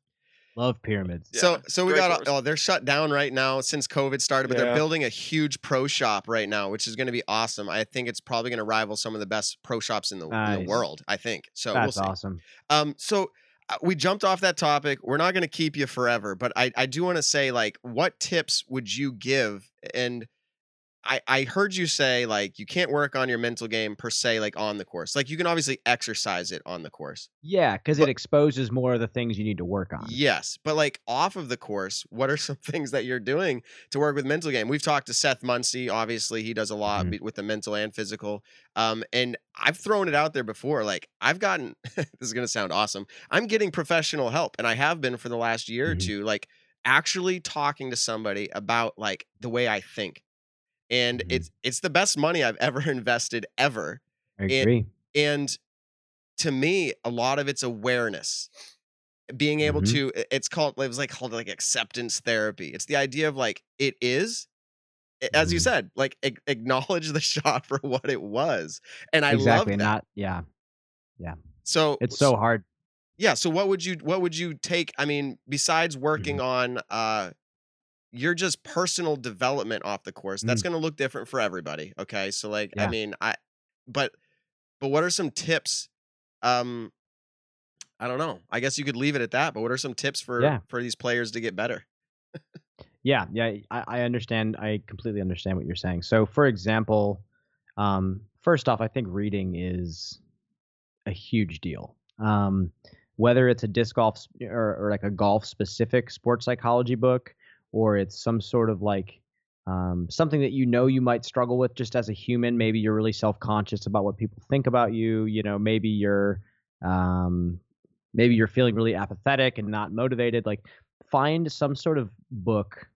Love pyramids. Yeah, so so we great got course. oh they're shut down right now since COVID started, but they're building a huge pro shop right now, which is going to be awesome. I think it's probably going to rival some of the best pro shops in the, in the world. I think so. we'll That's see. awesome. Um, so uh, we jumped off that topic. We're not going to keep you forever, but I, I do want to say, like, what tips would you give? And I, I heard you say like you can't work on your mental game per se like on the course. Like you can obviously exercise it on the course. Yeah, because it exposes more of the things you need to work on. Yes, but like off of the course, what are some things that you're doing to work with mental game? We've talked to Seth Munsey. Obviously, he does a lot Mhm. with the mental and physical. Um, and I've thrown it out there before. Like I've gotten. this is gonna sound awesome. I'm getting professional help, and I have been for the last year or Mhm. two. Like actually talking to somebody about like the way I think, and Mhm. it's it's the best money I've ever invested ever. I agree. And to me, a lot of it's awareness. Being able Mhm. to it's called it was like called like acceptance therapy. It's the idea of like it is a- as you Mhm. said, like ac- acknowledge the shot for what it was. And I exactly, love and that. that yeah, So it's so hard. yeah, so what would you what would you take I mean besides working Mm-hmm. on uh your just personal development off the course. That's going to look different for everybody, okay? So like I Mm. Mean, I but but what are some tips um I don't know. I guess you could leave it at that, but what are some tips for Yeah. for these players to get better? Yeah, yeah, I, I understand. I completely understand what you're saying. So, for example, um, first off, I think reading is a huge deal. Um, whether it's a disc golf or, or like a golf specific sports psychology book, or it's some sort of like um, something that you know you might struggle with just as a human. Maybe you're really self conscious about what people think about you. You know, maybe you're um, maybe you're feeling really apathetic and not motivated. Like, find some sort of book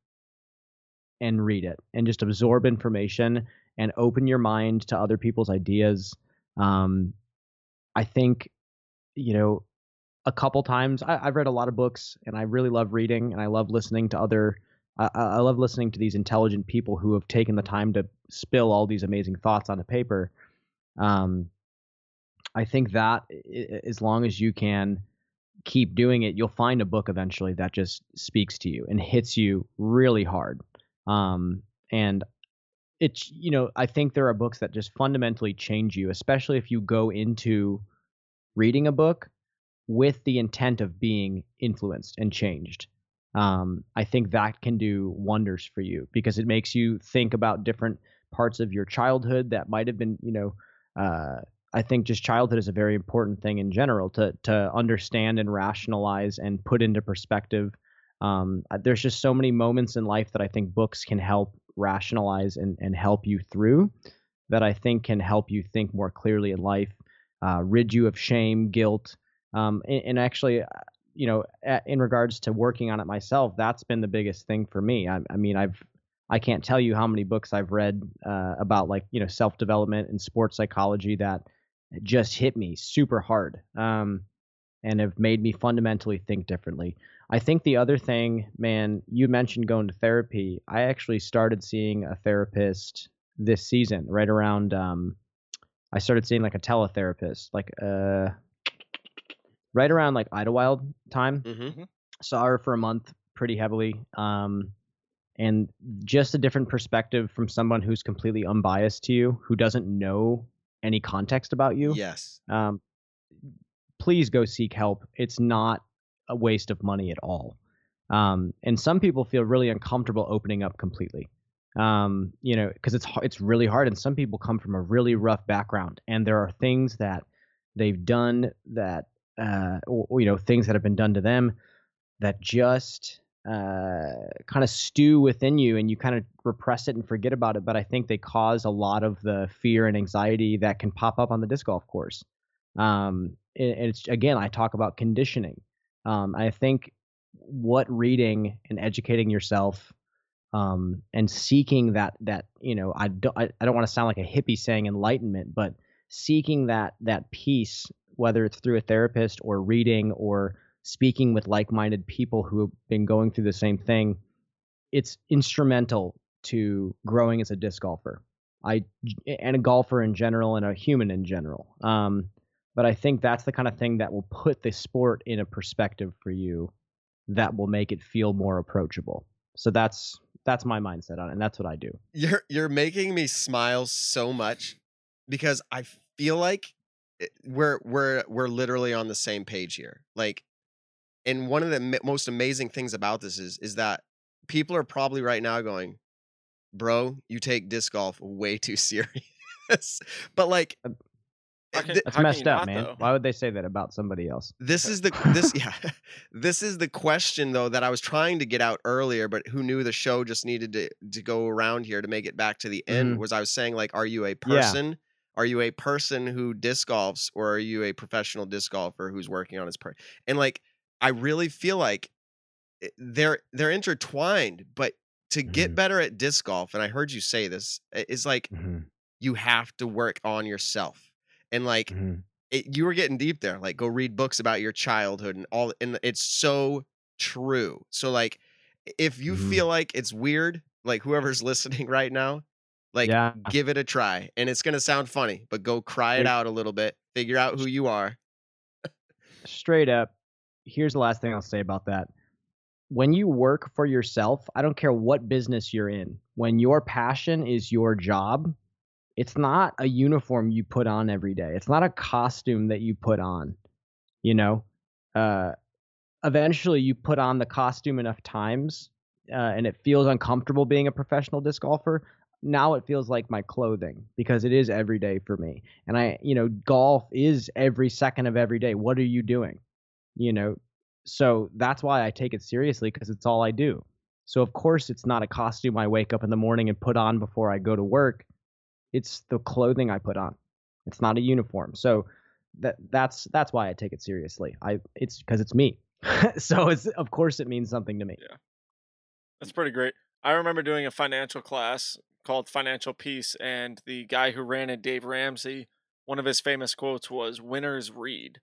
and read it and just absorb information and open your mind to other people's ideas. Um, I think, you know, a couple times I, I've read a lot of books and I really love reading and I love listening to other. I, I love listening to these intelligent people who have taken the time to spill all these amazing thoughts onto paper. Um, I think that as long as you can keep doing it, you'll find a book eventually that just speaks to you and hits you really hard. Um, and it's you know I think there are books that just fundamentally change you, especially if you go into reading a book with the intent of being influenced and changed. Um, I think that can do wonders for you because it makes you think about different parts of your childhood that might have been, you know, uh, I think just childhood is a very important thing in general to to understand and rationalize and put into perspective. Um, uh, there's just so many moments in life that I think books can help rationalize and, and help you through that I think can help you think more clearly in life, uh, rid you of shame, guilt, um, and, and actually, uh, you know, a- in regards to working on it myself, that's been the biggest thing for me. I, I mean, I've I can't tell you how many books I've read uh, about like you know self development and sports psychology that just hit me super hard um, and have made me fundamentally think differently. I think the other thing, man, you mentioned going to therapy. I actually started seeing a therapist this season, right around. Um, I started seeing like a teletherapist, like uh, right around like Idlewild time. Mm-hmm. saw her for a month pretty heavily um and just a different perspective from someone who's completely unbiased to you who doesn't know any context about you. Yes. um please go seek help. It's not a waste of money at all. Um and some people feel really uncomfortable opening up completely. Um you know because it's it's really hard and some people come from a really rough background and there are things that they've done that uh or, you know things that have been done to them that just uh, kind of stew within you and you kind of repress it and forget about it. But I think they cause a lot of the fear and anxiety that can pop up on the disc golf course. Um, and and it's again, I talk about conditioning. Um, I think what reading and educating yourself um, and seeking that that you know I don't I, I don't want to sound like a hippie saying enlightenment, but seeking that that peace, whether it's through a therapist or reading or speaking with like-minded people who have been going through the same thing, it's instrumental to growing as a disc golfer. I and a golfer in general and a human in general. Um, but I think that's the kind of thing that will put the sport in a perspective for you that will make it feel more approachable. So that's that's my mindset on it, and that's what I do. You're you're making me smile so much because I feel like we're we're we're literally on the same page here. Like, and one of the m- most amazing things about this is is that people are probably right now going, bro, you take disc golf way too serious. but like Uh, How can- th- That's messed up, not, man. though? Why would they say that about somebody else? this is the this yeah this is the question though that I was trying to get out earlier, but who knew the show just needed to to go around here to make it back to the end Mhm. was I was saying like, are you a Yeah. person? Are you a person who disc golfs, or are you a professional disc golfer who's working on his part? And like, I really feel like they're they're intertwined, but to get Mhm. better at disc golf, and I heard you say this, is like Mhm, you have to work on yourself. And like mhm. it, you were getting deep there. Like go read books about your childhood and all and it's so true. So like if you Mhm. feel like it's weird, like whoever's listening right now, like Yeah. give it a try. And it's gonna sound funny, but go cry it out a little bit. Figure out who you are. straight up, here's the last thing I'll say about that. When you work for yourself, I don't care what business you're in, when your passion is your job, it's not a uniform you put on every day. It's not a costume that you put on. You know, uh, eventually you put on the costume enough times uh, and it feels uncomfortable being a professional disc golfer. Now it feels like my clothing because it is every day for me. And I, you know, golf is every second of every day. What are you doing? You know, so that's why I take it seriously because it's all I do. So of course it's not a costume I wake up in the morning and put on before I go to work. It's the clothing I put on. It's not a uniform. So that that's that's why I take it seriously. I it's because it's me. so it's of course it means something to me. Yeah. That's pretty great. I remember doing a financial class called Financial Peace, and the guy who ran it, Dave Ramsey, one of his famous quotes was "Winners read,"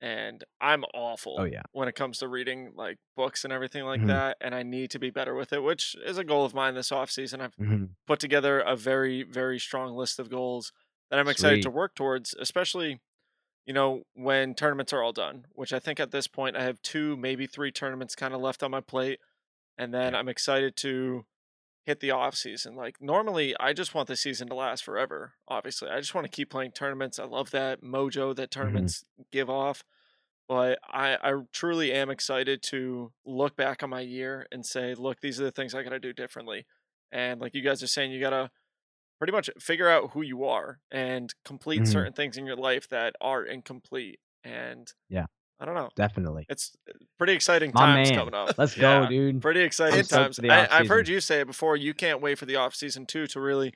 and I'm awful Oh yeah. when it comes to reading like books and everything like Mhm. that, and I need to be better with it, which is a goal of mine this off season. I've Mhm. put together a very very strong list of goals that I'm excited to work towards, especially you know when tournaments are all done, which I think at this point I have two maybe three tournaments kind of left on my plate and then I'm excited to hit the off season. Like normally I just want the season to last forever, obviously. I just want to keep playing tournaments. I love that mojo that tournaments give off. But I, I truly am excited to look back on my year and say, look, these are the things I got to do differently. And like you guys are saying, you got to pretty much figure out who you are and complete Mhm. certain things in your life that are incomplete. And Yeah. I don't know. Definitely. It's uh, pretty exciting My times man. coming up. Let's Yeah, go, dude. Pretty exciting I'm times. I, I've heard you say it before. You can't wait for the off season too to really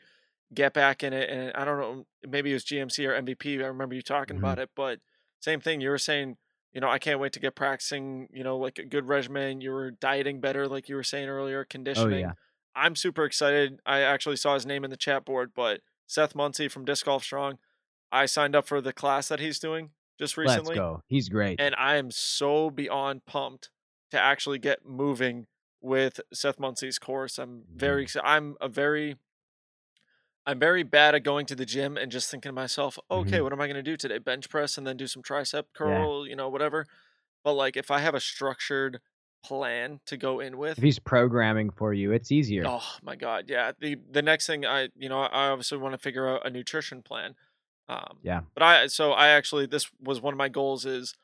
get back in it. And I don't know, maybe it was GMC or MVP. I remember you talking Mhm. about it, but same thing. You were saying, you know, I can't wait to get practicing. You know, like a good regimen. You were dieting better, like you were saying earlier, conditioning. Oh conditioning. yeah. I'm super excited. I actually saw his name in the chat board, but Seth Munsey from Disc Golf Strong. I signed up for the class that he's doing just Let's recently go. He's great. and I am so beyond pumped to actually get moving with Seth Munsey's course. I'm very Mhm. I'm a very I'm very bad at going to the gym and just thinking to myself, okay, Mhm. what am I going to do today? Bench press and then do some tricep curl, you know, whatever. But like if I have a structured plan to go in with, if he's programming for you, it's easier. Oh my god, yeah. The the next thing I you know I obviously want to figure out a nutrition plan. Um, Yeah. But I so I actually this was one of my goals is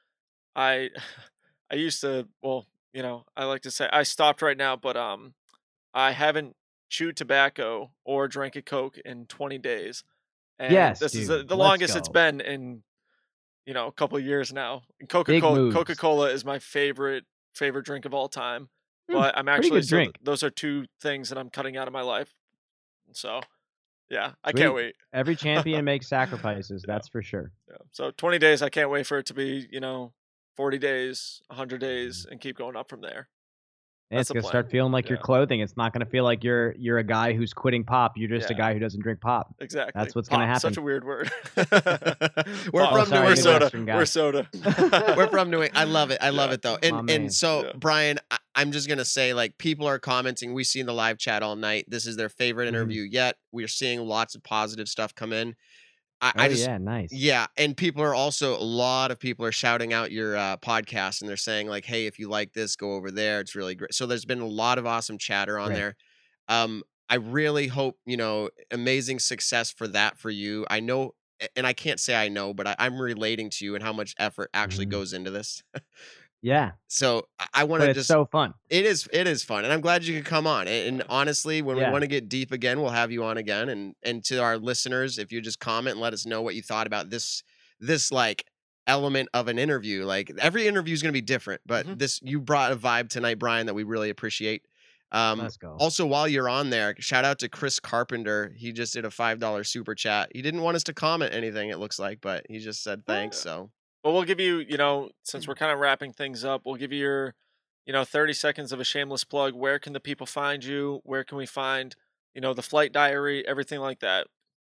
I I used to well you know I like to say I stopped right now but um I haven't chewed tobacco or drank a coke in 20 days. And Yes, this is the, the Let's longest it's go. been in you know a couple of years now. Coca Cola. Coca Cola is my favorite favorite drink of all time. Hmm, But I'm actually so drink. those are two things that I'm cutting out of my life. So, yeah, I can't wait. Every champion makes sacrifices. That's for sure. Yeah. So 20 days, I can't wait for it to be, you know, 40 days, 100 Mm-hmm. days, and keep going up from there. And That's it's gonna start feeling like your clothing. It's not gonna feel like you're you're a guy who's quitting pop. You're just a guy who doesn't drink pop. Exactly. That's what's gonna Pop, Such a weird word. We're Pop. from sorry, New We're the soda. Western guy. We're soda. We're from New England. I love it. I love Yeah. it though. My And man. and so Yeah. Brian, I, I'm just gonna say like people are commenting. We see in the live chat all night. This is their favorite Mhm. interview yet. We're seeing lots of positive stuff come in. I, Oh I just yeah, nice. yeah, and people are also a lot of people are shouting out your uh, podcast and they're saying like, "Hey, if you like this, go over there. It's really great." So there's been a lot of awesome chatter on Great. there. Um, I really hope you know amazing success for that for you. I know, and I can't say I know, but I, I'm relating to you and how much effort actually Mhm. goes into this. Yeah, So I- want to just so fun. it is it is fun, and I'm glad you could come on. And, honestly, when we want to get deep again, we'll have you on again. And and to our listeners, if you just comment and let us know what you thought about this this like element of an interview. Like every interview is going to be different, but Mhm. this you brought a vibe tonight, Brian, that we really appreciate. Um, Let's go. also, while you're on there, shout out to Chris Carpenter. He just did a five dollar super chat. He didn't want us to comment anything. It looks like, but he just said thanks. yeah. So Well, we'll give you, you know, since we're kind of wrapping things up, we'll give you your, you know, 30 seconds of a shameless plug. Where can the people find you? Where can we find, you know, the flight diary, everything like that?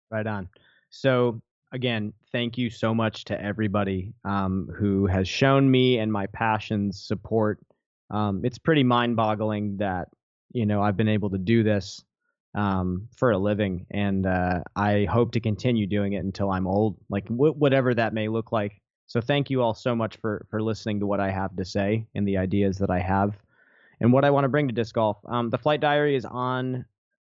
Right on. So again, thank you so much to everybody um, who has shown me and my passions support. Um, it's pretty mind-boggling that you know I've been able to do this um, for a living, and uh, I hope to continue doing it until I'm old, like wh- whatever that may look like. So thank you all so much for for listening to what I have to say and the ideas that I have, and what I want to bring to disc golf. Um, the Flight Diary is on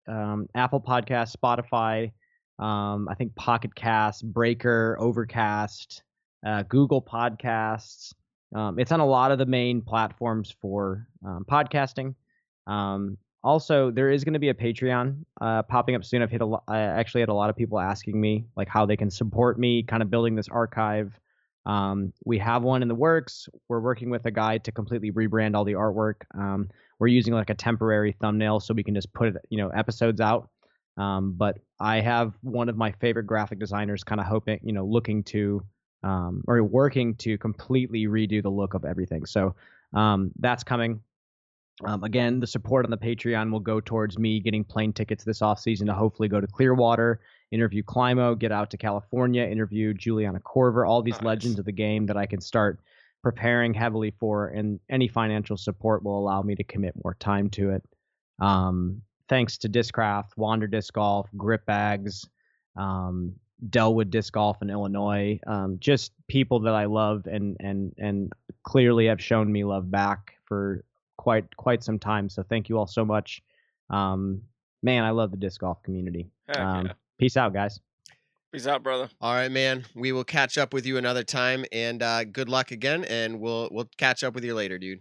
um, Apple Podcasts, Spotify um, I think Pocket Cast, Breaker, Overcast, uh, Google Podcasts. Um, it's on a lot of the main platforms for um, podcasting. Um, also, there is going to be a Patreon uh, popping up soon. I've hit a lo- I actually had a lot of people asking me like how they can support me, kind of building this archive. Um, we have one in the works. We're working with a guy to completely rebrand all the artwork. Um, we're using like a temporary thumbnail so we can just put it, you know, episodes out. Um, but I have one of my favorite graphic designers kind of hoping, you know, looking to um, or working to completely redo the look of everything. So um, that's coming. Um, again, the support on the Patreon will go towards me getting plane tickets this off season to hopefully go to Clearwater, interview Climo, get out to California, interview Juliana Korver, all these Nice. legends of the game that I can start preparing heavily for, and any financial support will allow me to commit more time to it. Um, thanks to Discraft, Wander Disc Golf, Grip Bags, um, Delwood Disc Golf in Illinois, um, just people that I love and and and clearly have shown me love back for quite quite some time. So thank you all so much. Um, man, I love the disc golf community. Um, yeah. Peace out, guys. Peace out, brother. All right, man. We will catch up with you another time, and uh, good luck again. And we'll we'll catch up with you later, dude.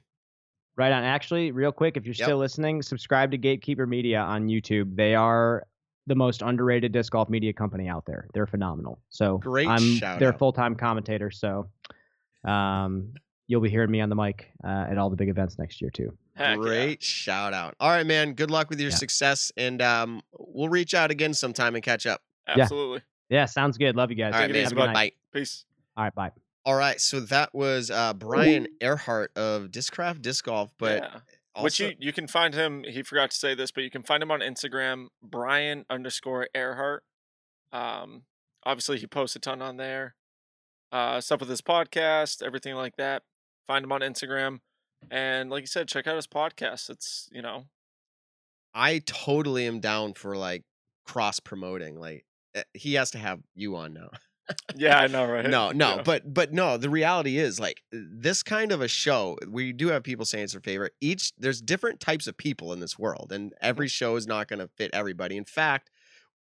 Right on. Actually, real quick, if you're Yep. still listening, subscribe to Gatekeeper Media on YouTube. They are the most underrated disc golf media company out there. They're phenomenal. So Great I'm shout their full time commentator. So um, you'll be hearing me on the mic uh, at all the big events next year too. Heck yeah. Great shout out. All right, man. Good luck with your Yeah. success, and um, we'll reach out again sometime and catch up. Yeah. Absolutely. Yeah, sounds good. Love you guys. All right, it man. easy, Have a good night. Bye. Peace. All right, bye. All right, so that was uh, Brian Earhart of Discraft Disc Golf, but yeah. also, Which you, you can find him. He forgot to say this, but you can find him on Instagram, Brian underscore Earhart. Um, obviously he posts a ton on there. Uh, stuff with his podcast, everything like that. Find him on Instagram, and like you said, check out his podcast. It's you know, I totally am down for like cross promoting. Like eh, he has to have you on now. yeah, I know, right? no, no, Yeah. but but no, the reality is like this kind of a show. We do have people saying it's their favorite. Each there's different types of people in this world, and every show is not going to fit everybody. In fact,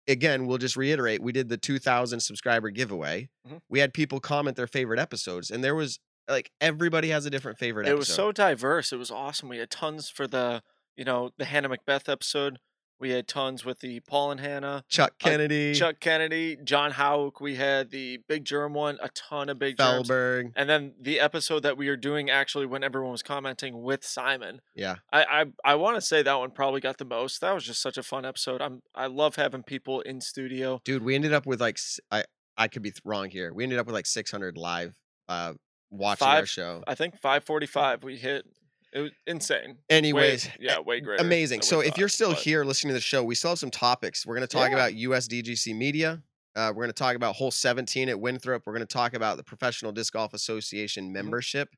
again, we'll just reiterate: we did the 2,000 subscriber giveaway. Mhm. We had people comment their favorite episodes, and there was like everybody has a different favorite. it episode. was so diverse. It was awesome. We had tons for the you know the Hannah McBeth episode. We had tons with the Paul and Hannah. Chuck Kennedy, Chuck Kennedy, John Houck. We had the Big Jerm one, a ton of Big Jerms. And then the episode that we are doing actually when everyone was commenting with Simon. Yeah, I I, I want to say that one probably got the most. That was just such a fun episode. I'm I love having people in studio. dude, we ended up with like I I could be wrong here. We ended up with like 600 live uh watching our show. I think 545 we hit. It was insane. Way- Anyways, yeah, way greater. amazing. So if you're still but- here listening to the show, we still have some topics. We're going to talk Yeah. about USDGC media. Uh, we're going to talk about hole 17 at Winthrop. We're going to talk about the Professional Disc Golf Mm-hmm. Association membership.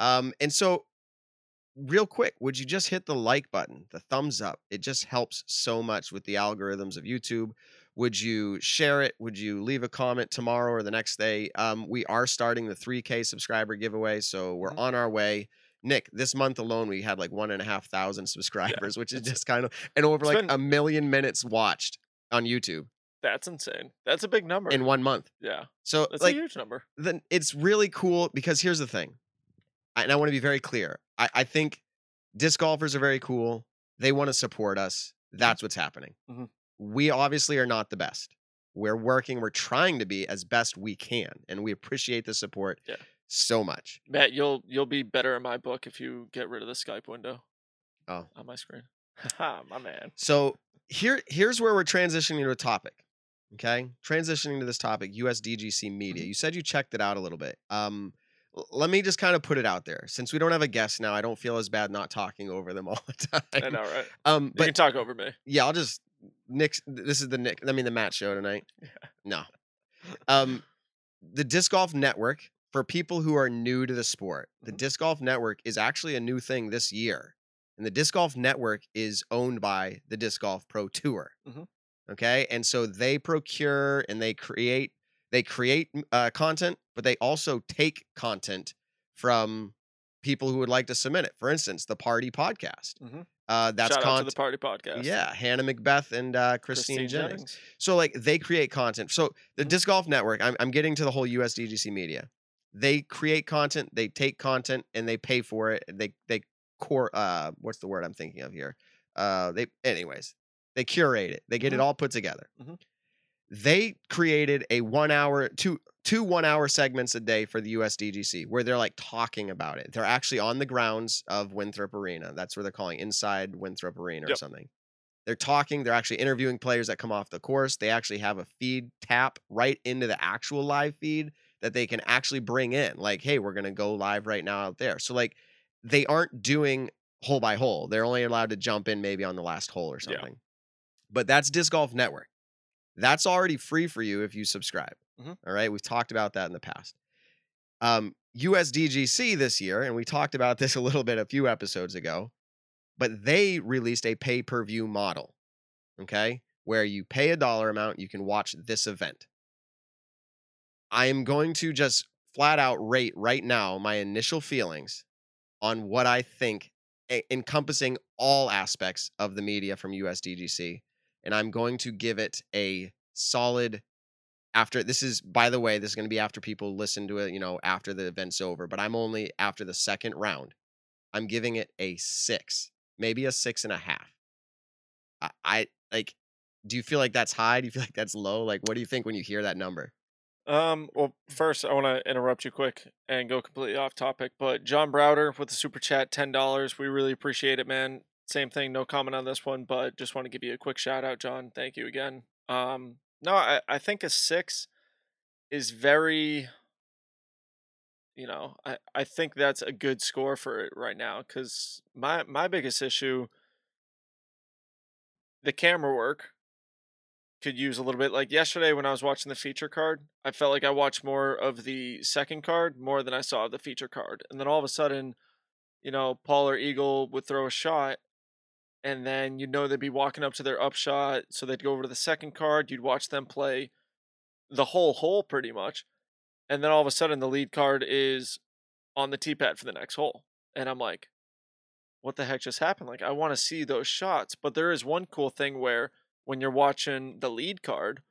Um, and so, real quick, would you just hit the like button, the thumbs up? It just helps so much with the algorithms of YouTube. Would you share it? Would you leave a comment tomorrow or the next day? Um, we are starting the 3K subscriber giveaway, so we're Mhm. on our way. Nick, this month alone, we had like one and a half thousand subscribers, which is just kind of, and over like been- a million minutes watched on YouTube That's insane. That's a big number. in one month. yeah, So, that's like, a huge number. then it's really cool because here's the thing I- and I want to be very clear. I, I think disc golfers are very cool. They want to support us. That's what's happening. Mhm. We obviously are not the best. We're working, we're trying to be as best we can, and we appreciate the support Yeah. so much. Matt, you'll you'll be better in my book if you get rid of the Skype window. Oh. on my screen. Haha, my man. So here here's where we're transitioning to a topic. Okay? Transitioning to this topic, USDGC media. You said you checked it out a little bit. Um let me just kind of put it out there. Since we don't have a guest now, I don't feel as bad not talking over them all the time. I know, right? Um You but can talk over me. yeah, I'll just Nick. This is the Nick. I mean the Matt show tonight. No. Um, the disc golf network for people who are new to the sport. The Mhm. disc golf network is actually a new thing this year, and the disc golf network is owned by the disc golf pro tour. Mhm. Okay, and so they procure and they create they create uh, content, but they also take content from people who would like to submit it. For instance, the Party Podcast. Mhm. Uh, that's Shout out to the party podcast. Yeah, Hannah McBeth and uh, Christine, Christine Jennings. Jennings. So like they create content. So the Mhm. disc golf network, I'm, I'm getting to the whole USDGC media. They create content, they take content, and they pay for it. They they core uh what's the word I'm thinking of here? Uh they anyways, they curate it. They get it Mhm. all put together. Mhm. They created a one hour two two one hour segments a day for the USDGC where they're like talking about it. They're actually on the grounds of Winthrop Arena. That's where they're calling inside Winthrop Arena or Yep. something. They're talking, they're actually interviewing players that come off the course. They actually have a feed tap right into the actual live feed that they can actually bring in. Like, hey, we're going to go live right now out there. So, like, they aren't doing hole by hole. They're only allowed to jump in maybe on the last hole or Yeah. something. But that's Disc Golf Network. That's already free for you if you subscribe. Mhm. All right. We've talked about that in the past. Um, USDGC this year, and we talked about this a little bit a few episodes ago, but they released a pay per view model. Okay. Where you pay a dollar amount, you can watch this event. I am going to just flat out rate right now my initial feelings on what I think, e- encompassing all aspects of the media from USDGC. And I'm going to give it a solid after this is by the way this is going to be after people listen to it you know after the event's over but i'm only after the second round i'm giving it a six maybe a six and a half I, I like do you feel like that's high do you feel like that's low like what do you think when you hear that number Um. Well, first I want to interrupt you quick and go completely off topic. But John Browder with the super chat, ten dollars. We really appreciate it, man. Same thing. No comment on this one, but just want to give you a quick shout out, John. Thank you again. Um. No, I I think a six is very. You know, I I think that's a good score for it right now because my my biggest issue. The camera work could use a little bit. Like yesterday when I was watching the feature card, I felt like I watched more of the second card more than I saw of the feature card. And then all of a sudden, you know, Paul or Eagle would throw a shot and then you'd know they'd be walking up to their upshot, so they'd go over to the second card, you'd watch them play the whole hole pretty much. And then all of a sudden the lead card is on the tee pad for the next hole. And I'm like, what the heck just happened? Like I want to see those shots. But there is one cool thing where when you're watching the lead card,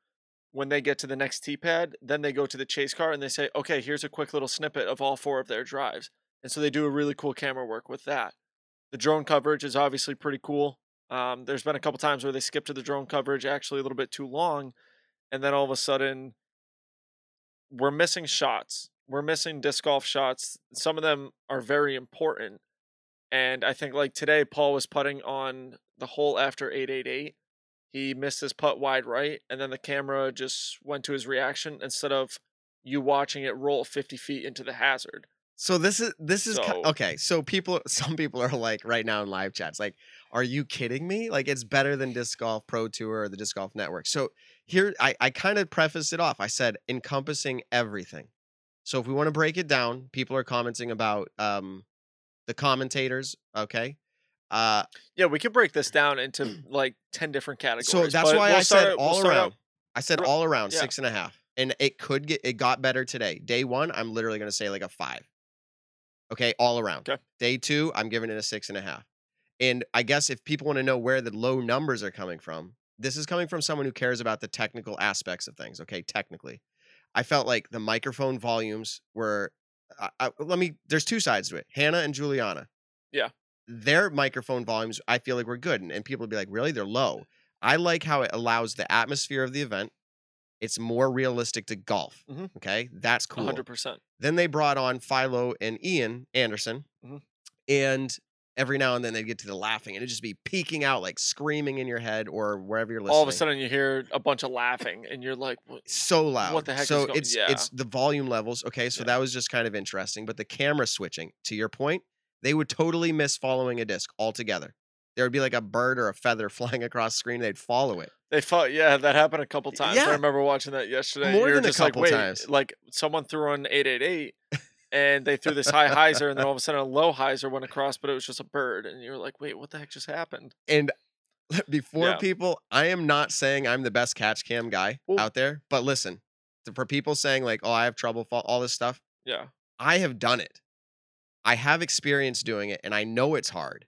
when they get to the next tee pad, then they go to the chase card and they say, okay, here's a quick little snippet of all four of their drives. And so they do a really cool camera work with that. The drone coverage is obviously pretty cool. Um, there's been a couple times where they skip to the drone coverage actually a little bit too long. And then all of a sudden, we're missing shots. We're missing disc golf shots. Some of them are very important. And I think like today, Paul was putting on the hole after 888 he missed his putt wide right, and then the camera just went to his reaction instead of you watching it roll 50 feet into the hazard. So this is this is So- okay so people some people are like right now in live chats like are you kidding me? Like it's better than disc golf pro tour or the disc golf network. So here i, I kind of prefaced it off. I said encompassing everything. So if we want to break it down people are commenting about um the commentators okay? Uh Yeah, we could break this down into like 10 different categories. so that's why we'll i said out- we'll all around. i said all around six and a half and it could get it got better today. Day one i'm literally going to say like a five okay all around Okay. day two i'm giving it a six and a half and i guess if people want to know where the low numbers are coming from this is coming from someone who cares about the technical aspects of things okay technically i felt like the microphone volumes were I, I, let me. There's two sides to it. Hannah and Juliana. Yeah. Their microphone volumes, I feel like were good, and, and people would be like, "Really? They're low." I like how it allows the atmosphere of the event. It's more realistic to golf. Mhm. Okay, that's cool. hundred percent. Then they brought on Philo and Ian Anderson, Mhm. and every now and then they'd get to the laughing, and it'd just be peeking out, like screaming in your head or wherever you're listening. All of a sudden, you hear a bunch of laughing, and you're like, what? so loud. What the heck is so it's yeah. it's the volume levels. Okay, so Yeah. that was just kind of interesting. But the camera switching, to your point, they would totally miss following a disc altogether. There would be like a bird or a feather flying across the screen. They'd follow it. They fought. Yeah, that happened a couple times. I remember watching that yesterday. More You're than a couple like, times. like someone threw on eight eight eight, and they threw this high hyzer, and then all of a sudden a low hyzer went across, but it was just a bird, and you were like, wait, what the heck just happened? And before Yeah. people, I am not saying I'm the best catch cam guy Well- out there. But listen, for people saying like, "Oh, I have trouble," fall, all this stuff. Yeah, I have done it. I have experience doing it, and I know it's hard.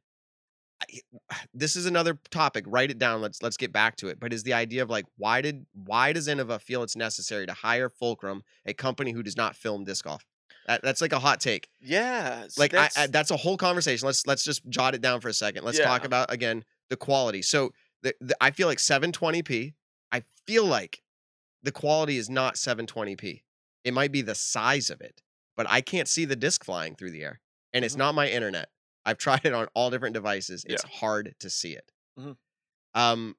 This is another topic. Write it down. Let's let's get back to it. But is the idea of like why did why does Innova feel it's necessary to hire Fulcrum, a company who does not film disc golf? That, that's like a hot take. yeah. Like that's, I, I, that's a whole conversation. Let's let's just jot it down for a second. Let's talk about again the quality. So the, the I feel like 720p. I feel like the quality is not 720p. It might be the size of it, but I can't see the disc flying through the air, and it's Mhm. not my internet. I've tried it on all different devices. It's hard to see it. Mhm. Um,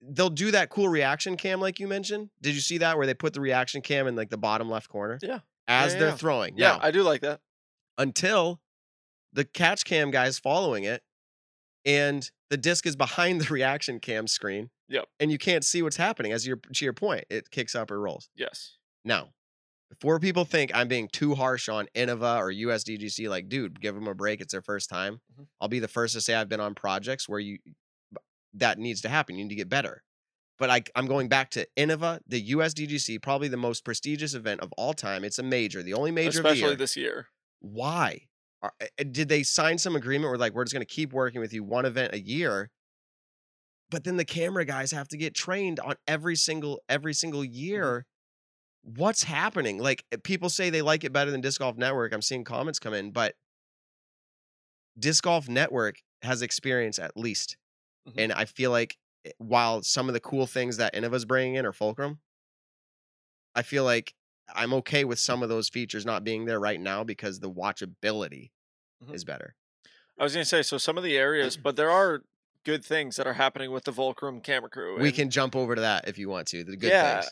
they'll do that cool reaction cam like you mentioned. Did you see that where they put the reaction cam in like the bottom left corner? Yeah. As yeah, they're yeah. throwing. yeah, Now, I do like that. until the catch cam guy's following it and the disc is behind the reaction cam screen. Yep. And you can't see what's happening as your to your point. It kicks up or rolls. Yes. Now, before people think I'm being too harsh on Innova or USDGC, like, dude, give them a break. It's their first time. Mhm. I'll be the first to say I've been on projects where you that needs to happen. You need to get better. But I, I'm going back to Innova, the USDGC, probably the most prestigious event of all time. It's a major, the only major Especially year this year. why Are, uh, did they sign some agreement where like we're just going to keep working with you one event a year but then the camera guys have to get trained on every single every single year what's happening like uh, people say they like it better than disc golf network i'm seeing comments come in but disc golf network has experience at least Mhm. and i feel like eh, while some of the cool things that innova's bringing in are fulcrum i feel like i'm okay with some of those features not being there right now because the watchability Mhm. is better I was gonna say so some of the areas, but there are good things that are happening with the Fulcrum camera crew. we can jump over to that if you want to the good yeah, things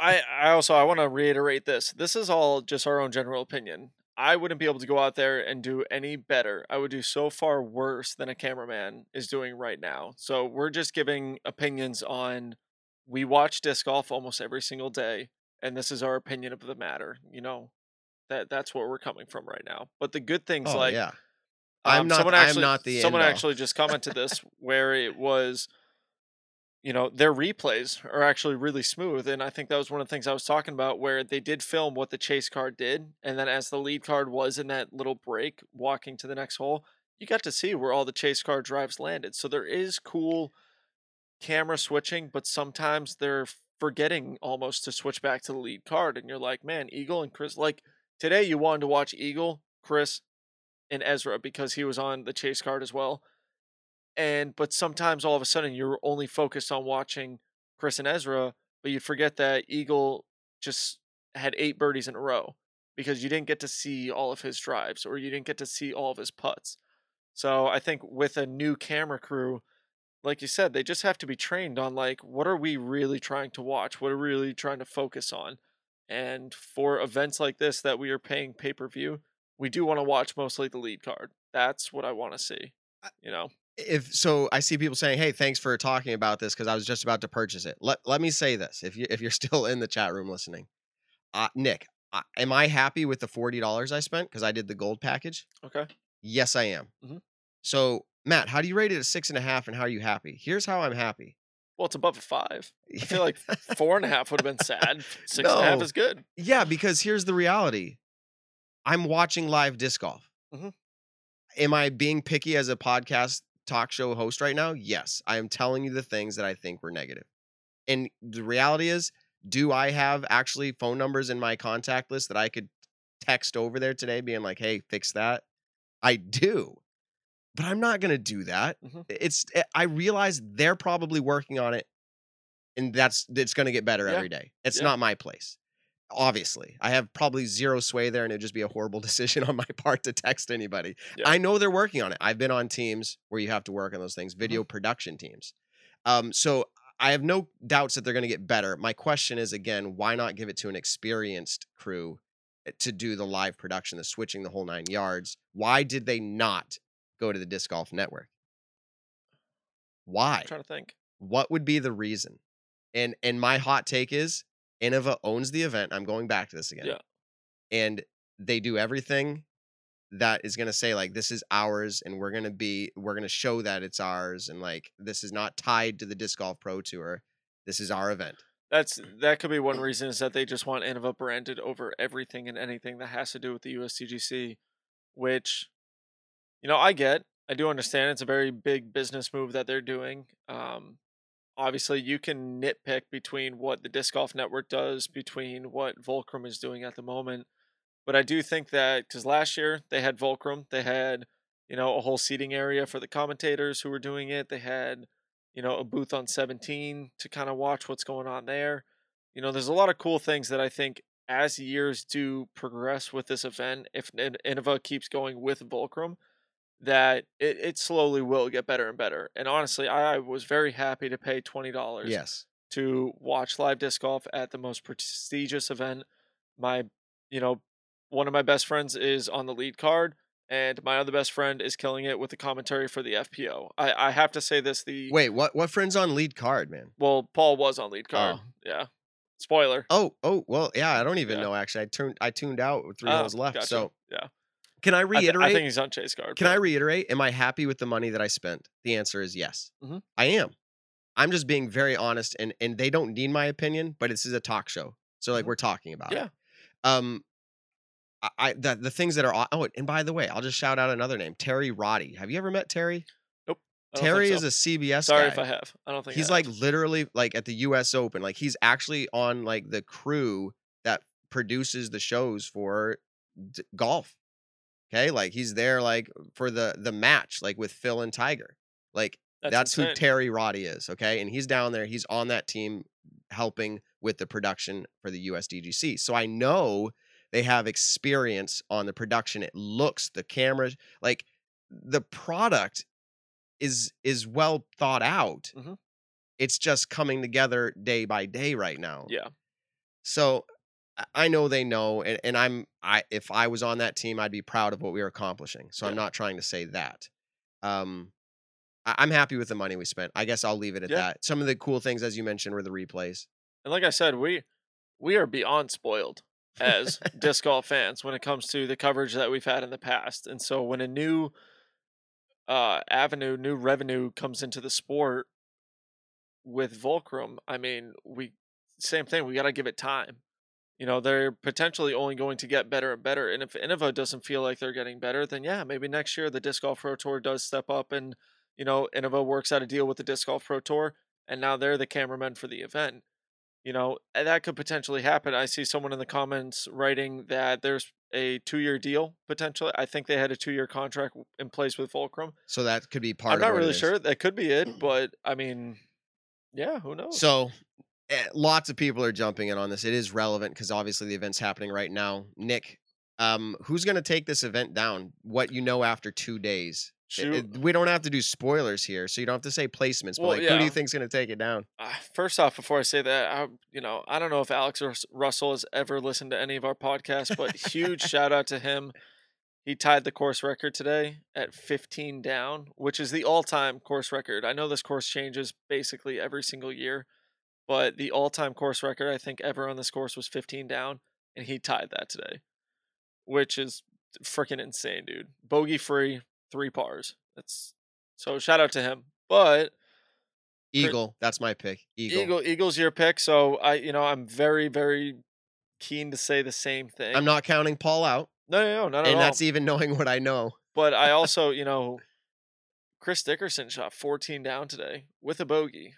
I I also I want to reiterate this. This is all just our own general opinion. I wouldn't be able to go out there and do any better. I would do so far worse than a cameraman is doing right now. So we're just giving opinions on we watch disc golf almost every single day and this is our opinion of the matter, you know. That that's where we're coming from right now. But the good things oh like yeah I'm um, not- Someone I'm actually, not the Someone actually just commented this where it was, you know, their replays are actually really smooth, and I think that was one of the things I was talking about where they did film what the chase card did, and then as the lead card was in that little break walking to the next hole, you got to see where all the chase card drives landed. So there is cool camera switching, but sometimes they're forgetting almost to switch back to the lead card, and you're like, man, Eagle and Chris, like today you wanted to watch Eagle, Chris, and Ezra because he was on the chase card as well. And but sometimes all of a sudden you're only focused on watching Chris and Ezra, but you forget that Eagle just had eight birdies in a row because you didn't get to see all of his drives or you didn't get to see all of his putts. So I think with a new camera crew, like you said, they just have to be trained on like what are we really trying to watch? What are we really trying to focus on? And for events like this that we are paying pay per view, we do want to watch mostly the lead card. That's what I want to see. You know, if so i see people saying hey thanks for talking about this because i was just about to purchase it let, let me say this if you if you're still in the chat room listening uh, nick uh, am i happy with the $40 i spent because i did the gold package okay. yes i am Mhm. so matt how do you rate it at six and a half and how are you happy here's how i'm happy Well, it's above a five. I feel like four and a half would have been sad. Six and a half No. is good. Yeah, because here's the reality. I'm watching live disc golf. Mhm. Am I being picky as a podcast talk show host right now? Yes. I am telling you the things that I think were negative. And the reality is, do I have actually phone numbers in my contact list that I could text over there today being like, "Hey, fix that." I do. But I'm not going to do that. Mhm. It's eh, I realize they're probably working on it and that's it's going to get better Yeah. every day. It's Yeah. not my place. Obviously, I have probably zero sway there and it'd just be a horrible decision on my part to text anybody. Yeah. I know they're working on it. I've been on teams where you have to work on those things, video Mm-hmm. production teams. Um, so I have no doubts that they're going to get better. My question is again, why not give it to an experienced crew eh, to do the live production, the switching the whole nine yards? Why did they not go to the disc golf network? Why? I'm trying to think. What would be the reason? And and my hot take is Innova owns the event. I'm going back to this again. Yeah. And they do everything that is going to say like this is ours and we're going to be we're going to show that it's ours and like this is not tied to the disc golf pro tour. This is our event. That's that could be one reason is that they just want Innova branded over everything and anything that has to do with the USDGC, which, you know, I get. I do understand it's a very big business move that they're doing. Um, obviously, you can nitpick between what the Disc Golf Network does, between what Fulcrum is doing at the moment, but I do think that because last year they had Fulcrum, they had you know a whole seating area for the commentators who were doing it. They had you know, a booth on 17 to kind of watch what's going on there. You know, there's a lot of cool things that I think as years do progress with this event, if Innova keeps going with Fulcrum, that it, it slowly will get better and better. And honestly, I, I was very happy to pay $20 Yes. to watch live disc golf at the most prestigious event. My, you know, one of my best friends is on the lead card, and my other best friend is killing it with the commentary for the FPO. I, I have to say this: the Wait, what what friend's on lead card, man? well, Paul was on lead card. Oh. Yeah. Spoiler. Oh, oh, well, yeah, I don't even Yeah. know actually. I turned I tuned out with three Oh, holes left. gotcha. So, yeah, can I I, thi- reiterate? I think he's on chase card. Can I reiterate? Am I happy with the money that I spent? The answer is yes. Mhm. I am. I'm just being very honest, and and they don't need my opinion, but this is a talk show, so like Mhm. we're talking about it. Yeah. it. Um, I, I the the things that are oh, and by the way, I'll just shout out another name, Terry Roddy. Have you ever met Terry? I Terry so. is a CBS Sorry guy. if I have. I don't think I He's like literally like at the US Open. Like he's actually on like the crew that produces the shows for d- golf. Okay? Like he's there like for the the match like with Phil and Tiger. Like that's, who. Terry Roddy is, okay? And he's down there, he's on that team helping with the production for the USDGC. So I know they have experience on the production. It looks the cameras like the product is is well thought out. Mhm. It's just coming together day by day right now. Yeah. So I- know they know, and, and I'm I if I was on that team, I'd be proud of what we were accomplishing. So I'm not trying to say that. Um, I, I'm happy with the money we spent. I guess I'll leave it at Yeah. that. Some of the cool things, as you mentioned, were the replays. And like I said, we we are beyond spoiled as disc golf fans when it comes to the coverage that we've had in the past. And so when a new uh avenue, new revenue comes into the sport with Fulcrum, I mean, we same thing, we got to give it time. You know, they're potentially only going to get better and better. And if Innova doesn't feel like they're getting better, then yeah, maybe next year the Disc Golf Pro Tour does step up and, you know, Innova works out a deal with the Disc Golf Pro Tour and now they're the cameramen for the event you know that could potentially happen. I see someone in the comments writing that there's a two-year deal potentially. I think they had a two-year contract in place with fulcrum. So that could be part i'm of not really sure. That could be it mm-hmm. but i mean yeah who knows? So lots of people are jumping in on this. It is relevant because obviously the event's happening right now. Nick, um, who's going to take this event down? What you know after two days? It- it- we don't have to do spoilers here, so you don't have to say placements. But Well, like, who do yeah. you think's going to take it down? uh, first off before i say that i you know i don't know if alex Rus- russell has ever listened to any of our podcasts but huge shout out to him he tied the course record today at 15 down which is the all-time course record i know this course changes basically every single year but the all-time course record i think ever on this course was 15 down and he tied that today which is freaking insane dude bogey free three pars that's so shout out to him but Eagle. That's my pick. Eagle. Eagle Eagles your pick, so I you know I'm very very keen to say the same thing. I'm not counting Paul out, no no no not at and that's even knowing what I know. But I also you know Chris Dickerson shot 14 down today with a bogey.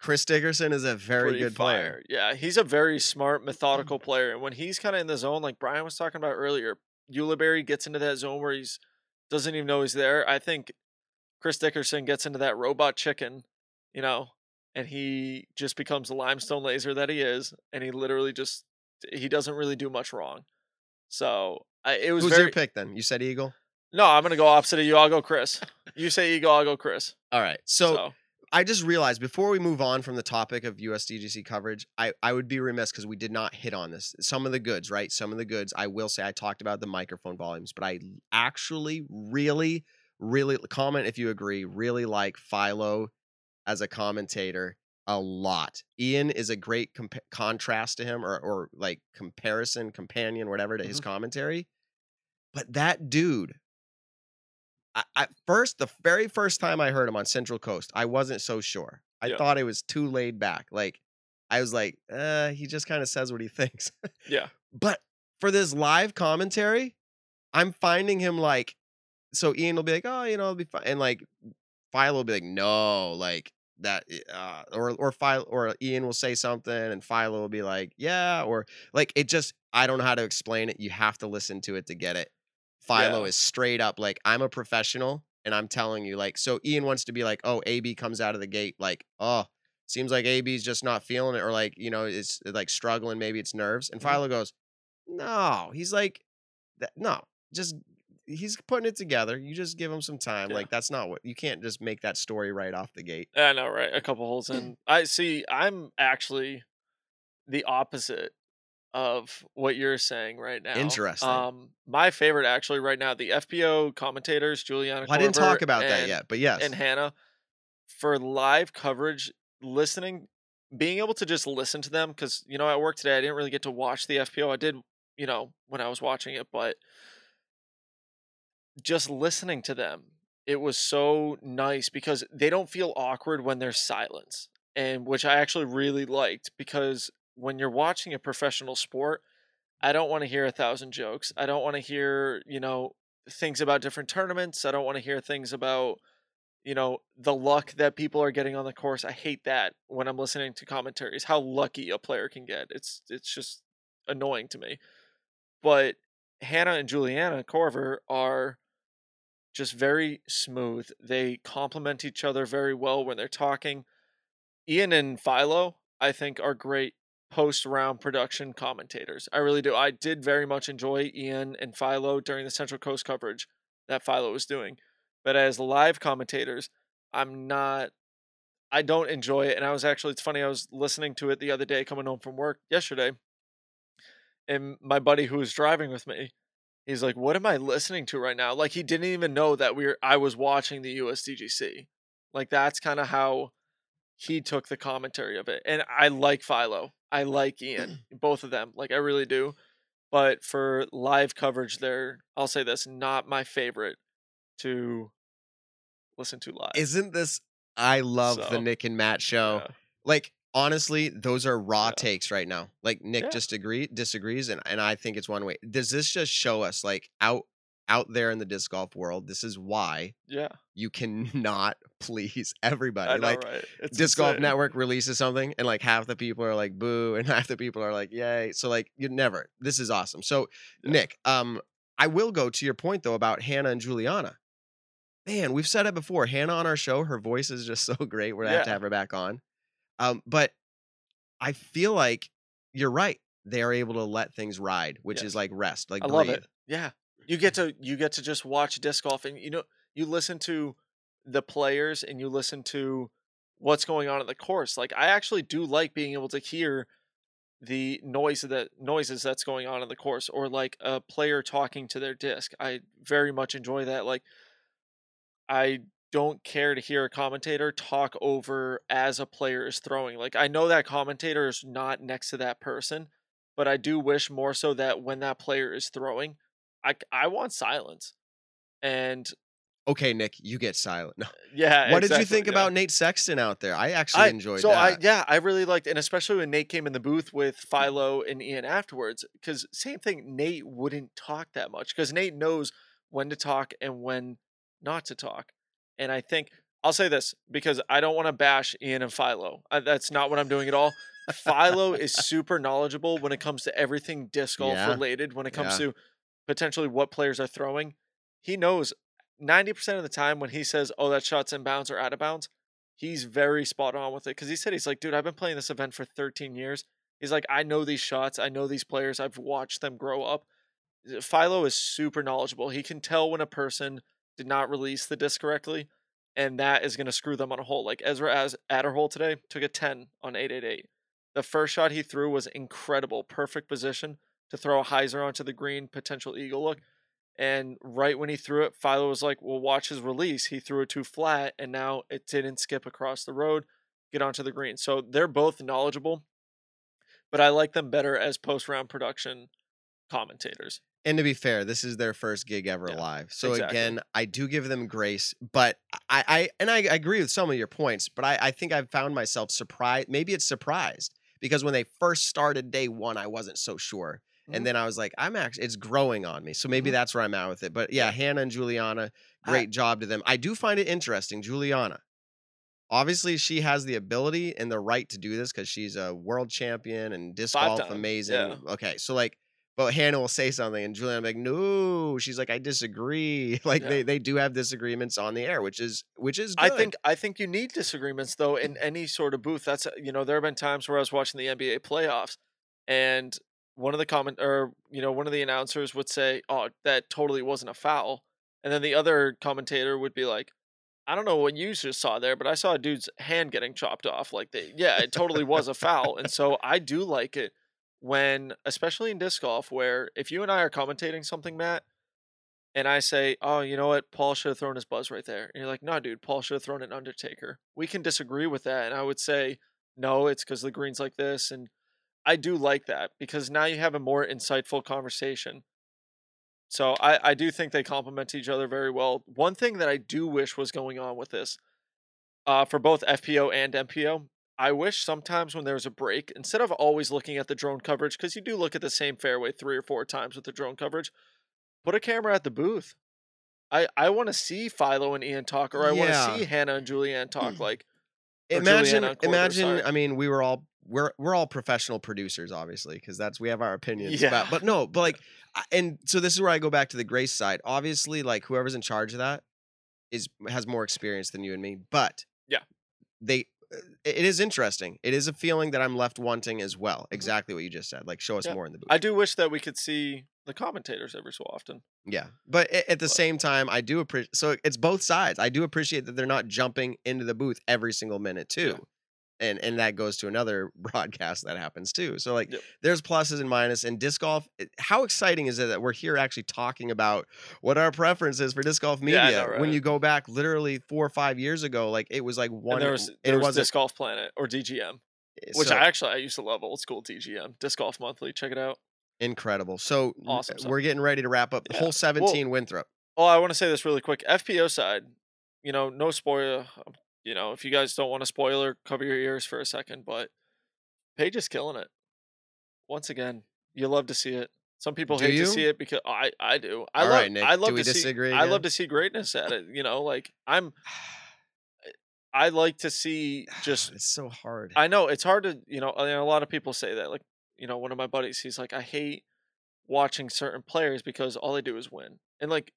Chris Dickerson is a very good player. Yeah, he's a very smart, methodical mm. player. And when he's kind of in the zone, like Brian was talking about earlier, Ulibarri gets into that zone where he's doesn't even know he's there. I think Chris Dickerson gets into that robot chicken, you know, and he just becomes the limestone laser that he is, and he literally just he doesn't really do much wrong. So I, it was Who's very your pick then? You said Eagle. no. I'm gonna go opposite of you. I'll go Chris. You say Eagle, I'll go Chris. All right. So, so I just realized before we move on from the topic of USDGC coverage, I, I would be remiss because we did not hit on this. Some of the goods, right? Some of the goods. I will say I talked about the microphone volumes, but I actually really, really comment if you agree. Really like Philo as a commentator a lot. Ian is a great compa- contrast to him, or or like comparison, companion, whatever to his mm-hmm. commentary. But that dude, I, at first, the very first time I heard him on Central Coast, I wasn't so sure. I Yeah. thought it was too laid back. Like I was like, uh, he just kind of says what he thinks. yeah, But for this live commentary, I'm finding him like, so Ian will be like, oh, you know, it'll be fine, and like Philo will be like, no, like that, uh, or or Philo or Ian will say something, and Philo will be like, yeah, or like it just, I don't know how to explain it. You have to listen to it to get it. Philo Yeah. is straight up like, I'm a professional, and I'm telling you, like, so Ian wants to be like, oh, AB comes out of the gate, like, oh. Seems like AB's just not feeling it, or like you know, it's like struggling. Maybe it's nerves. And Mhm. Philo goes, no, he's like, no, just he's putting it together. You just give him some time. Yeah. Like that's not what you can't just make that story right off the gate. I know, right? A couple holes in. I see. I'm actually the opposite of what you're saying right now. Interesting. Um, my favorite actually right now, the FPO commentators, Juliana. Well, I didn't talk about that yet, but yes, And Hannah, for live coverage, listening, being able to just listen to them because you know at work today I didn't really get to watch the FPO. I did, you know, when I was watching it, but just listening to them it was so nice because they don't feel awkward when there's silence and which i actually really liked because when you're watching a professional sport i don't want to hear a thousand jokes. I don't want to hear you know things about different tournaments. I don't want to hear things about you know the luck that people are getting on the course. I hate that when i'm listening to commentaries how lucky a player can get. It's it's just annoying to me. But hannah and Juliana Korver are just very smooth. They complement each other very well when they're talking. Ian and Philo, I think, are great post round production commentators. I really do. I did very much enjoy Ian and Philo during the Central Coast coverage that Philo was doing. But as live commentators, I'm not I don't enjoy it. And I was actually it's funny, I was listening to it the other day coming home from work yesterday. And my buddy who was driving with me, he's like, "What am I listening to right now?" Like he didn't even know that we are I was watching the USDGC. Like that's kind of how he took the commentary of it. And I like Philo. I like Ian, both of them. Like I really do. But for live coverage, they're I'll say this, not my favorite to listen to live. isn't this? I love the Nick and Matt show. Yeah. Like honestly, those are raw Yeah. takes right now. Like Nick Yeah. just agree disagrees, and and I think it's one way. Does this just show us like out out there in the disc golf world? This is why Yeah. you cannot please everybody. I know, like right? It's Disc Golf. Network releases something, and like half the people are like boo, and half the people are like yay. So like you never. This is awesome. So Yeah. Nick, um, I will go to your point though about Hannah and Juliana. Man, we've said it before. Hannah on our show, her voice is just so great. We're gonna have to have her back on. Um, but I feel like you're right. They are able to let things ride, which Yeah. is like rest, like I love it. Yeah. You get to you get to just watch disc golf and you know you listen to the players and you listen to what's going on at the course. Like I actually do like being able to hear the noise that noises that's going on in the course or like a player talking to their disc. I very much enjoy that. Like I don't care to hear a commentator talk over as a player is throwing. Like I know that commentator is not next to that person, but I do wish more so that when that player is throwing, I I want silence. And Okay, Nick, you get silent. No. yeah, What did you think yeah. about Nate Sexton out there? I actually I, enjoyed so that. I yeah, I really liked, and especially when Nate came in the booth with mm. Philo and Ian afterwards, because same thing, Nate wouldn't talk that much because Nate knows when to talk and when not to talk, and I think I'll say this because I don't want to bash Ian and Philo. I, that's not what I'm doing at all. Philo is super knowledgeable when it comes to everything disc golf Yeah. related. When it comes Yeah. to potentially what players are throwing, he knows 90% of the time when he says, "Oh, that shot's in bounds or out of bounds," he's very spot on with it because he said he's like, "Dude, I've been playing this event for 13 years." He's like, "I know these shots. I know these players. I've watched them grow up." Philo is super knowledgeable. He can tell when a person did not release the disc correctly, and that is going to screw them on a hole. Like Ezra as Aderhold today took a 10 on 888. The first shot he threw was incredible, perfect position to throw a hyzer onto the green, potential eagle look. And right when he threw it, Philo was like, "Well, watch his release. He threw it too flat, and now it didn't skip across the road, get onto the green." So they're both knowledgeable, but I like them better as post round production commentators. And to be fair, this is their first gig ever Yeah, live. So exactly. again, I do give them grace, but I, I and I agree with some of your points, but I, I think I've found myself surprised. Maybe it's surprised because when they first started day one, I wasn't so sure. And then I was like, I'm actually, it's growing on me. So maybe Mhm. that's where I'm at with it. But yeah, Hannah and Juliana, great job to them. I do find it interesting. Juliana, obviously, she has the ability and the right to do this because she's a world champion and disc golf amazing. yeah. Okay. So, like, but Hannah will say something and Juliana will be like, no, she's like, I disagree. Like Yeah. they, they do have disagreements on the air, which is which is good. I think I think you need disagreements though in any sort of booth. That's you know there have been times where I was watching the NBA playoffs, and one of the comment or you know one of the announcers would say, "Oh, that totally wasn't a foul," and then the other commentator would be like, "I don't know what you just saw there, but I saw a dude's hand getting chopped off. Like, they, yeah, it totally was a foul." And so I do like it when, especially in disc golf, where if you and I are commentating something, Matt, and I say, "Oh, you know what? Paul should have thrown his buzz right there," and you're like, "No, dude, Paul should have thrown an Undertaker." We can disagree with that, and I would say, "No, it's because the green's like this," and I do like that because now you have a more insightful conversation. So I, I do think they complement each other very well. One thing that I do wish was going on with this, uh, for both FPO and MPO, I wish sometimes when there's a break, instead of always looking at the drone coverage, because you do look at the same fairway three or four times with the drone coverage, put a camera at the booth. I, I want to see Philo and Ian talk, or I want to see Hannah and Julianne talk. Like, imagine imagine i mean we were all we're we're all professional producers obviously because that's we have our opinions Yeah. about but no but like and so this is where i go back to the grace side obviously like whoever's in charge of that is has more experience than you and me but Yeah. they uh, it is interesting it is a feeling that i'm left wanting as well exactly what you just said like show us Mm-hmm. Yeah. more in the booth I do wish that we could see the commentators every so often. yeah, but at the But- same time, I do appreciate. So it's both sides. I do appreciate that they're not jumping into the booth every single minute too, and and that goes to another broadcast that happens too. So like, Yep. there's pluses and minuses. And disc golf, how exciting is it that we're here actually talking about what our preference is for disc golf media? I know, When you go back literally four or five years ago, like it was like one. and there was there it was Disc Golf Planet or DGM, eh, which so I actually I used to love old school DGM, Disc Golf Monthly. Check it out. Incredible. So Awesome we're getting ready to wrap up the Yeah. whole Well, 17 Winthrop. Oh, I want to say this really quick. FPO side, you know, no spoiler. um, You know, if you guys don't want a spoiler, cover your ears for a second. But Paige is killing it. Once again, you love to see it. Some people Do hate you? to see it because I I do. I All love right, Nick, I do love we to disagree see I love to see greatness at it. You know, like I'm I like to see just it's so hard. I know it's hard to, you know, I mean, a lot of people say that. Like, you know, one of my buddies, he's like, I hate watching certain players because all they do is win. And like,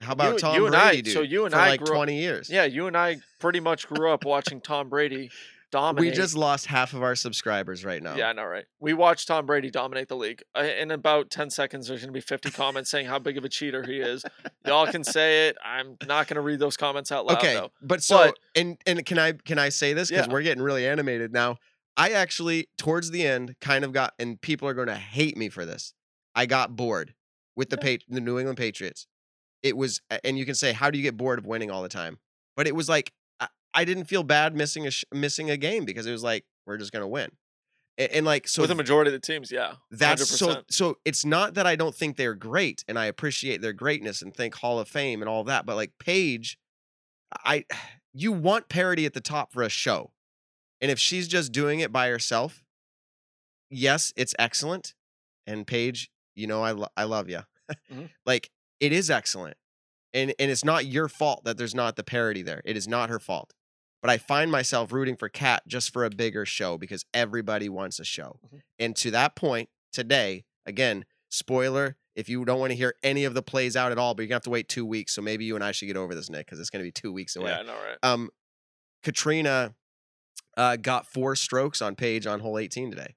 How about you- Tom you and Brady? I- dude, so you and I like grew up- 20 years. yeah, you and I pretty much grew up watching Tom Brady dominate. We just lost half of our subscribers right now. Yeah, I know, right? We watched Tom Brady dominate the league. Uh, In about 10 seconds, there's going to be 50 comments saying how big of a cheater he is. Y'all can say it. I'm not going to read those comments out loud, Okay, though. but so But- and and can I can I say this because Yeah. we're getting really animated now? I actually towards the end kind of got, and people are going to hate me for this. I got bored with the. Pat- the New England Patriots. It was, and you can say, how do you get bored of winning all the time? But it was like I, I didn't feel bad missing a sh- missing a game because it was like we're just going to win, and, and like so With the majority of the teams, yeah. That's 100%. so so it's not that I don't think they're great and I appreciate their greatness and think Hall of Fame and all that, but like Paige, I you want parity at the top for a show. And if she's just doing it by herself, yes, it's excellent. And Paige, you know I lo- I love you. Mhm. Like it is excellent. And and it's not your fault that there's not the parody there. It is not her fault. But I find myself rooting for Kat just for a bigger show because everybody wants a show. Mhm. And to that point, today, again, spoiler, if you don't want to hear any of the plays out at all, but you're gonna have to wait two weeks. So maybe you and I should get over this, Nick, because it's gonna be two weeks away. Yeah, I know, right? Um Katrina uh, got four strokes on Paige on hole 18 today.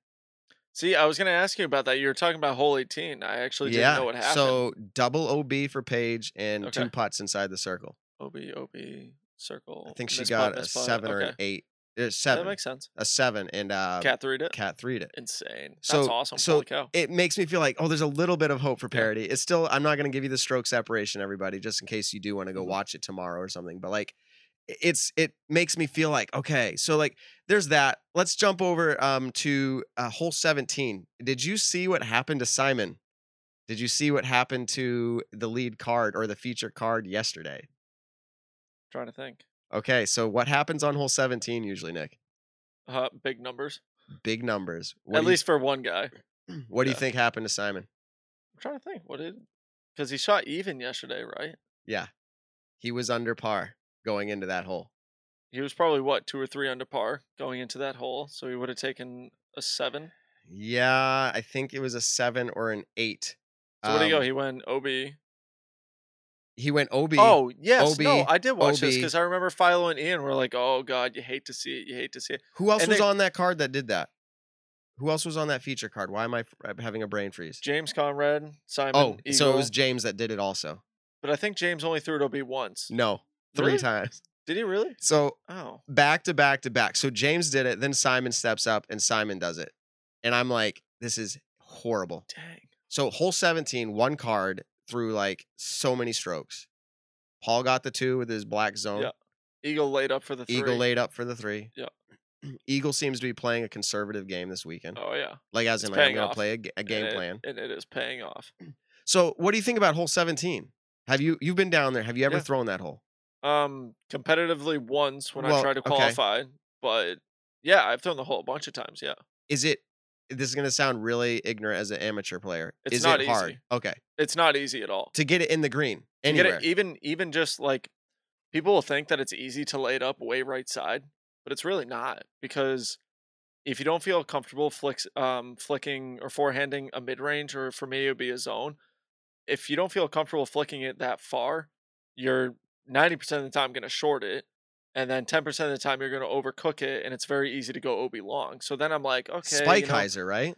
See, I was gonna ask you about that. You were talking about hole 18. I actually didn't know what happened. So double OB for Paige and Okay. two putts inside the circle. OB, OB, circle. I think she miss got putt, a miss putt. seven or an Okay. eight. Uh, That seven. makes sense. a seven and uh Kat three it. Kat three it. Insane. That's So- awesome. so It makes me feel like, oh, there's a little bit of hope for Yeah. parity. It's still I'm not gonna give you the stroke separation, everybody, just in case you do want to go Mhm. watch it tomorrow or something. But like it's it makes me feel like, okay, so like there's that. Let's jump over um to uh, hole 17. Did you see what happened to Simon? Did you see what happened to the lead card or the feature card yesterday? trying to think. Okay, so what happens on hole 17 usually, Nick? Uh, big numbers. Big numbers. What At you- least for one guy. what do you think happened to Simon? I'm trying to think. What did? Because he shot even yesterday, right? Yeah. He was under par going into that hole. He was probably what two or three under par going into that hole, so he would have taken a seven. Yeah, I think it was a seven or an eight. So where do you go? Um, He went OB. he went OB. Oh yes, no, I did watch this because I remember Philo and Ian were like, "Oh God, you hate to see it. You hate to see it." Who else and was they- on that card that did that? Who else was on that feature card? Why am I uh, having a brain freeze? James Conrad, Simon. oh, so it was James that did it also. But I think James only threw it OB once. No, three Really? times. Did he really? So Oh, back to back to back. So James did it, then Simon steps up and Simon does it. And I'm like, this is horrible. dang. So hole 17, one card through like so many strokes. Paul got the two with his black zone. Yeah. Eagle laid up for the three. Eagle laid up for the three. Yeah. Eagle seems to be playing a conservative game this weekend. Oh yeah. like as it's in like, I'm gonna off. play a game and it- plan. and it is paying off. So what do you think about hole 17? Have you you've been down there? Have you ever Yeah. thrown that hole? Um, competitively once when I tried to okay. qualify, but yeah, I've thrown the hole a bunch of times. Yeah, Is it this is gonna sound really ignorant as an amateur player. It's is not it hard? easy. Okay. it's not easy at all. To get it in the green. Anywhere. it, even even just like people will think that it's easy to lay it up way right side, but it's really not because if you don't feel comfortable flicks um flicking or forehanding a mid range or for me it would be a zone, if you don't feel comfortable flicking it that far, you're ninety percent of the time gonna short it. And then ten percent of the time you're gonna overcook it, and it's very easy to go OB long. So then I'm like, okay, Spike you know, hyzer, right?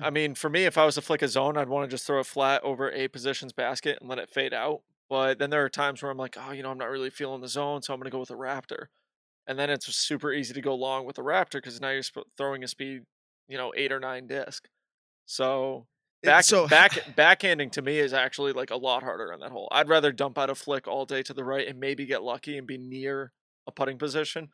I mean, for me, if I was to flick a zone, I'd want to just throw a flat over a positions basket and let it fade out. But then there are times where I'm like, oh, you know, I'm not really feeling the zone, so I'm going to go with a Raptor. And then it's super easy to go long with a Raptor because now you're sp- throwing a speed, you know, eight or nine disc. So back so back backhanding to me is actually like a lot harder on that hole. I'd rather dump out a flick all day to the right and maybe get lucky and be near a putting position.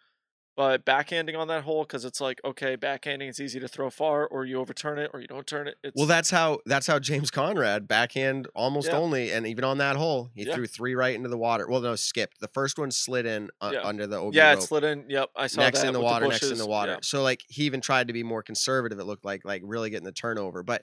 But backhanding on that hole because it's like okay, backhanding it's easy to throw far, or you overturn it, or you don't turn it. It's Well, that's how that's how James Conrad backhand almost Yeah. only, and even on that hole, he Yeah. threw three right into the water. Well, no, skipped. The first one slid in uh, Yeah. under the OB yeah, rope. it slid in. Yep, I saw that. next that in the water, next in the water. So like he even tried to be more conservative. It looked like like really getting the turnover. But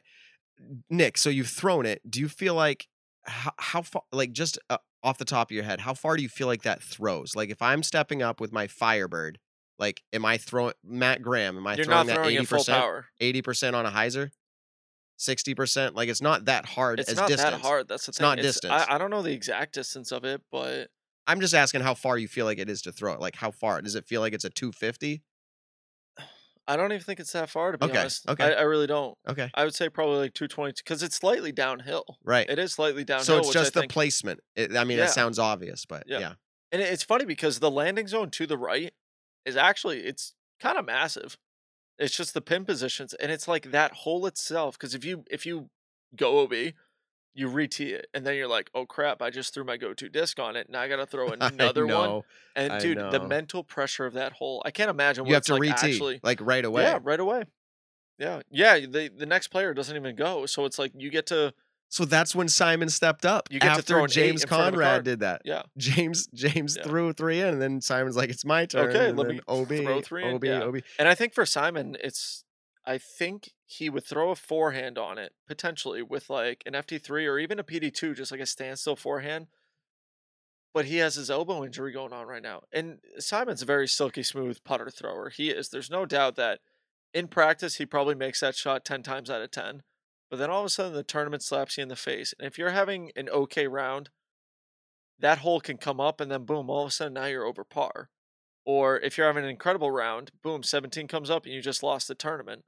Nick, so you've thrown it. Do you feel like how, how far? Like just uh, off the top of your head, how far do you feel like that throws? Like if I'm stepping up with my Firebird, like am I throwing Matt Graham? Am I You're throwing not that eighty it full percent? power. Eighty percent on a hyzer. Sixty percent. Like it's not that hard It's as not distance. that hard. That's the It's thing. not distance. I, I don't know the exact distance of it, but I'm just asking how far you feel like it is to throw it. Like how far? Does it feel like it's a two fifty? I don't even think it's that far to be Okay, honest. okay. I, I really don't. Okay. I would say probably like 220 because it's slightly downhill. Right. It is slightly downhill. so it's just the think, placement. It, I mean, Yeah. it sounds obvious, but Yeah. yeah. and it's funny because the landing zone to the right is actually it's kind of massive. It's just the pin positions, and it's like that hole itself. Because if you if you go OB, you re-tee it, and then you're like, oh crap, I just threw my go-to disc on it. Now I got to throw another one. And I dude, the mental pressure of that hole, I can't imagine what You have to like re-tee actually. like right away. Yeah, right away. Yeah, yeah. The the next player doesn't even go, so it's like you get to So that's when Simon stepped up. You get to throw James in front of Conrad did that. yeah. James James Yeah. threw three in, and then Simon's like, "It's my turn." Okay, and let me OB, throw three in, OB, yeah. OB. And I think for Simon, it's I think he would throw a forehand on it potentially with like an FD3 or even a PD2, just like a standstill forehand. but he has his elbow injury going on right now. And Simon's a very silky smooth putter thrower. He is. There's no doubt that in practice he probably makes that shot 10 times out of 10. But then all of a sudden the tournament slaps you in the face. And if you're having an okay round, that hole can come up and then boom, all of a sudden now you're over par. Or if you're having an incredible round, boom, 17 comes up and you just lost the tournament.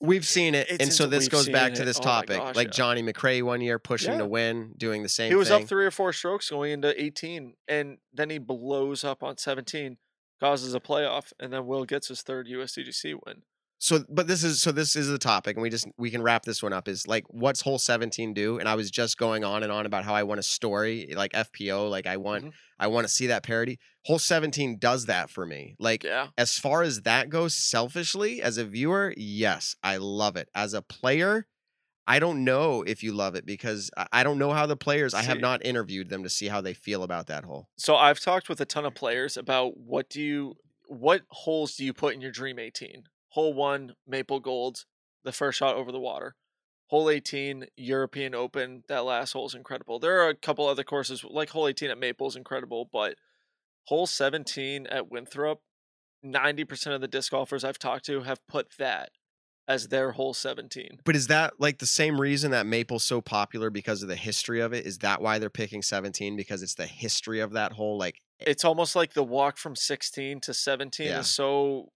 We've seen it, and so this goes back seen to it. this Oh topic. gosh, like yeah. Johne McCray one year pushing Yeah. to win, doing the same he was thing. up three or four strokes going into 18, and then he blows up on 17, causes a playoff, and then Will gets his third USDGC win. So but this is so this is the topic and we just we can wrap this one up is like what's hole 17 do and i was just going on and on about how i want a story like fpo like i want Mhm. i want to see that parody hole 17 does that for me like Yeah. as far as that goes selfishly as a viewer yes i love it as a player i don't know if you love it because i don't know how the players i have not interviewed them to see how they feel about that hole So I've talked with a ton of players about what do you, what holes do you put in your Dream 18? Hole one, Maple Gold, the first shot over the water. Hole 18, European Open. That last hole is incredible. There are a couple other courses like hole 18 at Maple is incredible, but hole 17 at Winthrop, 90% of the disc golfers I've talked to have put that as their hole 17. But is that like the same reason that Maple's so popular because of the history of it? Is that why they're picking 17 because it's the history of that hole like eh It's almost like the walk from 16 to 17 Yeah. is so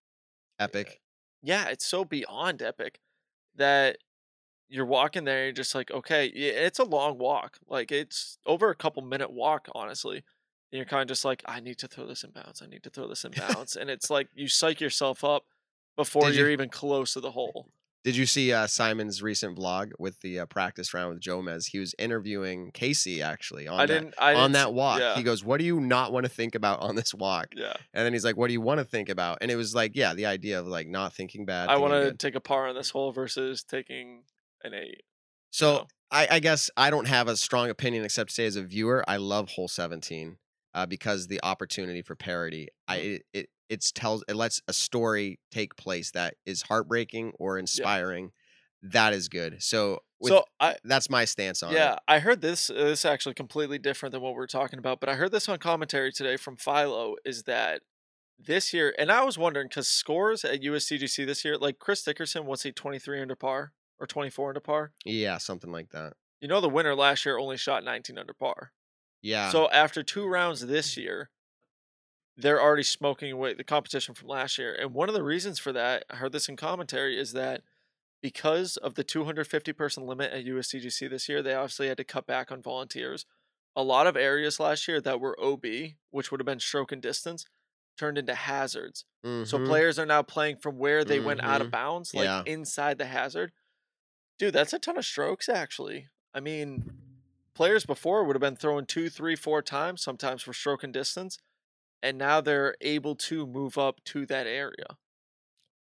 eh, epic? Yeah, it's so beyond epic that you're walking there, you're just like, okay, it's a long walk. Like it's over a couple minute walk, honestly. And you're kind of just like, I need to throw this in bounds. I need to throw this in bounds. and it's like you psych yourself up before Did you- you're even close to the hole. Did you see uh, Simon's recent vlog with the uh, practice round with Jomez? He was interviewing Casey actually on I that on that walk. Yeah. He goes, "What do you not want to think about on this walk?" yeah. And then he's like, "What do you want to think about?" And it was like, yeah, the idea of like not thinking bad. I want to take a par on this hole versus taking an eight. So know? I, I guess I don't have a strong opinion except to say as a viewer, I love hole 17 uh, because the opportunity for parody. I Mm-hmm. it, it it's tells it lets a story take place that is heartbreaking or inspiring. That is good. So with, so I that's my stance on it. Yeah, I heard this. uh, This is actually completely different than what we're talking about, but I heard this on commentary today from Philo. Is that this year? And I was wondering because scores at USDGC this year, like Chris Dickerson, what's he twenty three under par or twenty four under par? Yeah, something like that. You know, the winner last year only shot nineteen under par. Yeah. So after two rounds this year, they're already smoking away the competition from last year. And one of the reasons for that, I heard this in commentary, is that because of the 250 person limit at USDGC this year, they obviously had to cut back on volunteers. A lot of areas last year that were OB, which would have been stroke and distance, turned into hazards. So Mhm. players are now playing from where they went out of Mhm. bounds, like Yeah. inside the hazard. Dude, that's a ton of strokes, actually. I mean, players before would have been throwing two, three, four times, sometimes for stroke and distance, and now they're able to move up to that area.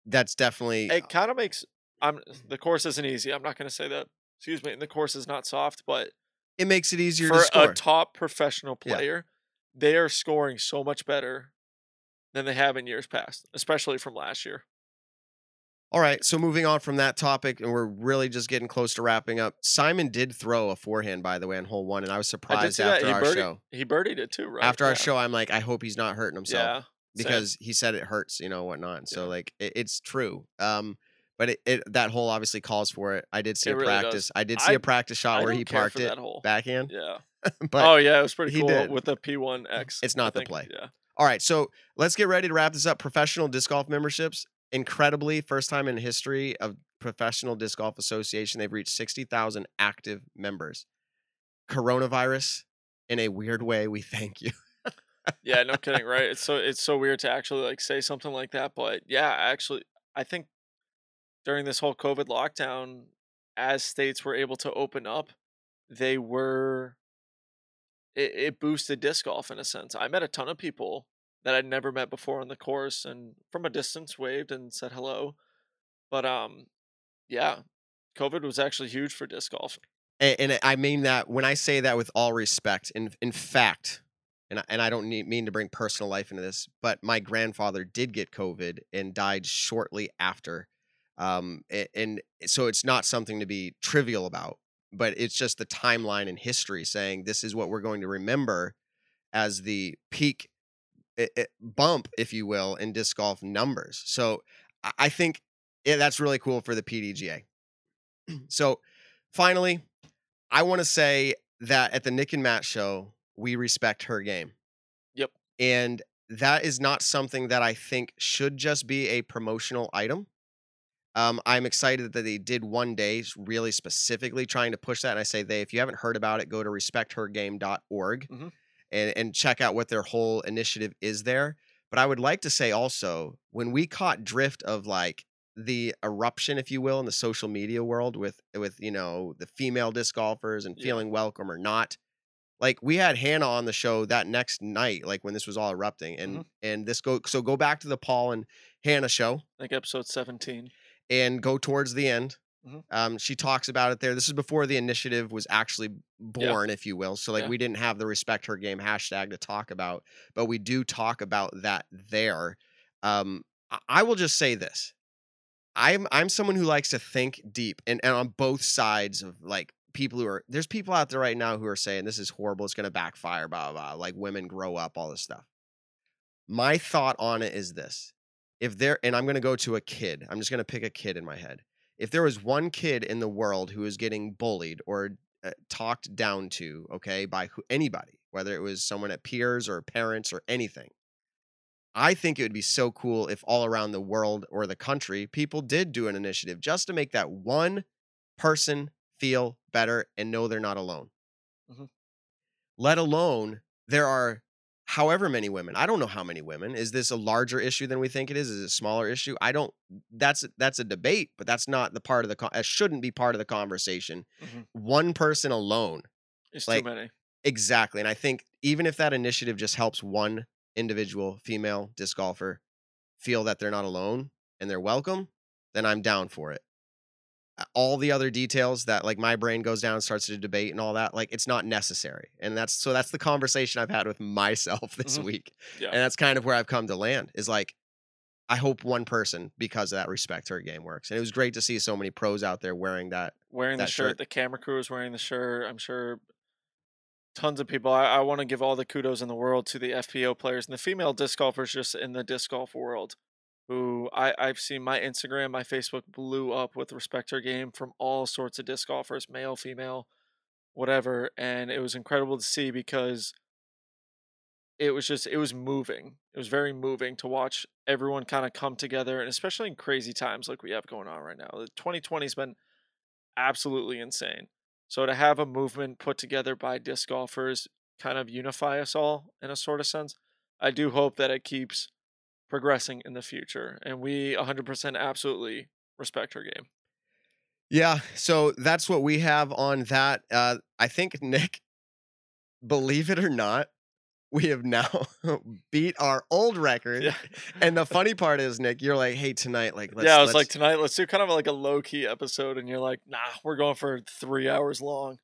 that's definitely It uh kind of makes. I'm the course isn't easy. I'm not going to say that. Excuse me. And the course is not soft, but it makes it easier for to score. a top professional Yeah. player, they are scoring so much better than they have in years past, especially from last year. All right, so moving on from that topic, and we're really just getting close to wrapping up. Simon did throw a forehand, by the way, on hole one, and I was surprised that. after our birdied, show. he birdied it too, right? After our show, I'm like, I hope he's not hurting himself Yeah. same. because he said it hurts, you know, whatnot. And So Yeah. like, it, it's true. Um, but it, it that hole obviously calls for it. I did see It a really does. practice. I did see I- a practice shot I where he parked it backhand. Yeah. but oh yeah, it was pretty he cool did. with the P1X. It's I not the play. Yeah. All right, so let's get ready to wrap this up. Professional disc golf memberships, incredibly, first time in history of Professional Disc Golf Association, they've reached 60,000 active members. Coronavirus, in a weird way, we thank you. Yeah, no kidding, right? It's so it's so weird to actually like say something like that, but yeah, actually I think during this whole COVID lockdown as states were able to open up, they were it, it boosted disc golf in a sense. I met a ton of people that I'd never met before on the course and from a distance waved and said hello. But um yeah, COVID was actually huge for disc golf. And, and I mean that when I say that with all respect. In in fact, and I, and I don't need, mean to bring personal life into this, but my grandfather did get COVID and died shortly after. Um, a- and, so it's not something to be trivial about. but it's just the timeline in history saying this is what we're going to remember as the peak i- i- bump, if you will, in disc golf numbers. So I- think yeah, that's really cool for the PDGA. so finally, I want to say that at the Nick and Matt show, we respect her game. Yep. And that is not something that I think should just be a promotional item. Um, I'm excited that they did one day really specifically trying to push that. And I say they, if you haven't heard about it, go to respecthergame.org Mhm. And, and check out what their whole initiative is there. But I would like to say also, when we caught drift of like the eruption, if you will, in the social media world with with you know the female disc golfers and Yeah. feeling welcome or not, like we had Hannah on the show that next night, like when this was all erupting, and Mhm. and this go so go back to the Paul and Hannah show like episode 17. and go towards the end. Mhm. Um, she talks about it there. This is before the initiative was actually born, if you will. So like Yeah. we didn't have the respect her game hashtag to talk about, but we do talk about that there. Um, I, will just say this. I'm I'm someone who likes to think deep and, and on both sides of like people who are there's people out there right now who are saying this is horrible, it's gonna backfire, blah blah, blah like women grow up, all this stuff. My thought on it is this if there and i'm going to go to a kid i'm just going to pick a kid in my head if there was one kid in the world who was getting bullied or uh, talked down to okay by who, anybody whether it was someone at peers or parents or anything i think it would be so cool if all around the world or the country people did do an initiative just to make that one person feel better and know they're not alone Mhm. let alone there are however many women i don't know how many women is this a larger issue than we think it is is it a smaller issue i don't that's that's a debate but that's not the part of the con- it shouldn't be part of the conversation Mhm. one person alone It's Like- too many. exactly and i think even if that initiative just helps one individual female disc golfer feel that they're not alone and they're welcome then i'm down for it all the other details that like my brain goes down and starts to debate and all that like it's not necessary and that's so that's the conversation i've had with myself this Mhm. week Yeah. and that's kind of where i've come to land is like i hope one person because of that respect her game works and it was great to see so many pros out there wearing that wearing the shirt. shirt. The camera crew is wearing the shirt. I'm sure tons of people. I, I want to give all the kudos in the world to the FPO players and the female disc golfers just in the disc golf world. Who I, I've seen my Instagram, my Facebook blew up with respect to her game from all sorts of disc golfers, male, female, whatever. And it was incredible to see because it was just it was moving. It was very moving to watch everyone kind of come together, and especially in crazy times like we have going on right now. The 2020 has been absolutely insane. So to have a movement put together by disc golfers kind of unify us all in a sort of sense, I do hope that it keeps progressing in the future, and we 100% absolutely respect her game. Yeah, so that's what we have on that. Uh, I think Nick, believe it or not, we have now beat our old record. Yeah. And the funny part is, Nick, you're like, "Hey, tonight, like, let's." yeah, I was like, let's- tonight, let's do kind of like a low key episode. And you're like, nah, we're going for three hours long.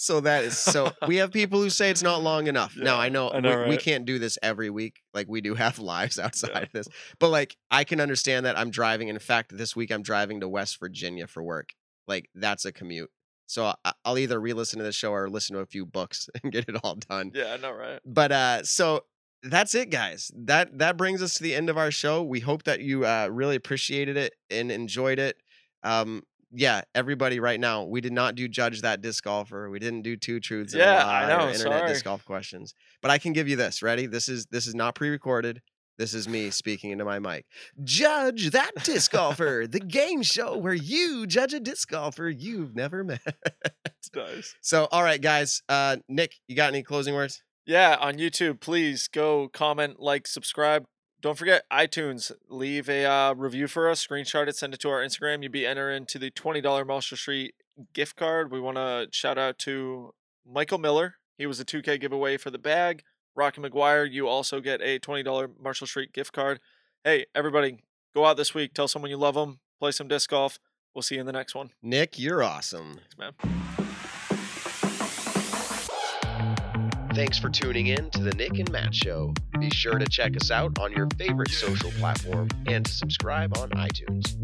So that is so. we have people who say it's not long enough. now I know, I know, we, we can't do this every week. Like we do have lives outside of this, but like I can understand that. I'm driving. In fact, this week I'm driving to West Virginia for work. Like that's a commute. So I'll either re-listen to the show or listen to a few books and get it all done. Yeah, I know, right? but uh so that's it guys that that brings us to the end of our show we hope that you uh really appreciated it and enjoyed it um yeah everybody right now we did not do judge that disc golfer we didn't do two truths Yeah, I know, internet disc golf questions but i can give you this ready this is this is not pre-recorded this is me speaking into my mic. Judge that disc golfer, the game show where you judge a disc golfer you've never met. Nice. so, all right, guys. Uh, Nick, you got any closing words? Yeah, on YouTube, please go comment, like, subscribe. Don't forget iTunes. Leave a uh, review for us. Screenshot it. Send it to our Instagram. You'd be entered into the twenty dollar Marshall Street gift card. We want to shout out to Michael Miller. He was a two K giveaway for the bag. Rocky McGuire, you also get a twenty dollar Marshall Street gift card. Hey, everybody, go out this week. Tell someone you love them. Play some disc golf. We'll see you in the next one. Nick, you're awesome. Thanks, man. Thanks for tuning in to the Nick and Matt Show. Be sure to check us out on your favorite social platform and to subscribe on iTunes.